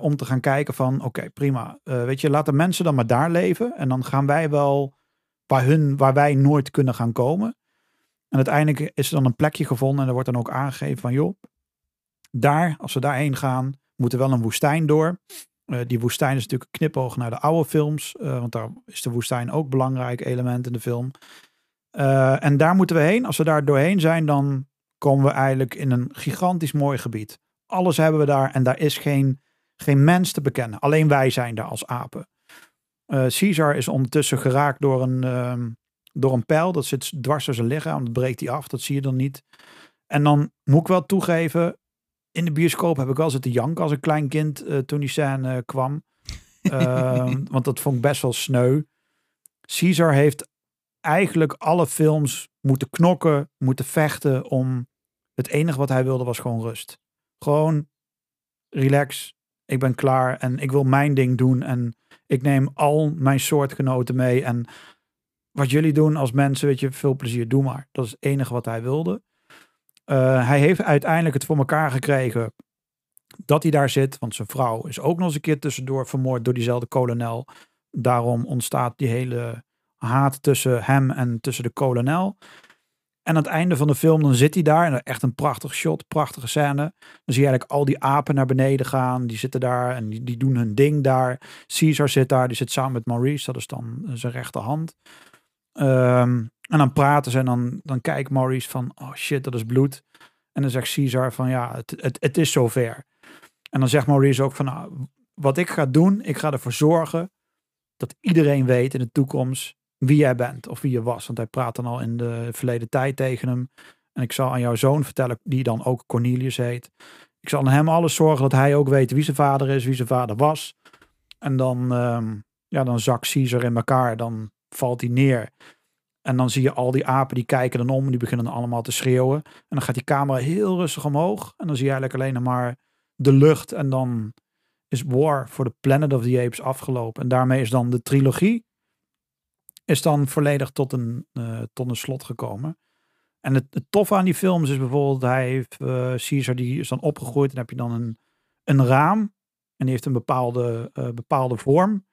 B: om te gaan kijken van, oké, prima. Weet je, laat de mensen dan maar daar leven. En dan gaan wij wel waar, hun, waar wij nooit kunnen gaan komen. En uiteindelijk is er dan een plekje gevonden. En er wordt dan ook aangegeven van, joh, daar, als we daarheen gaan, moet er wel een woestijn door. Eh, die woestijn is natuurlijk knipoog naar de oude films. eh, want daar is de woestijn ook een belangrijk element in de film. Eh, en daar moeten we heen. Als we daar doorheen zijn, dan komen we eigenlijk in een gigantisch mooi gebied. Alles hebben we daar en daar is geen, geen mens te bekennen. Alleen wij zijn daar als apen. Caesar is ondertussen geraakt door een, ehm, door een pijl. Dat zit dwars door zijn lichaam. Dat breekt hij af. Dat zie je dan niet. En dan moet ik wel toegeven. In de bioscoop heb ik wel zitten janken als een klein kind eh, toen die scène kwam. [LAUGHS] Ehm, want dat vond ik best wel sneu. Caesar heeft eigenlijk alle films moeten knokken, moeten vechten om het enige wat hij wilde was gewoon rust. Gewoon relax, ik ben klaar en ik wil mijn ding doen en ik neem al mijn soortgenoten mee en wat jullie doen als mensen, weet je, veel plezier, doe maar. Dat is het enige wat hij wilde. Eh, hij heeft uiteindelijk het voor elkaar gekregen dat hij daar zit, want zijn vrouw is ook nog eens een keer tussendoor vermoord door diezelfde kolonel. daarom ontstaat die hele haat tussen hem en tussen de kolonel. En aan het einde van de film, dan zit hij daar. En echt een prachtig shot, prachtige scène. Dan zie je eigenlijk al die apen naar beneden gaan. Die zitten daar en die, die doen hun ding daar. Caesar zit daar, die zit samen met Maurice. Dat is dan zijn rechterhand. Ehm, en dan praten ze en dan, dan kijkt Maurice van, oh shit, dat is bloed. En dan zegt Caesar van, ja, het, het, het is zover. En dan zegt Maurice ook van, nou, wat ik ga doen, ik ga ervoor zorgen dat iedereen weet in de toekomst wie jij bent of wie je was. Want hij praat dan al in de verleden tijd tegen hem. En ik zal aan jouw zoon vertellen, die dan ook Cornelius heet. Ik zal aan hem alles zorgen dat hij ook weet wie zijn vader is, wie zijn vader was. En dan, um, ja, dan zakt Caesar in elkaar, dan valt hij neer. En dan zie je al die apen die kijken dan om, die beginnen dan allemaal te schreeuwen. En dan gaat die camera heel rustig omhoog. En dan zie je eigenlijk alleen maar de lucht. En dan is War for the Planet of the Apes afgelopen. En daarmee is dan de trilogie is dan volledig tot een, uh, tot een slot gekomen. En het, het toffe aan die films is bijvoorbeeld, hij heeft, uh, Caesar die is dan opgegroeid en heb je dan een, een raam. En die heeft een bepaalde, uh, bepaalde vorm.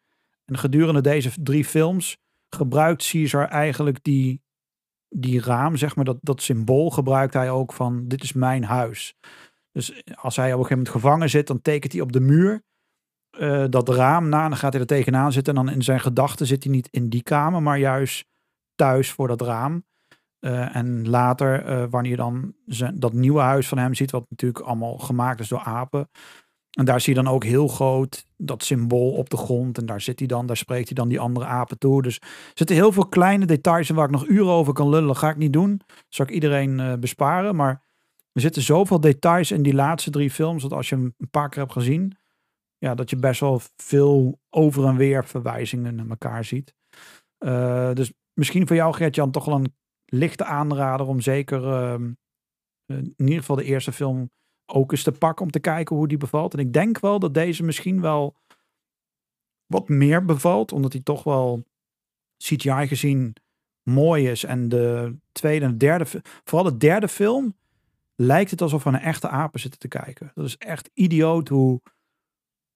B: En gedurende deze drie films gebruikt Caesar eigenlijk die, die raam, zeg maar, dat, dat symbool gebruikt hij ook van dit is mijn huis. Dus als hij op een gegeven moment gevangen zit, dan tekent hij op de muur uh, dat raam na. En dan gaat hij er tegenaan zitten. En dan in zijn gedachten zit hij niet in die kamer, maar juist thuis voor dat raam. Uh, en later, uh, wanneer je dan zijn, dat nieuwe huis van hem ziet, wat natuurlijk allemaal gemaakt is door apen. En daar zie je dan ook heel groot dat symbool op de grond. En daar zit hij dan, daar spreekt hij dan die andere apen toe. Dus er zitten heel veel kleine details in waar ik nog uren over kan lullen. Ga ik niet doen. Dat zal ik iedereen besparen. Maar er zitten zoveel details in die laatste drie films. Dat als je hem een paar keer hebt gezien, ja, dat je best wel veel over en weer verwijzingen naar elkaar ziet. Uh, dus misschien voor jou, Gert-Jan, toch wel een lichte aanrader om zeker uh, in ieder geval de eerste film ook eens te pakken om te kijken hoe die bevalt. En ik denk wel dat deze misschien wel wat meer bevalt, omdat hij toch wel CGI gezien mooi is. En de tweede en de derde, vooral de derde film, lijkt het alsof we naar echte apen zitten te kijken. Dat is echt idioot hoe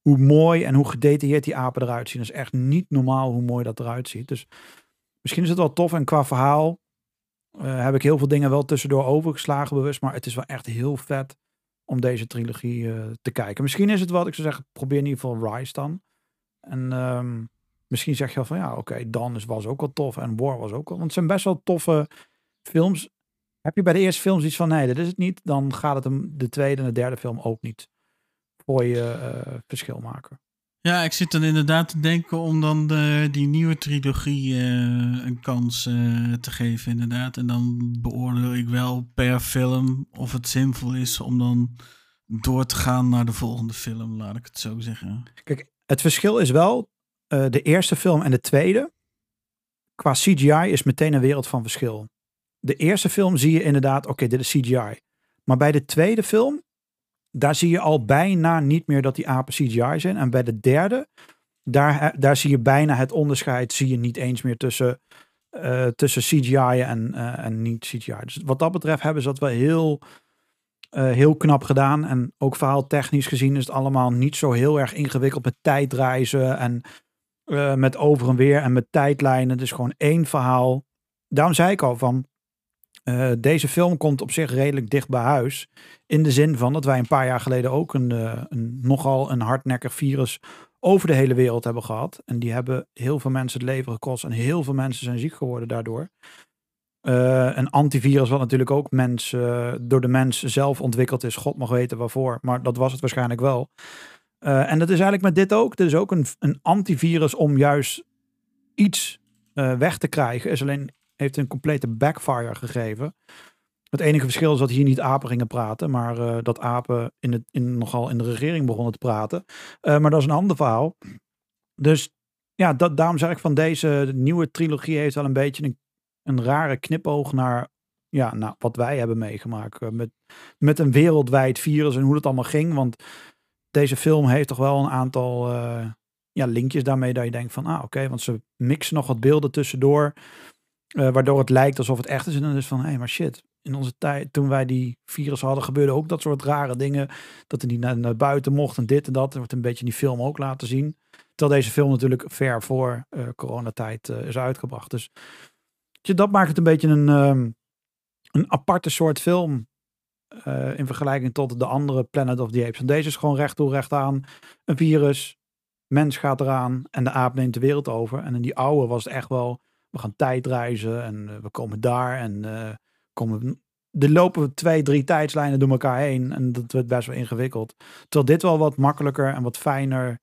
B: hoe mooi en hoe gedetailleerd die apen eruit zien. Dat is echt niet normaal hoe mooi dat eruit ziet. Dus misschien is het wel tof. En qua verhaal uh, heb ik heel veel dingen wel tussendoor overgeslagen bewust. Maar het is wel echt heel vet om deze trilogie uh, te kijken. Misschien is het wat ik zou zeggen, probeer in ieder geval Rise dan. En um, misschien zeg je wel van ja, oké, okay, Dan was ook wel tof. En War was ook wel. Want het zijn best wel toffe films. Heb je bij de eerste films iets van nee, dit is het niet. Dan gaat het hem de tweede en de derde film ook niet voor je uh, verschil maken.
A: Ja, ik zit dan inderdaad te denken om dan de, die nieuwe trilogie uh, een kans uh, te geven, inderdaad. En dan beoordeel ik wel per film of het zinvol is om dan door te gaan naar de volgende film, laat ik het zo zeggen.
B: Kijk, het verschil is wel uh, de eerste film en de tweede. Qua CGI is meteen een wereld van verschil. De eerste film zie je inderdaad, oké, dit is CGI. Maar bij de tweede film daar zie je al bijna niet meer dat die apen CGI zijn. En bij de derde, daar, daar zie je bijna het onderscheid, zie je niet eens meer tussen, uh, tussen CGI en, uh, en niet CGI. Dus wat dat betreft hebben ze dat wel heel, uh, heel knap gedaan. En ook verhaaltechnisch gezien is het allemaal niet zo heel erg ingewikkeld met tijdreizen en met over en weer en met tijdlijnen. Het is gewoon één verhaal. Daarom zei ik al van, uh, deze film komt op zich redelijk dicht bij huis. In de zin van dat wij een paar jaar geleden ook een, uh, een nogal een hardnekkig virus over de hele wereld hebben gehad. En die hebben heel veel mensen het leven gekost. En heel veel mensen zijn ziek geworden daardoor. Uh, een antivirus wat natuurlijk ook door de mens zelf ontwikkeld is. God mag weten waarvoor. Maar dat was het waarschijnlijk wel. en dat is eigenlijk met dit ook. Dit is ook een, een antivirus om juist iets weg te krijgen. Is alleen heeft een complete backfire gegeven. Het enige verschil is dat hier niet apen gingen praten, maar uh, dat apen in het, in, nogal in de regering begonnen te praten. Uh, maar dat is een ander verhaal. Dus ja, dat, daarom zeg ik van deze nieuwe trilogie heeft wel een beetje een, een rare knipoog naar ja, nou, wat wij hebben meegemaakt. Uh, met, met een wereldwijd virus en hoe het allemaal ging. Want deze film heeft toch wel een aantal ja, linkjes daarmee dat je denkt van, ah oké, want ze mixen nog wat beelden tussendoor. Uh, waardoor het lijkt alsof het echt is. En dan is van, hé, hey, maar shit. In onze tijd, toen wij die virus hadden, gebeurde ook dat soort rare dingen. Dat er niet naar, buiten mocht en dit en dat. Er wordt een beetje in die film ook laten zien. Terwijl deze film natuurlijk ver voor eh, coronatijd eh, is uitgebracht. Dus dat maakt het een beetje een, ehm, een aparte soort film. eh, in vergelijking tot de andere Planet of the Apes. En deze is gewoon recht toe, recht aan. Een virus, mens gaat eraan en de aap neemt de wereld over. En in die oude was het echt wel, we gaan tijdreizen en eh, we komen daar en eh, komen... Er lopen twee, drie tijdslijnen door elkaar heen en dat werd best wel ingewikkeld. Terwijl dit wel wat makkelijker en wat fijner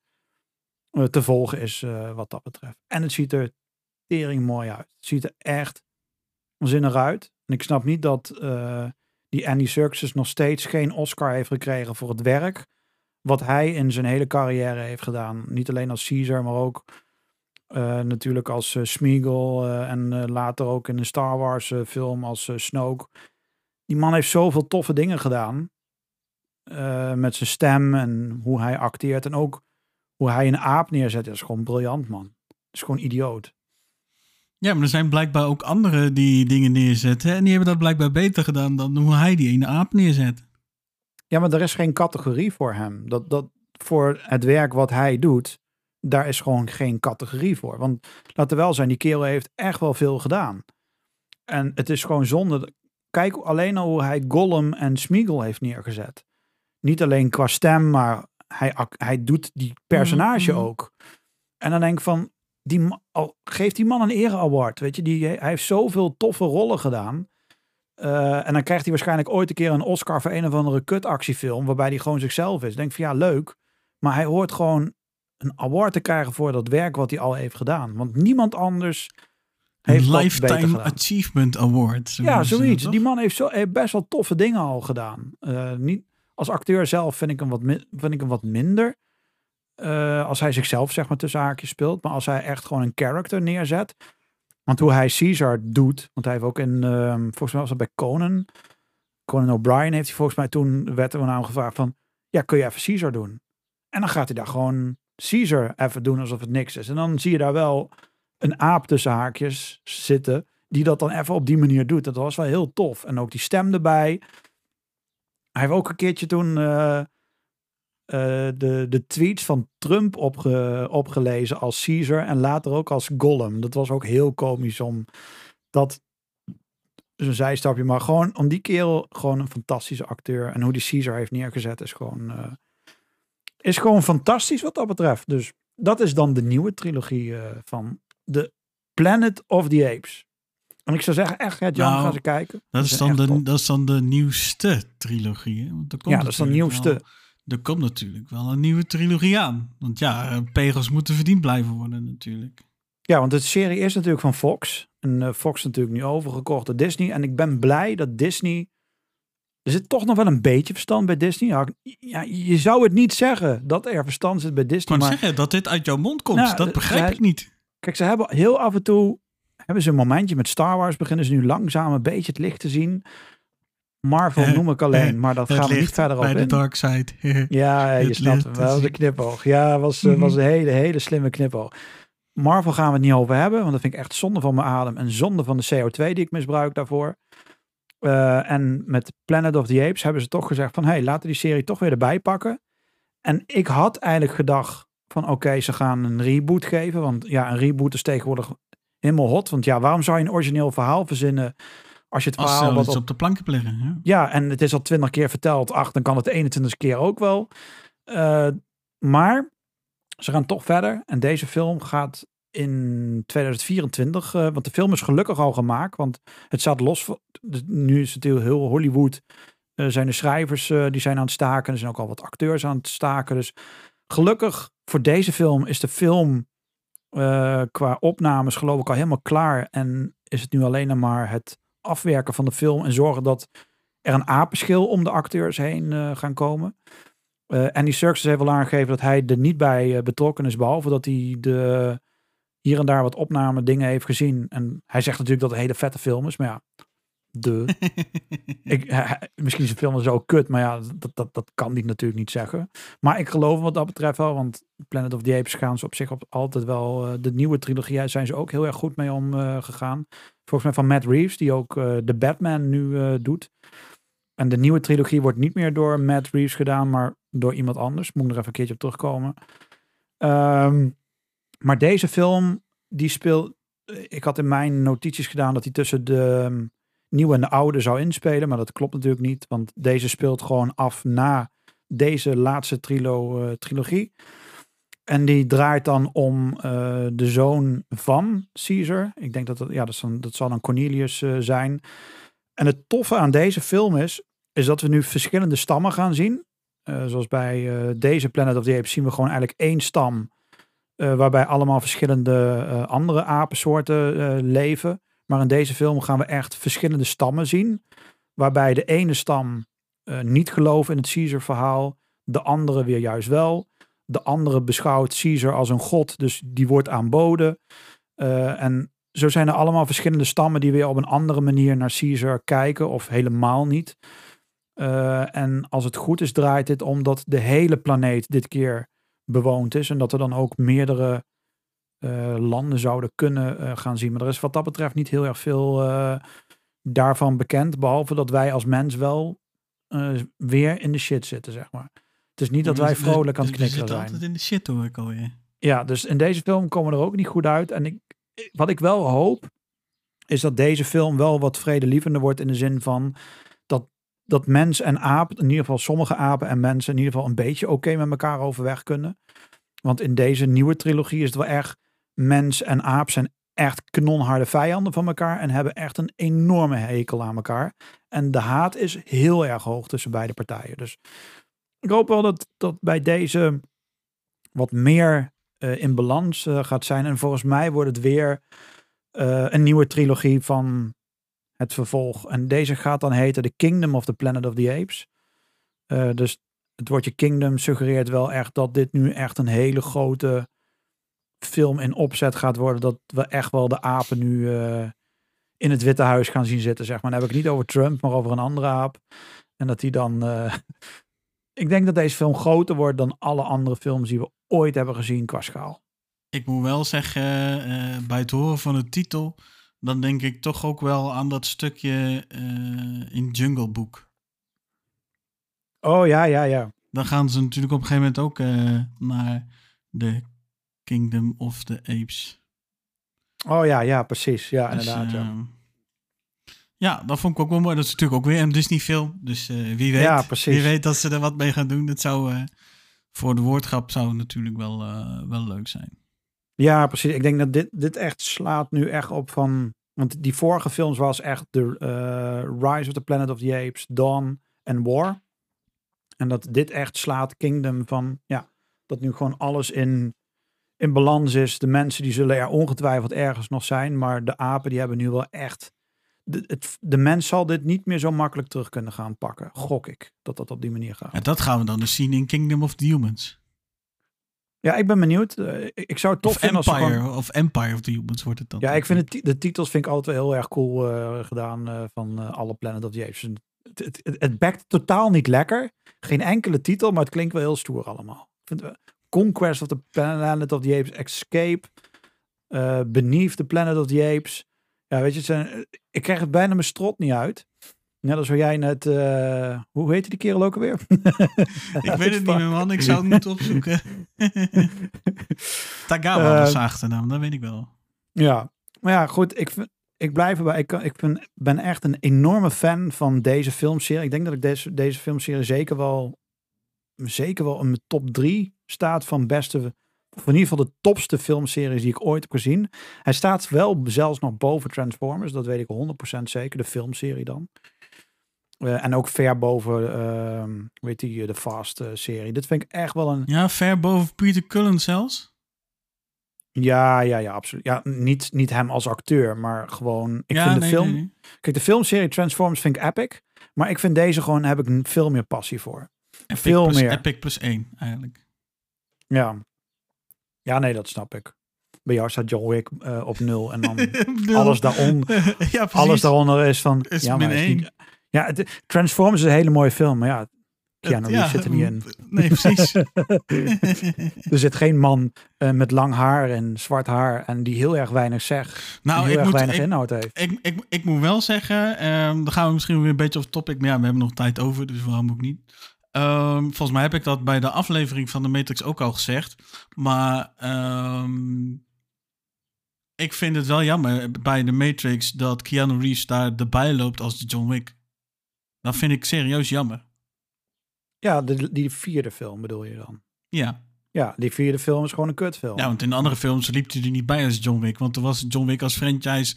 B: eh, te volgen is wat dat betreft. En het ziet er tering mooi uit. Het ziet er echt zinnig uit. En ik snap niet dat die Andy Serkis nog steeds geen Oscar heeft gekregen voor het werk wat hij in zijn hele carrière heeft gedaan. Niet alleen als Caesar, maar ook natuurlijk als eh, Smeagol eh, en eh, later ook in een Star Wars eh, film als eh, Snoke. Die man heeft zoveel toffe dingen gedaan. Eh, met zijn stem en hoe hij acteert en ook hoe hij een aap neerzet. is gewoon briljant, man. is gewoon idioot.
A: Ja, maar er zijn blijkbaar ook anderen die dingen neerzetten. En die hebben dat blijkbaar beter gedaan dan hoe hij die ene aap neerzet.
B: Ja, maar er is geen categorie voor hem. Dat, dat, voor het werk wat hij doet, daar is gewoon geen categorie voor. Want laten we wel zijn, die kerel heeft echt wel veel gedaan. En het is gewoon zonde. Kijk alleen al hoe hij Gollum en Smeagol heeft neergezet. Niet alleen qua stem, maar hij, hij doet die personage
A: Mhm.
B: ook. En dan denk ik van, die, al, geef die man een ere award. Weet je, die, hij heeft zoveel toffe rollen gedaan. Eh, en dan krijgt hij waarschijnlijk ooit een keer een Oscar voor een of andere kutactiefilm. Waarbij hij gewoon zichzelf is. Denk van ja, leuk. Maar hij hoort gewoon een award te krijgen voor dat werk wat hij al heeft gedaan. Want niemand anders heeft
A: Een
B: dat beter
A: Lifetime. Achievement Award. zo
B: Ja, zoiets. Die man heeft, zo, heeft best wel toffe dingen al gedaan. Eh, niet, als acteur zelf vind ik hem wat, vind ik hem wat minder. Eh, als hij zichzelf zeg maar tussen haakjes speelt. Maar als hij echt gewoon een character neerzet. Want hoe hij Caesar doet. Want hij heeft ook in, ehm, volgens mij was dat bij Conan. Conan O'Brien heeft hij volgens mij toen, werd er hem gevraagd van. Ja, kun je even Caesar doen? En dan gaat hij daar gewoon Caesar even doen alsof het niks is. En dan zie je daar wel een aap tussen haakjes zitten. Die dat dan even op die manier doet. Dat was wel heel tof. En ook die stem erbij. Hij heeft ook een keertje toen eh, eh, de, de tweets van Trump opge, opgelezen als Caesar. En later ook als Gollum. Dat was ook heel komisch om dat een zijstapje, maar gewoon om die kerel gewoon een fantastische acteur en hoe die Caesar heeft neergezet is gewoon eh, is gewoon fantastisch wat dat betreft. Dus dat is dan de nieuwe trilogie eh, van The Planet of the Apes. En ik zou zeggen, echt, Jan,
A: Nou,
B: ga ze kijken.
A: Dat is, dan de, dat is dan de nieuwste trilogie. Hè? Want er komt
B: Ja, dat is de nieuwste.
A: Wel, er komt natuurlijk wel een nieuwe trilogie aan. Want ja, eh, pegels moeten verdiend blijven worden natuurlijk.
B: Ja, want de serie is natuurlijk van Fox. En eh, Fox is natuurlijk nu overgekocht door Disney. En ik ben blij dat Disney... Er zit toch nog wel een beetje verstand bij Disney. Ja, je zou het niet zeggen dat er verstand zit bij Disney. Maar
A: zeggen dat dit uit jouw mond komt.
B: Nou,
A: dat
B: eh,
A: begrijp ik niet.
B: kijk, ze hebben heel af en toe... Hebben ze een momentje met Star Wars. Beginnen ze nu langzaam een beetje het licht te zien. Marvel
A: Eh,
B: noem ik alleen.
A: eh,
B: Maar dat gaan we niet verder op
A: bij de dark side. [LAUGHS]
B: Ja, je snapt wel. De knipoog. Ja, was, was een hele, hele slimme knipoog. Marvel gaan we het niet over hebben, want dat vind ik echt zonde van mijn adem en zonde van de CO2 die ik misbruik daarvoor. Eh, en met Planet of the Apes hebben ze toch gezegd van, hey, laten die serie toch weer erbij pakken. En ik had eigenlijk gedacht van, oké, ze gaan een reboot geven, want ja, een reboot is tegenwoordig helemaal hot. Want ja, waarom zou je een origineel verhaal verzinnen als je het verhaal wat op
A: op de planken leggen. Ja.
B: ja, en het is al twintig keer verteld. Ach, dan kan het de 21 keer ook wel. Eh, maar ze gaan toch verder. En deze film gaat in 2024. eh, want de film is gelukkig al gemaakt. Want het staat los. Nu is het heel, Hollywood. eh, zijn de schrijvers eh, die zijn aan het staken. Er zijn ook al wat acteurs aan het staken. Dus gelukkig voor deze film is de film eh, qua opnames geloof ik al helemaal klaar. En is het nu alleen maar het afwerken van de film en zorgen dat er een apenschil om de acteurs heen gaan komen. Eh Andy Serkis heeft wel aangegeven dat hij er niet bij betrokken is, behalve dat hij de, hier en daar wat opname dingen heeft gezien. En hij zegt natuurlijk dat het een hele vette film is, maar ja, de. [LAUGHS] ik, misschien is de film zo kut, maar ja, dat, dat, dat kan hij natuurlijk niet zeggen. Maar ik geloof wat dat betreft wel, want Planet of the Apes gaan ze op zich op, altijd wel. eh, de nieuwe trilogie zijn ze ook heel erg goed mee omgegaan. Volgens mij van Matt Reeves, die ook eh, de Batman nu eh, doet. En de nieuwe trilogie wordt niet meer door Matt Reeves gedaan, maar door iemand anders. Moet ik nog even een keertje op terugkomen. Ehm, Maar deze film, die speelt... Ik had in mijn notities gedaan dat hij tussen de ehm, nieuwe en de oude zou inspelen. Maar dat klopt natuurlijk niet. Want deze speelt gewoon af na deze laatste trilo, eh, trilogie. En die draait dan om eh, de zoon van Caesar. Ik denk dat dat, ja, dat, zal, dan Cornelius eh, zijn. En het toffe aan deze film is, is dat we nu verschillende stammen gaan zien. Zoals bij deze Planet of the Apes zien we gewoon eigenlijk één stam. waarbij allemaal verschillende andere apensoorten leven. Maar in deze film gaan we echt verschillende stammen zien. Waarbij de ene stam eh, niet gelooft in het Caesar verhaal. De andere weer juist wel. De andere beschouwt Caesar als een god. Dus die wordt aanboden. Eh, en zo zijn er allemaal verschillende stammen die weer op een andere manier naar Caesar kijken. Of helemaal niet. Eh, en als het goed is, draait dit om dat de hele planeet dit keer bewoond is. En dat er dan ook meerdere landen zouden kunnen eh, gaan zien. Maar er is wat dat betreft niet heel erg veel eh, daarvan bekend. Behalve dat wij als mens wel eh, weer in de shit zitten, zeg maar. Het is niet dat wij
A: We- we-
B: vrolijk aan het
A: we
B: knikken
A: zitten
B: zijn.
A: altijd in de shit hoor ik alweer.
B: Ja, dus in deze film komen we er ook niet goed uit. En ik, wat ik wel hoop, is dat deze film wel wat vredelievender wordt in de zin van dat, dat mens en aap, in ieder geval sommige apen en mensen, in ieder geval een beetje oké met elkaar overweg kunnen. Want in deze nieuwe trilogie is het wel echt, mens en aap zijn echt knonharde vijanden van elkaar en hebben echt een enorme hekel aan elkaar. En de haat is heel erg hoog tussen beide partijen. Dus ik hoop wel dat, dat bij deze wat meer eh, in balans eh, gaat zijn. En volgens mij wordt het weer eh, een nieuwe trilogie van het vervolg. En deze gaat dan heten The Kingdom of the Planet of the Apes. Dus het woordje Kingdom suggereert wel echt dat dit nu echt een hele grote film in opzet gaat worden. Dat we echt wel de apen nu eh, in het Witte Huis gaan zien zitten, zeg maar. Dan heb ik het niet over Trump, maar over een andere aap. En dat die dan... eh, [LAUGHS] ik denk dat deze film groter wordt dan alle andere films die we ooit hebben gezien qua schaal.
A: Ik moet wel zeggen, eh, bij het horen van de titel, dan denk ik toch ook wel aan dat stukje in Jungle Book.
B: Oh ja, ja, ja.
A: Dan gaan ze natuurlijk op een gegeven moment ook naar de Kingdom of the Apes.
B: Oh ja, ja, precies. Ja,
A: Dus,
B: inderdaad. ja.
A: eh, ja, dat vond ik ook wel mooi. Dat is natuurlijk ook weer een Disney film. Dus eh, wie weet,
B: Ja,
A: wie weet dat ze er wat mee gaan doen. Dat zou eh, voor de woordgrap zou natuurlijk wel, eh, wel leuk zijn.
B: ja, precies. Ik denk dat dit, dit echt slaat nu echt op van... Want die vorige films was echt de Rise of the Planet of the Apes, Dawn en War. En dat dit echt slaat Kingdom van... Ja, dat nu gewoon alles in, in balans is. De mensen die zullen er ongetwijfeld ergens nog zijn. Maar de apen die hebben nu wel echt... De, het, de mens zal dit niet meer zo makkelijk terug kunnen gaan pakken. Gok ik dat dat op die manier gaat.
A: En dat gaan we dan dus zien in Kingdom of the Humans.
B: Ja, ik ben benieuwd. Eh, ik- zou het tof
A: Of
B: vinden als
A: Empire,
B: gewoon...
A: of Empire of the Humans wordt het dan.
B: Ja, ik vind het, de titels vind ik altijd wel heel erg cool eh, gedaan eh, van alle Planet of the Apes. Het, het, het, backt totaal niet lekker. Geen enkele titel, maar het klinkt wel heel stoer allemaal. Ik vind, Conquest of the Planet of the Apes, Escape, eh, Beneath the Planet of the Apes. Ja, weet je, zijn, eh, ik krijg het bijna mijn strot niet uit. Net als hoe jij net, eh, hoe heette die kerel ook alweer? [LAUGHS]
A: Ik weet het niet meer, man. Ik zou het [LAUGHS] moeten opzoeken. [LAUGHS] Tagawa was zijn achternaam, dat weet ik wel.
B: Ja, maar ja, goed. Ik, ik blijf erbij. Ik, kan- ik ben, ben echt een enorme fan van deze filmserie. Ik denk dat ik deze, deze filmserie zeker wel, zeker wel in mijn top drie staat van beste, of in ieder geval de topste filmseries die ik ooit heb gezien. Hij staat wel zelfs nog boven Transformers. Dat weet ik 100% zeker. De filmserie dan. Eh, en ook ver boven, ehm weet die, de Fast-serie. Dit vind ik echt wel een,
A: Ja, ver boven Peter Cullen zelfs.
B: Ja, ja, ja, absoluut. Ja, niet, niet hem als acteur, maar gewoon. Ik
A: ja,
B: vind de
A: nee,
B: film.
A: nee.
B: Kijk, de filmserie Transformers vind ik epic. Maar ik vind deze gewoon, heb ik veel meer passie voor.
A: Epic
B: Veel meer.
A: Epic plus één, eigenlijk.
B: Ja. Ja, nee, dat snap ik. Bij jou staat John Wick eh, op nul. En dan [LAUGHS] alles, daaron, [LAUGHS]
A: ja,
B: alles daaronder is van.
A: Is
B: ja, maar is niet- ja, het, Transformers is een hele mooie film. Maar ja, Keanu Reeves zit er niet in. [LAUGHS]
A: Nee, precies.
B: er zit geen man eh, met lang haar en zwart haar. En die heel erg weinig zegt.
A: nou,
B: heel
A: ik
B: erg
A: moet,
B: weinig
A: ik,
B: inhoud heeft.
A: ik, ik, ik moet wel zeggen, ehm, dan gaan we misschien weer een beetje off topic, maar ja, we hebben nog tijd over, dus waarom ook niet. Ehm, volgens mij heb ik dat bij de aflevering van de Matrix ook al gezegd. Maar ehm, ik vind het wel jammer bij de Matrix dat Keanu Reeves daar erbij loopt als de John Wick. Dat vind ik serieus jammer.
B: Ja, de, die vierde film bedoel je dan?
A: Ja.
B: Ja, die vierde film is gewoon een kutfilm.
A: ja, want in de andere films liep hij er niet bij als John Wick. Want er was John Wick als franchise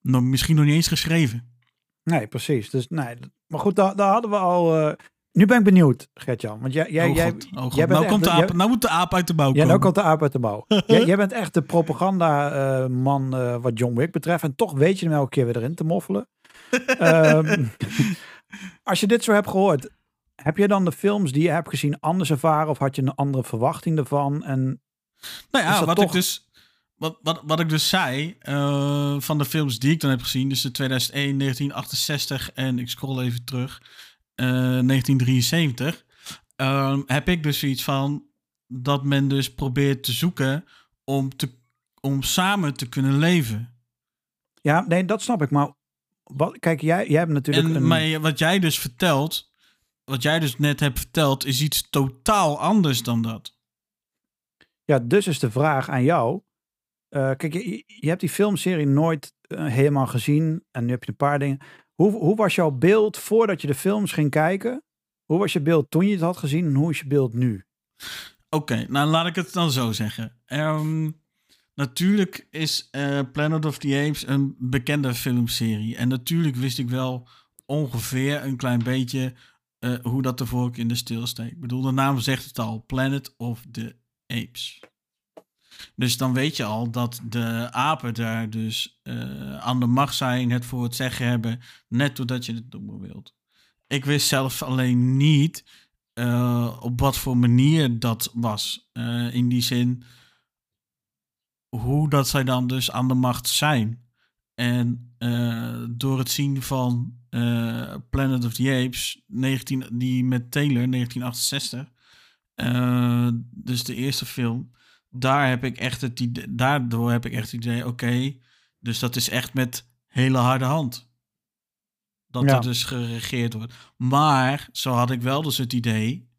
A: nog, misschien nog niet eens geschreven.
B: Nee, precies. Dus, nee, maar goed, daar, daar hadden we al... eh, nu ben ik benieuwd, Gertjan. Want jij, jij,
A: oh
B: jij,
A: god, oh god.
B: jij bent
A: Nou, komt de
B: de-
A: aap,
B: jij-
A: nou moet de aap uit de bouw
B: Ja,
A: komen.
B: nou komt de aap uit de mouw. [LAUGHS] jij, jij bent echt de propaganda-man eh, wat John Wick betreft. En toch weet je hem elke keer weer erin te moffelen. [LAUGHS] Ehm, als je dit zo hebt gehoord, heb je dan de films die je hebt gezien anders ervaren? Of had je een andere verwachting ervan? En
A: Nou ja, wat
B: toch-
A: ik dus. Wat, wat, wat ik dus zei, eh, van de films die ik dan heb gezien, dus de 2001, 1968 en ik scroll even terug, eh, 1973, ehm, heb ik dus zoiets van dat men dus probeert te zoeken om, te, om samen te kunnen leven.
B: ja, nee, dat snap ik. Maar wat, kijk, jij, jij hebt natuurlijk
A: En
B: een...
A: maar wat jij dus vertelt, wat jij dus net hebt verteld, is iets totaal anders dan dat.
B: Ja, dus is de vraag aan jou. Eh, kijk, je, je hebt die filmserie nooit eh, helemaal gezien. En nu heb je een paar dingen. Hoe, hoe was jouw beeld voordat je de films ging kijken? Hoe was je beeld toen je het had gezien? En hoe is je beeld nu?
A: Oké, nou laat ik het dan zo zeggen. Ehm, natuurlijk is eh, Planet of the Apes een bekende filmserie. En natuurlijk wist ik wel ongeveer een klein beetje eh, hoe dat de vork in de steel. Ik bedoel, de naam zegt het al. Planet of the Apes. Dus dan weet je al dat de apen daar dus eh, aan de macht zijn, het voor het zeggen hebben, net doordat je het noemen wilt. Ik wist zelf alleen niet eh, op wat voor manier dat was. Eh, in die zin, hoe dat zij dan dus aan de macht zijn. En door het zien van Planet of the Apes, 19, die met Taylor, 1968, eh, dus de eerste film, daar heb ik echt het idee, daardoor heb ik echt het idee, oké, dus dat is echt met hele harde hand. Dat
B: Ja.
A: er dus geregeerd wordt. Maar zo had ik wel dus het idee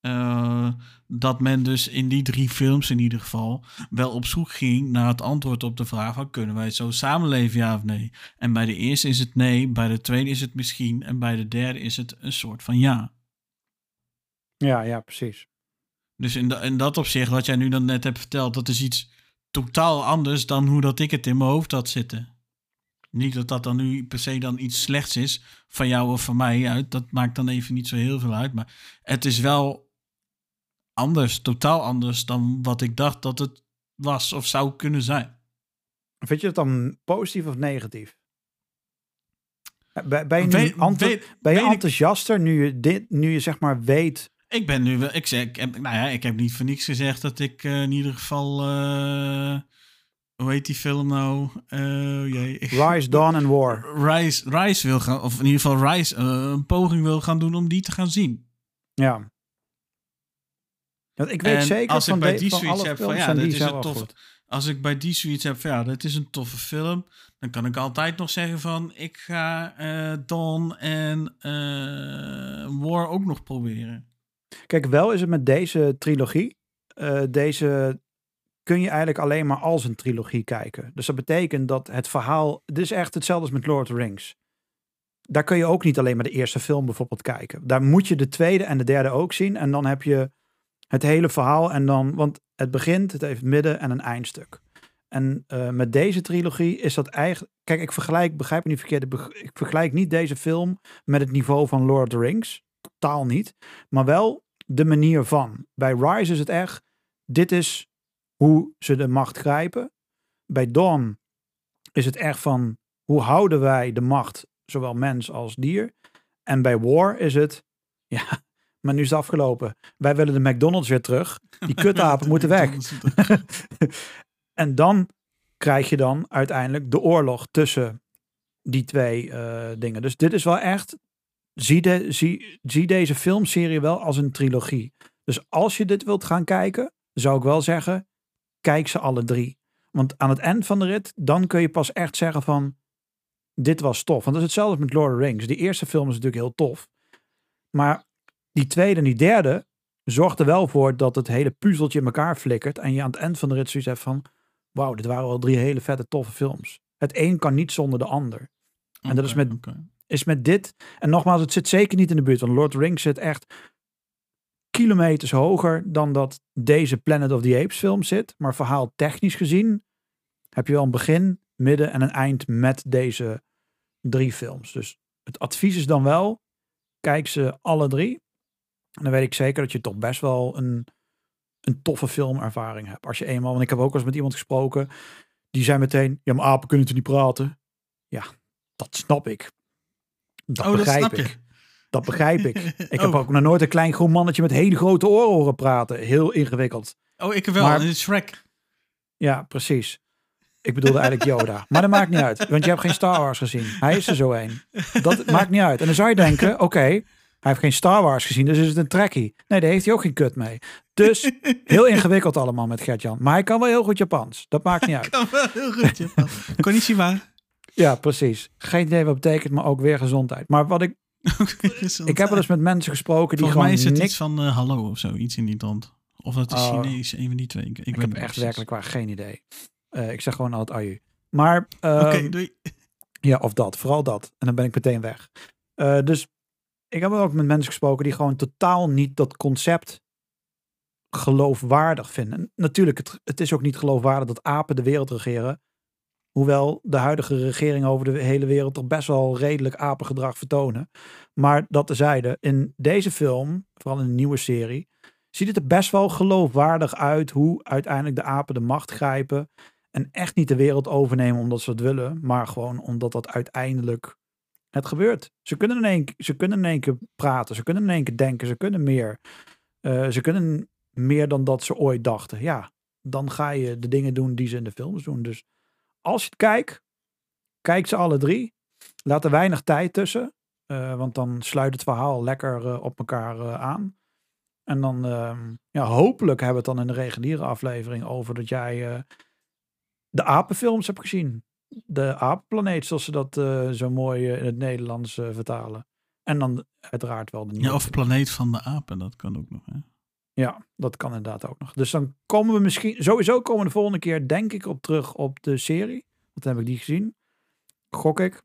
A: eh, dat men dus in die drie films in ieder geval wel op zoek ging naar het antwoord op de vraag van kunnen wij zo samenleven ja of nee. En bij de eerste is het nee, bij de tweede is het misschien en bij de derde is het een soort van ja.
B: Ja, ja, precies.
A: Dus in, da- in dat opzicht, wat jij nu dan net hebt verteld, dat is iets totaal anders dan hoe dat ik het in mijn hoofd had zitten. Niet dat dat dan nu per se dan iets slechts is van jou of van mij uit. Dat maakt dan even niet zo heel veel uit. Maar het is wel anders, totaal anders dan wat ik dacht dat het was of zou kunnen zijn.
B: Vind je het dan positief of negatief? Ben, ben je,
A: Weet- weet-
B: ben je enthousiaster nu je, dit, nu je zeg maar weet...
A: Ik ben nu wel. Ik, zeg, ik, heb, nou ja, ik heb niet voor niks gezegd dat ik eh, in ieder geval. eh, hoe heet die film nou? Eh, jee.
B: Rise, Dawn and War.
A: Rise, Rise wil gaan, of in ieder geval Rise een poging wil gaan doen om die te gaan zien.
B: Ja. Want ik weet
A: En
B: zeker
A: als ik
B: van,
A: bij
B: de,
A: die zoiets heb van, ja,
B: die
A: is een. Als ik bij die zoiets heb van ja, dit is een toffe film, dan kan ik altijd nog zeggen van ik ga Dawn en War ook nog proberen.
B: Kijk, wel is het met deze trilogie. eh, deze kun je eigenlijk alleen maar als een trilogie kijken. Dus dat betekent dat het verhaal... Dit is echt hetzelfde als met Lord of the Rings. Daar kun je ook niet alleen maar de eerste film bijvoorbeeld kijken. Daar moet je de tweede en de derde ook zien. En dan heb je het hele verhaal. En dan, want het begint, het heeft midden en een eindstuk. En eh, met deze trilogie is dat eigenlijk... Kijk, ik vergelijk, begrijp me niet verkeerd. Ik vergelijk niet deze film met het niveau van Lord of the Rings. Totaal niet. Maar wel de manier van. Bij Rise is het echt, dit is hoe ze de macht grijpen. Bij Dawn is het echt van, hoe houden wij de macht, zowel mens als dier. En bij War is het, ja, [LAUGHS] maar nu is het afgelopen. Wij willen de McDonald's weer terug. Die kutapen moeten [LAUGHS] weg. [LAUGHS] en dan krijg je dan uiteindelijk de oorlog tussen die twee eh, dingen. Dus dit is wel echt, zie, de, zie, zie deze filmserie wel als een trilogie. Dus als je dit wilt gaan kijken, zou ik wel zeggen, kijk ze alle drie. Want aan het eind van de rit, dan kun je pas echt zeggen van, dit was tof. Want dat is hetzelfde met Lord of the Rings. Die eerste film is natuurlijk heel tof. Maar die tweede en die derde zorgt er wel voor dat het hele puzzeltje in elkaar flikkert. En je aan het eind van de rit zoiets hebt van, wauw, dit waren wel drie hele vette toffe films. Het een kan niet zonder de ander. En dat is met-. Is met dit, en nogmaals, het zit zeker niet in de buurt. Want Lord Rings zit echt kilometers hoger dan dat deze Planet of the Apes film zit. Maar verhaal technisch gezien heb je wel een begin, midden en een eind met deze drie films. Dus het advies is dan wel, kijk ze alle drie. En dan weet ik zeker dat je toch best wel een, een toffe filmervaring hebt. Als je eenmaal, want ik heb ook wel eens met iemand gesproken, die zei meteen, ja maar apen kunnen toch niet praten? Ja, dat snap ik. Dat
A: oh, dat
B: begrijp
A: snap
B: ik. Dat begrijp ik. Ik heb [LAUGHS]
A: oh.
B: ook nog nooit een klein groen mannetje met hele grote oren horen praten. Heel ingewikkeld.
A: Oh, ik wel.
B: Maar-
A: in Shrek.
B: Ja, precies. Ik bedoelde eigenlijk Yoda. [LAUGHS] Maar dat maakt niet uit. Want je hebt geen Star Wars gezien. Hij is er zo een. Dat maakt niet uit. En dan zou je denken, [LAUGHS] oké, hij heeft geen Star Wars gezien, dus is het een trekkie. Nee, daar heeft hij ook geen kut mee. Dus heel ingewikkeld allemaal met Gert-Jan. Maar hij kan wel heel goed Japans. Dat maakt niet uit.
A: Kan wel heel goed. Ja. Konnichiwa.
B: Ja, precies. Geen idee wat betekent, maar ook weer gezondheid. Maar wat ik... [LAUGHS] Ik heb wel eens met mensen gesproken die
A: Volgens
B: gewoon
A: mij is het
B: niks...
A: iets van eh, hallo of zo. Iets in die trant. Of dat is
B: Oh.
A: Chinees. Een van die twee. Ik, ik,
B: heb echt
A: precies.
B: werkelijk waar geen idee. Eh, ik zeg gewoon altijd aju. Maar ehm,
A: Oké, doei.
B: ja, of dat. Vooral dat. En dan ben ik meteen weg. Eh, dus ik heb ook met mensen gesproken die gewoon totaal niet dat concept geloofwaardig vinden. En natuurlijk, het, het is ook niet geloofwaardig dat apen de wereld regeren. Hoewel de huidige regering over de hele wereld toch best wel redelijk apengedrag vertonen. Maar dat tezijde, in deze film, vooral in de nieuwe serie, ziet het er best wel geloofwaardig uit hoe uiteindelijk de apen de macht grijpen. En echt niet de wereld overnemen omdat ze het willen, maar gewoon omdat dat uiteindelijk het gebeurt. Ze kunnen in één, ze kunnen in één keer praten, ze kunnen in één keer denken, ze kunnen meer. Eh, ze kunnen meer dan dat ze ooit dachten. Ja, dan ga je de dingen doen die ze in de films doen. Dus als je het kijkt, kijk ze alle drie. Laat er weinig tijd tussen, eh, want dan sluit het verhaal lekker eh, op elkaar eh, aan. En dan, ehm, ja, hopelijk hebben we het dan in de reguliere aflevering over dat jij de apenfilms hebt gezien. De apenplaneet, zoals ze dat zo mooi in het Nederlands vertalen. En dan uiteraard wel de nieuwe.
A: Ja, of Planeet van de Apen. Dat kan ook nog. Hè?
B: Ja, dat kan inderdaad ook nog. Dus dan komen we misschien, sowieso komen we de volgende keer denk ik op terug op de serie. Want dan heb ik die gezien. Gok ik.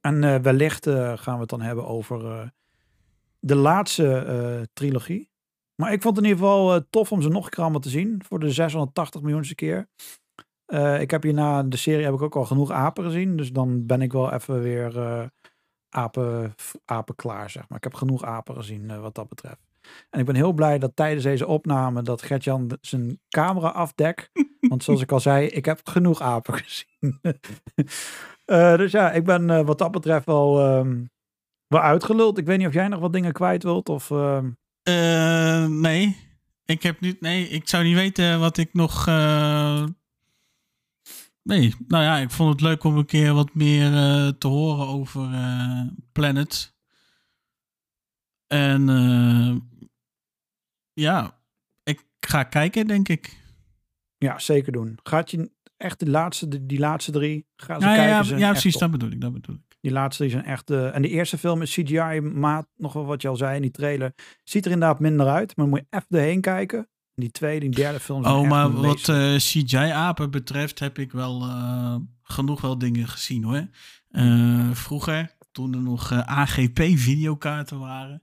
B: En eh, wellicht eh, gaan we het dan hebben over eh, de laatste trilogie. Maar ik vond het in ieder geval tof om ze nog een keer allemaal te zien. Voor de 680 miljoenste keer. Ik heb hierna de serie heb ik ook al genoeg apen gezien. Dus dan ben ik wel even weer apen, apen klaar, zeg maar. Ik heb genoeg apen gezien wat dat betreft. En ik ben heel blij dat tijdens deze opname dat Gertjan zijn camera afdekt. [LAUGHS] Want zoals ik al zei, ik heb genoeg apen [LAUGHS] gezien. Eh, dus ja, ik ben eh, wat dat betreft wel, ehm, wel uitgeluld. Ik weet niet of jij nog wat dingen kwijt wilt. Of, ehm,
A: Eh, nee. Ik heb niet. Nee, ik zou niet weten wat ik nog. Nee, nou ja, ik vond het leuk om een keer wat meer te horen over Planet. En ja, ik ga kijken, denk ik.
B: ja, zeker doen. Gaat je echt de laatste, die, laatste drie, ga ze
A: Ja,
B: kijken.
A: ja,
B: zijn
A: ja precies, dat bedoel ik. Dat bedoel ik.
B: Die laatste die zijn echt. eh, en die eerste film is CGI-maat, nog wel wat je al zei in die trailer. Ziet er inderdaad minder uit, maar dan moet je even erheen kijken. Die tweede, die derde film. zijn
A: Oh, maar wat
B: meester.
A: eh, CGI-apen betreft heb ik wel eh, genoeg wel dingen gezien hoor. Vroeger, toen er nog AGP-videokaarten waren,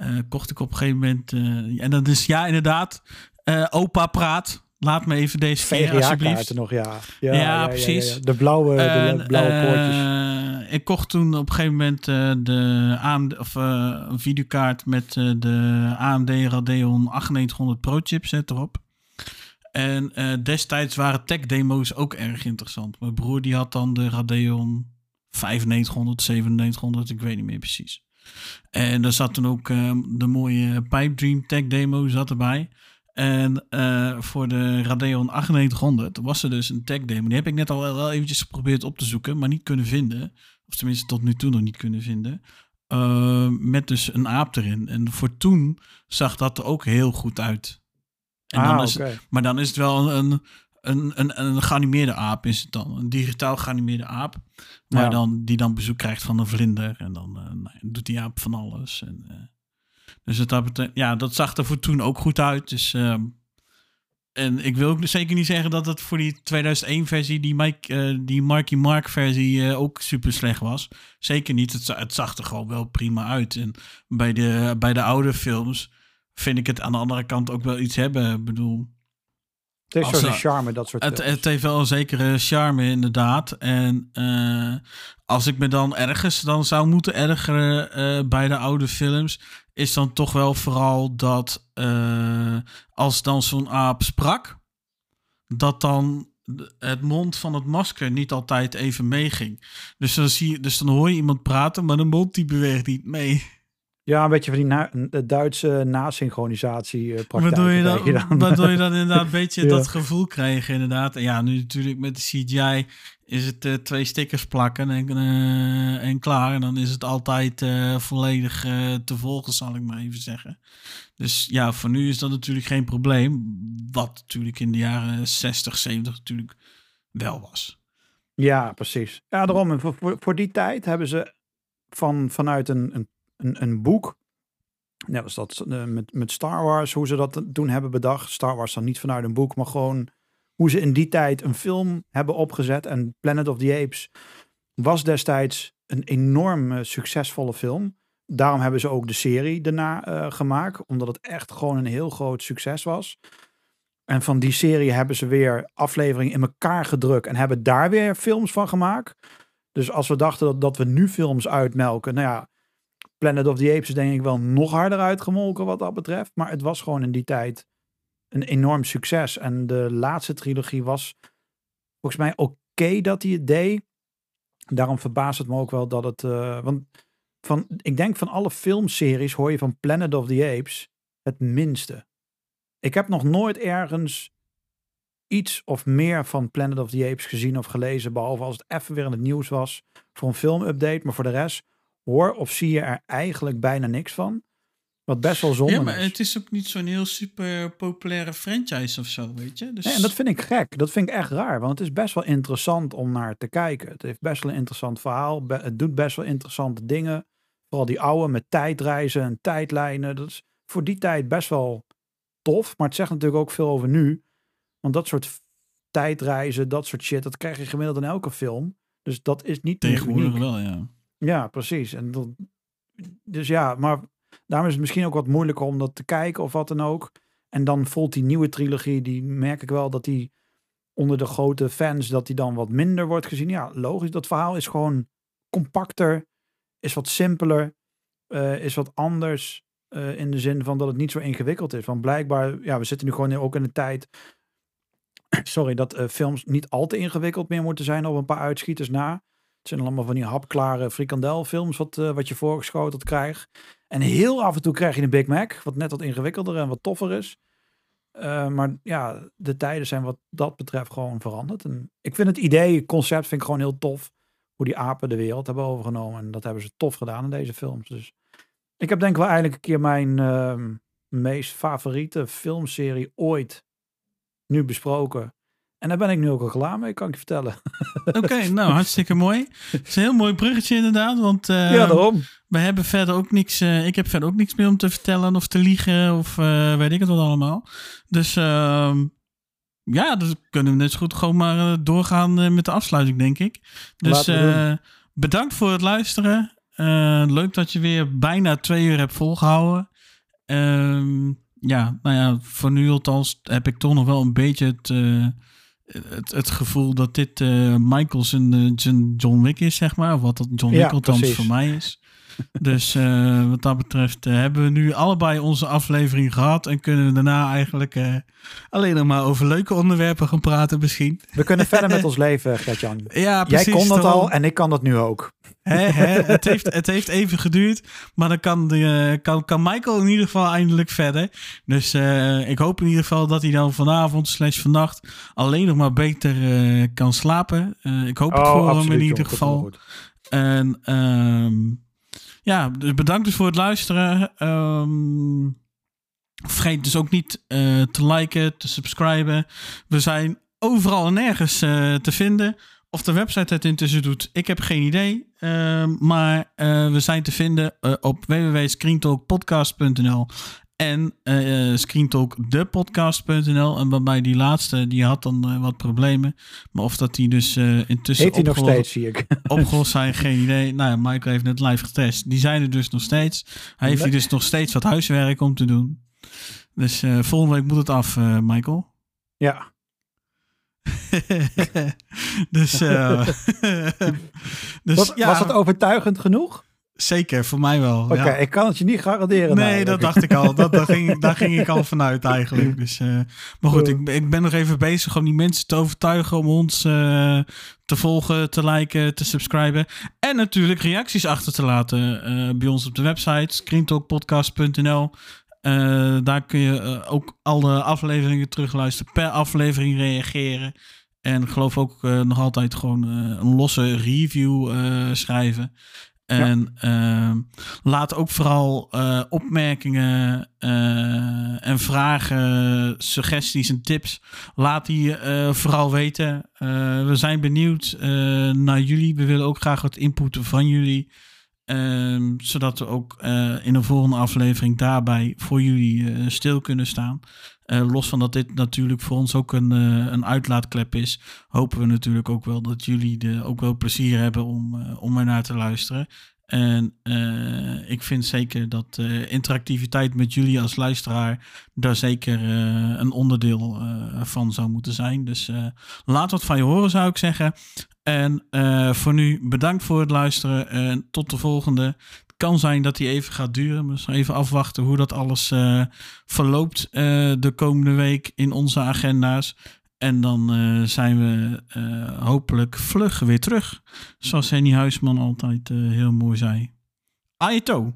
A: eh, kocht ik op een gegeven moment. eh, en dat is ja, inderdaad, eh, opa praat. Laat me even deze keer alsjeblieft.
B: Nog, ja. Ja,
A: Ja, precies.
B: De blauwe, de blauwe poortjes.
A: ik kocht toen op een gegeven moment de AMD, of, een videokaart met de AMD Radeon 9800 Pro chipset erop. En destijds waren tech demo's ook erg interessant. Mijn broer die had dan de Radeon 9500, 9700, ik weet niet meer precies. En daar zat toen ook eh, de mooie Pipe Dream tech demo zat erbij. En eh, voor de Radeon 9800 was er dus een tech demo. Die heb ik net al wel, eventjes geprobeerd op te zoeken, maar niet kunnen vinden. Of tenminste tot nu toe nog niet kunnen vinden. Eh, met dus een aap erin. En voor toen zag dat er ook heel goed uit. En
B: ah,
A: dan is, maar dan is het wel een, een, een, een geanimeerde aap, is het dan. Een digitaal geanimeerde aap. Maar
B: Ja.
A: dan, die dan bezoek krijgt van een vlinder. En dan eh, nou doet die aap van alles. En, eh, Dus het, dat, betekent- ja, dat zag er voor toen ook goed uit. Dus, ehm, en ik wil ook zeker niet zeggen dat het voor die 2001-versie, die, Mike, eh, die Marky Mark-versie, ook super slecht was. Zeker niet. Het, het zag er gewoon wel prima uit. En bij de, bij de oude films vind ik het aan de andere kant ook wel iets hebben. Ik bedoel,
B: Het
A: Als
B: zo'n charme, dat soort
A: het, het heeft wel een zekere charme, inderdaad. En eh, als ik me dan ergens dan zou moeten ergeren eh, bij de oude films, is dan toch wel vooral dat eh, als dan zo'n aap sprak, dat dan het mond van het masker niet altijd even meeging. Dus dan, zie je, dus dan hoor je iemand praten, maar de mond die beweegt niet mee.
B: Ja, een beetje van die na- Duitse nasynchronisatie eh praktijk.
A: Waardoor je, dan, waardoor je dan inderdaad een beetje [LAUGHS]
B: Ja.
A: dat gevoel krijgt, inderdaad. En ja, nu natuurlijk met de CGI is het eh, twee stickers plakken en, eh, en klaar. En dan is het altijd volledig te volgen, zal ik maar even zeggen. Dus ja, voor nu is dat natuurlijk geen probleem. Wat natuurlijk in de jaren 60, 70 natuurlijk wel was.
B: Ja, precies. Ja, daarom. Voor, voor die tijd hebben ze van, vanuit een, een, een, een boek, net als dat eh, met, met Star Wars, hoe ze dat toen hebben bedacht. Star Wars dan niet vanuit een boek, maar gewoon hoe ze in die tijd een film hebben opgezet. En Planet of the Apes was destijds een enorm succesvolle film. Daarom hebben ze ook de serie daarna eh, gemaakt, omdat het echt gewoon een heel groot succes was. En van die serie hebben ze weer afleveringen in elkaar gedrukt en hebben daar weer films van gemaakt. Dus als we dachten dat, dat we nu films uitmelken, nou ja, Planet of the Apes is denk ik wel nog harder uitgemolken wat dat betreft. Maar het was gewoon in die tijd een enorm succes. En de laatste trilogie was volgens mij oké dat hij het deed. Daarom verbaast het me ook wel dat het. eh, want van, ik denk van alle filmseries hoor je van Planet of the Apes het minste. Ik heb nog nooit ergens iets of meer van Planet of the Apes gezien of gelezen. Behalve als het even weer in het nieuws was voor een filmupdate. Maar voor de rest hoor of zie je er eigenlijk bijna niks van. Wat best wel zonde
A: Ja, maar
B: is.
A: het is ook niet zo'n heel super populaire franchise of zo, weet je. Dus
B: Nee, en dat vind ik gek. Dat vind ik echt raar. Want het is best wel interessant om naar te kijken. Het heeft best wel een interessant verhaal. Het doet best wel interessante dingen. Vooral die oude met tijdreizen en tijdlijnen. Dat is voor die tijd best wel tof. Maar het zegt natuurlijk ook veel over nu. Want dat soort tijdreizen, dat soort shit, dat krijg je gemiddeld in elke film. Dus dat is niet
A: tegenwoordig
B: uniek.
A: wel, ja.
B: Ja, precies. En dat, dus ja, maar daarom is het misschien ook wat moeilijker om dat te kijken of wat dan ook. En dan voelt die nieuwe trilogie, die merk ik wel dat die onder de grote fans, dat die dan wat minder wordt gezien. Ja, logisch. Dat verhaal is gewoon compacter, is wat simpeler, eh, is wat anders. eh, in de zin van dat het niet zo ingewikkeld is. Want blijkbaar, ja, we zitten nu gewoon ook in een tijd. [CLEARS THROAT] Sorry, dat eh, films niet al te ingewikkeld meer moeten zijn op een paar uitschieters na. Het zijn allemaal van die hapklare frikandelfilms wat, eh, wat je voorgeschoteld krijgt. En heel af en toe krijg je een Big Mac, wat net wat ingewikkelder en wat toffer is. Eh, maar ja, de tijden zijn wat dat betreft gewoon veranderd. En ik vind het idee, het concept vind ik gewoon heel tof. Hoe die apen de wereld hebben overgenomen. En dat hebben ze tof gedaan in deze films. Dus ik heb denk wel eigenlijk een keer mijn ehm, meest favoriete filmserie ooit nu besproken. En daar ben ik nu ook al klaar mee, kan ik je vertellen.
A: Oké, nou hartstikke mooi. Het is een heel mooi bruggetje inderdaad, want eh,
B: ja, daarom.
A: we hebben verder ook niks, eh, ik heb verder ook niks meer om te vertellen of te liegen of eh, weet ik het wat allemaal. Dus ehm, ja, dus kunnen we net zo goed gewoon maar doorgaan met de afsluiting, denk ik. Dus bedankt voor het luisteren. Leuk dat je weer bijna twee uur hebt volgehouden. Ehm, ja, nou ja, voor nu althans heb ik toch nog wel een beetje het, het, het gevoel dat dit eh Michael zijn, eh, zijn John Wick is, zeg maar. Of wat dat John
B: Ja,
A: Wick althans
B: precies.
A: voor mij is. Dus eh, wat dat betreft eh, hebben we nu allebei onze aflevering gehad. En kunnen we daarna eigenlijk eh, alleen nog maar over leuke onderwerpen gaan praten misschien.
B: We kunnen verder met [LAUGHS] ons leven, Gertjan.
A: Ja, precies.
B: Jij kon dat
A: daarom.
B: al en ik kan dat nu ook.
A: Het, heeft, het heeft even geduurd, maar dan kan, de, kan, kan Michael in ieder geval eindelijk verder. Dus ik hoop in ieder geval dat hij dan vanavond slash vannacht alleen nog maar beter kan slapen. Ik hoop het
B: Oh,
A: voor hem in ieder geval. En ehm, ja, dus bedankt dus voor het luisteren. Ehm, vergeet dus ook niet eh, te liken, te subscriben. We zijn overal en nergens eh, te vinden. Of de website het intussen doet, ik heb geen idee. Ehm, maar eh, we zijn te vinden op www.screentalkpodcast.nl en eh screentalkdepodcast.nl. En bij die laatste, die had dan eh, wat problemen. Maar of dat die dus intussen
B: Heet hij nog
A: opgelost-
B: steeds, zie ik. [LAUGHS]
A: opgelost zijn, geen idee. Nou ja, Michael heeft net live getest. Die zijn er dus nog steeds. Hij heeft hier dus nog steeds wat huiswerk om te doen. Dus volgende week moet het af, Michael.
B: Ja, [LAUGHS]
A: dus [LAUGHS] dus
B: was,
A: ja,
B: was het overtuigend genoeg?
A: Zeker, voor mij wel.
B: Oké,
A: ja.
B: ik kan het je niet garanderen.
A: Nee, dat dacht ik al. Dat, daar, ging, daar ging ik al [LAUGHS] vanuit eigenlijk. Dus, eh, maar goed, ik, ik ben nog even bezig om die mensen te overtuigen om ons eh, te volgen, te liken, te subscriben. En natuurlijk reacties achter te laten eh, bij ons op de website screentalkpodcast.nl. Daar kun je ook alle afleveringen terugluisteren, per aflevering reageren. En geloof ook nog altijd gewoon een losse review schrijven. En ehm, laat ook vooral eh, opmerkingen eh, en vragen, suggesties en tips. Laat die eh, vooral weten. We zijn benieuwd naar jullie. We willen ook graag wat input van jullie. Ehm, zodat we ook in een volgende aflevering daarbij voor jullie stil kunnen staan. Eh, los van dat dit natuurlijk voor ons ook een, eh, een uitlaatklep is, hopen we natuurlijk ook wel dat jullie er ook wel plezier hebben om, eh, om er naar te luisteren. En ik vind zeker dat interactiviteit met jullie als luisteraar daar zeker een onderdeel van zou moeten zijn. Dus laat wat van je horen, zou ik zeggen. En voor nu bedankt voor het luisteren en tot de volgende. Het kan zijn dat die even gaat duren. We zullen even afwachten hoe dat alles eh, verloopt eh, de komende week in onze agenda's. En dan eh, zijn we eh, hopelijk vlug weer terug. Zoals Henny Huisman altijd eh, heel mooi zei. Aito.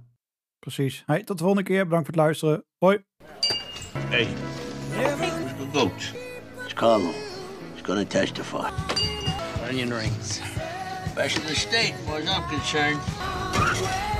B: Precies. Hey, tot de volgende keer. Bedankt voor het luisteren. Hoi.
D: Hey, vote?
E: It's Carlo. He's gonna testify.
F: Onion rings.
E: In the state, as far as I'm concerned.